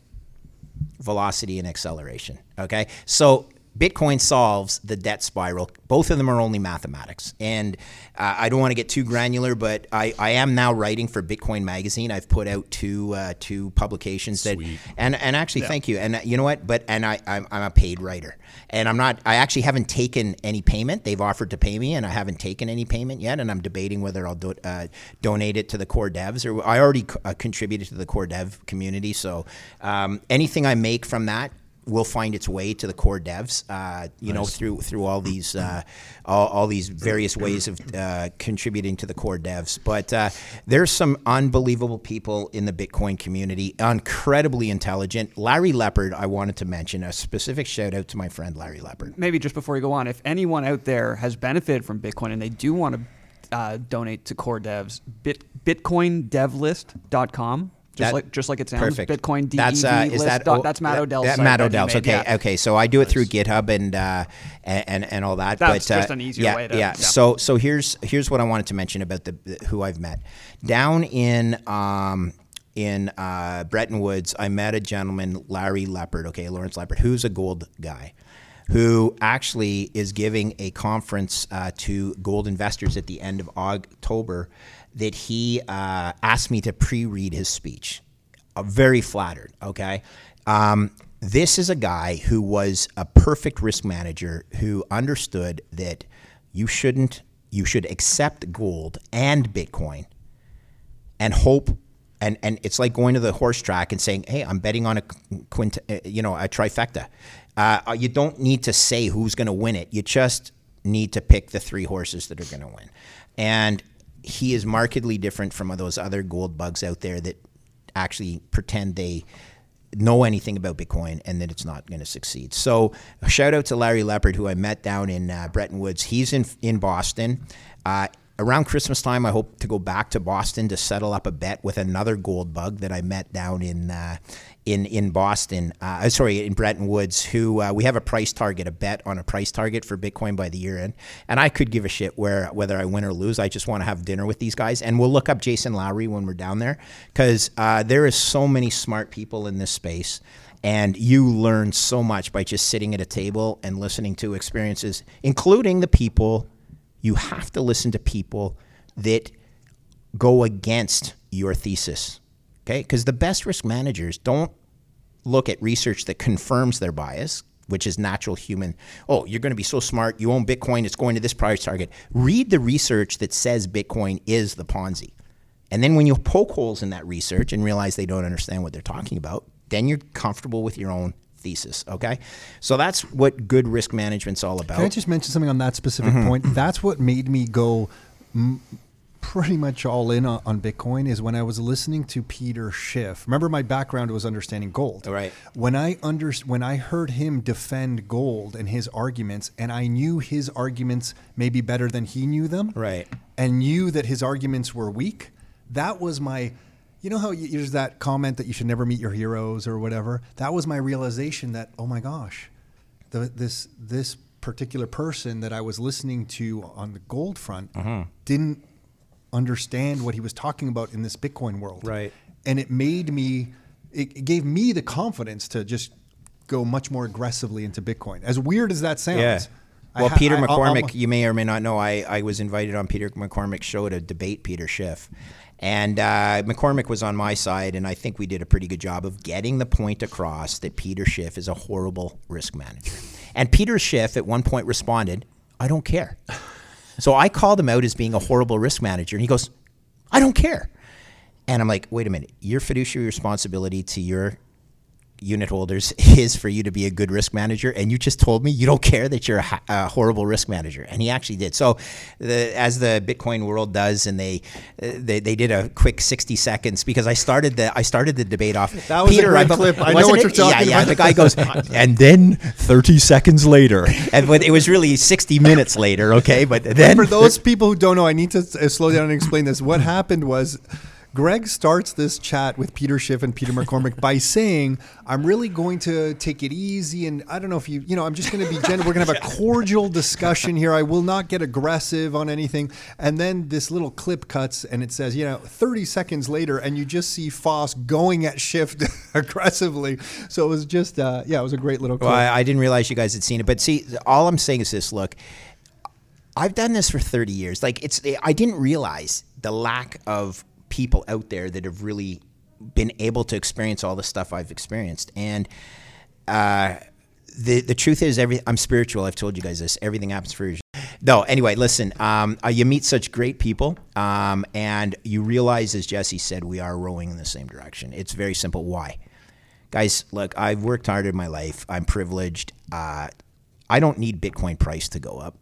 velocity and acceleration. Okay, so Bitcoin solves the debt spiral. Both of them are only mathematics, and uh, I don't want to get too granular, but I, I am now writing for Bitcoin Magazine. I've put out two uh, two publications that, Sweet. and and actually thank you. And uh, you know what? But and I I'm, I'm a paid writer, and I'm not. I actually haven't taken any payment. They've offered to pay me, and I haven't taken any payment yet. And I'm debating whether I'll do, uh, donate it to the core devs, or I already uh, contributed to the core dev community. So um, anything I make from that will find its way to the core devs. Uh, you know, through through all these uh, all, all these various ways of uh, contributing to the core devs. But uh, there's some unbelievable people in the Bitcoin community, incredibly intelligent. Larry Lepard, I wanted to mention a specific shout out to my friend Larry Lepard. maybe just before you go on, if anyone out there has benefited from Bitcoin and they do want to uh, donate to core devs, bit, bitcoindevlist.com. Just That- like just like it sounds, Perfect. Bitcoin DEV That's uh, is list that dot- that's Matt Odell's That Matt Odell's. Okay, yeah. okay. So I do it through GitHub and uh, and and all that. That's but, uh, just an easier yeah, way to- yeah. yeah. So so here's here's what I wanted to mention about the, the- who I've met down in. Um, in uh, Bretton Woods, I met a gentleman, Larry Lepard, okay, Lawrence Lepard, who's a gold guy, who actually is giving a conference uh, to gold investors at the end of October that he uh, asked me to pre read his speech. Uh, very flattered, okay? Um, this is a guy who was a perfect risk manager who understood that you shouldn't, you should accept gold and Bitcoin and hope and and it's like going to the horse track and saying, "Hey, I'm betting on a quint, uh, you know, a trifecta." Uh, you don't need to say who's going to win it. You just need to pick the three horses that are going to win. And he is markedly different from those other gold bugs out there that actually pretend they know anything about Bitcoin and that it's not going to succeed. So, shout out to Larry Lepard, who I met down in uh, Bretton Woods. He's in in Boston. Uh, around Christmas time, I hope to go back to Boston to settle up a bet with another gold bug that I met down in uh, in in Boston. Uh, sorry, in Bretton Woods. Who uh, we have a price target, a bet on a price target for Bitcoin by the year end. And I could give a shit where whether I win or lose. I just want to have dinner with these guys, and we'll look up Jason Lowery when we're down there because uh, there is so many smart people in this space. And you learn so much by just sitting at a table and listening to experiences, including the people you have to listen to people that go against your thesis. Okay? Because the best risk managers don't look at research that confirms their bias, which is natural human. Oh, you're going to be so smart. You own Bitcoin. It's going to this price target. Read the research that says Bitcoin is the Ponzi. And then when you poke holes in that research and realize they don't understand what they're talking about, then you're comfortable with your own thesis. Okay. So that's what good risk management's all about. Can I just mention something on that specific Mm-hmm. point? That's what made me go m- pretty much all in on, Bitcoin is when I was listening to Peter Schiff. Remember, my background was understanding gold. Right. When I under when I heard him defend gold and his arguments, and I knew his arguments maybe better than he knew them. Right. And knew that his arguments were weak. That was my. You know how you, there's that comment that you should never meet your heroes or whatever. That was my realization that oh my gosh, the, this this particular person that I was listening to on the gold front Mm-hmm. didn't understand what he was talking about in this Bitcoin world. Right. And it made me, it, it gave me the confidence to just go much more aggressively into Bitcoin. As weird as that sounds. Yeah. Well, ha- Peter I- McCormack, I'll- you may or may not know, I, I was invited on Peter McCormack's show to debate Peter Schiff. And uh, McCormack was on my side, and I think we did a pretty good job of getting the point across that Peter Schiff is a horrible risk manager. And Peter Schiff at one point responded, I don't care. So I called him out as being a horrible risk manager, and he goes, I don't care. And I'm like, wait a minute, your fiduciary responsibility to your unit holders is for you to be a good risk manager, and you just told me you don't care that you're a, a horrible risk manager, and he actually did. So, the, as the Bitcoin world does, and they, they they did a quick sixty seconds because I started the I started the debate off. That was a Peter, great I- clip. I know what it? you're talking yeah, Yeah, about. the guy goes, and then thirty seconds later, and when it was really sixty minutes later. Okay, but then For those people who don't know, I need to slow down and explain this. What happened was Greg starts this chat with Peter Schiff and Peter McCormack by saying, I'm really going to take it easy. And I don't know if you, you know, I'm just going to be gentle. We're going to have a cordial discussion here. I will not get aggressive on anything. And then this little clip cuts and it says, you know, 30 seconds later, and you just see Foss going at Schiff aggressively. So it was just, uh, yeah, it was a great little clip. Well, I, I didn't realize you guys had seen it, but see, all I'm saying is this: look, I've done this for 30 years. Like, it's I didn't realize the lack of people out there that have really been able to experience all the stuff I've experienced, and uh, the the truth is, every I'm spiritual. I've told you guys this. Everything happens for reason. No, anyway, listen. Um, uh, you meet such great people, um, and you realize, as Jesse said, we are rowing in the same direction. It's very simple. Why? guys look i've worked hard in my life i'm privileged uh, i don't need bitcoin price to go up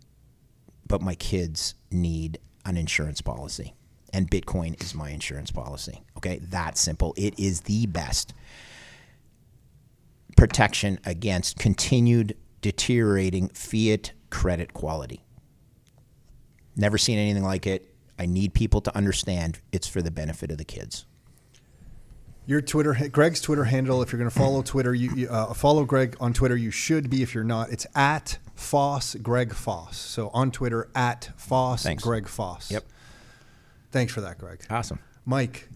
but my kids need an insurance policy and bitcoin is my insurance policy okay that simple it is the best protection against continued deteriorating fiat credit quality never seen anything like it i need people to understand it's for the benefit of the kids Your Twitter, Greg's Twitter handle. If you're going to follow Twitter, you, you uh, follow Greg on Twitter. You should be. If you're not, it's at Foss Greg Foss. So on Twitter at Foss Thanks. Greg Foss. Yep. Thanks for that, Greg. awesome Mike,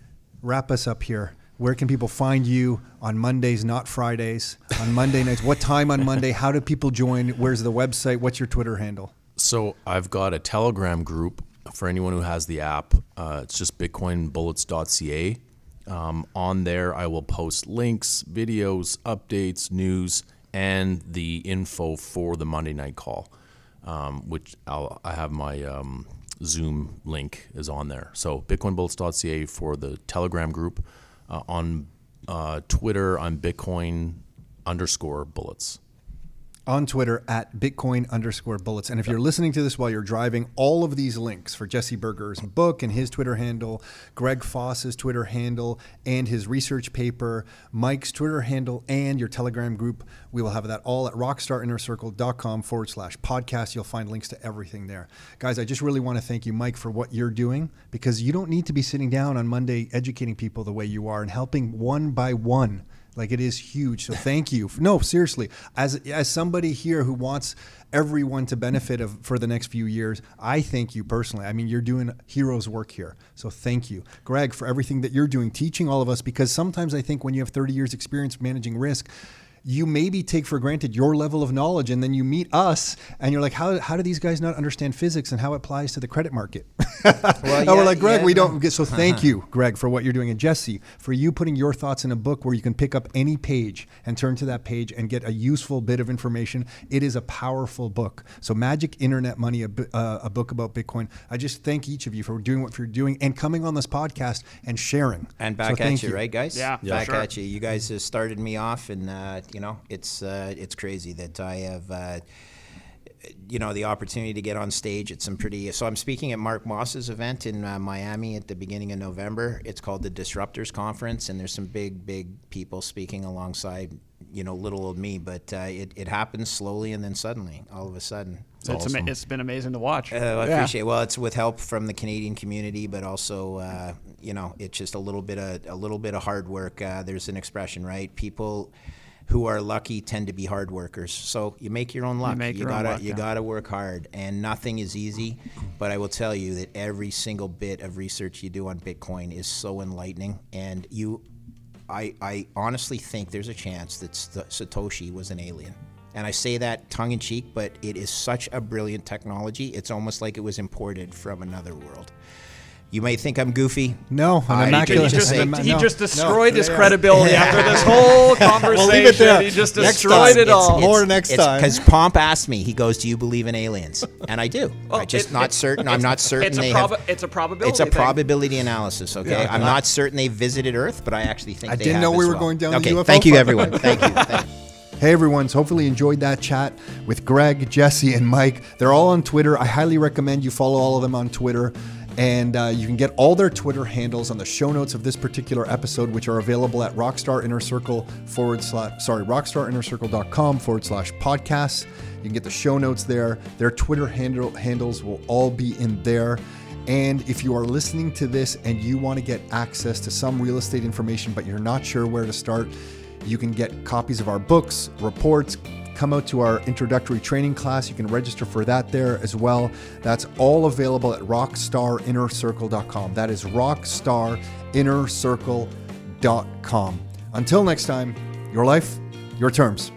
wrap us up here. Where can people find you on Mondays, not Fridays? On Monday nights, what time on Monday? How do people join? Where's the website? What's your Twitter handle? So I've got a Telegram group for anyone who has the app. Uh, it's just bitcoinbullets.ca. Um, on there, I will post links, videos, updates, news, and the info for the Monday night call, um, which I'll, I have my um, Zoom link is on there. So bitcoinbullets.ca for the Telegram group. Uh, on uh, Twitter, I'm Bitcoin underscore bullets. On Twitter at Bitcoin underscore bullets. And if you're listening to this while you're driving, all of these links for Jesse Berger's book and his Twitter handle, Greg Foss's Twitter handle, and his research paper, Mike's Twitter handle, and your Telegram group, we will have that all at rockstarinnercircle.com forward slash podcast. You'll find links to everything there. Guys, I just really want to thank you, Mike, for what you're doing because you don't need to be sitting down on Monday educating people the way you are and helping one by one like it is huge. So thank you. No, seriously. As as somebody here who wants everyone to benefit of for the next few years, I thank you personally. I mean, you're doing heroes work here. So thank you. Greg for everything that you're doing teaching all of us because sometimes I think when you have 30 years experience managing risk, you maybe take for granted your level of knowledge, and then you meet us, and you're like, how, how do these guys not understand physics and how it applies to the credit market? and yeah, we're like, Greg, yeah, we no. don't get. So thank you, Greg, for what you're doing, and Jesse for you putting your thoughts in a book where you can pick up any page and turn to that page and get a useful bit of information. It is a powerful book. So Magic Internet Money, a, uh, a book about Bitcoin. I just thank each of you for doing what you're doing and coming on this podcast and sharing. And back thank at you, right, guys? Yeah, Yeah. back sure. at you. You guys have started me off, and uh, you know it's uh, it's crazy that I have. Uh, you know the opportunity to get on stage at some pretty so i'm speaking at mark moss's event in uh, miami at the beginning of november it's called the disruptors conference and there's some big big people speaking alongside you know little old me but uh, it, it happens slowly and then suddenly all of a sudden It's, ama- it's been amazing to watch. uh, I appreciate. it. Well, it's with help from the Canadian community, but also, uh, you know, it's just a little bit of a little bit of hard work. Uh, there's an expression, right? People who are lucky tend to be hard workers. So you make your own luck. You, make your own gotta luck, you yeah. gotta work hard, and nothing is easy. But I will tell you that every single bit of research you do on Bitcoin is so enlightening, and you. I, I honestly think there's a chance that St- Satoshi was an alien. And I say that tongue in cheek, but it is such a brilliant technology. It's almost like it was imported from another world. You may think I'm goofy. No, I'm I immaculate. he just, he, imma- he no, just no. destroyed his Yeah, yeah. credibility after this whole conversation. leave it there. He just destroyed time. it all. More next time. Because Pomp asked me, he goes, "Do you believe in aliens?" And I do. Well, I'm just it- not it- certain. I'm not certain it's a they have. it's a probability It's a thing. probability analysis. Okay, Yeah. I'm not certain they visited Earth, but I actually think they I didn't know we were well. going down the Okay, UFO thank you, everyone. Thank you. Thank you. Hey everyone, so hopefully you enjoyed that chat with Greg, Jesse, and Mike. They're all on Twitter. I highly recommend you follow all of them on Twitter. And uh, you can get all their Twitter handles on the show notes of this particular episode, which are available at Rockstar Inner Circle forward slash, sorry, rockstarinnercircle.com forward slash podcasts. You can get the show notes there. Their Twitter handle, handles will all be in there. And if you are listening to this and you want to get access to some real estate information, but you're not sure where to start, you can get copies of our books, reports, come out to our introductory training class. You can register for that there as well. That's all available at rockstarinnercircle.com. That is rockstarinnercircle.com. Until next time, your life, your terms.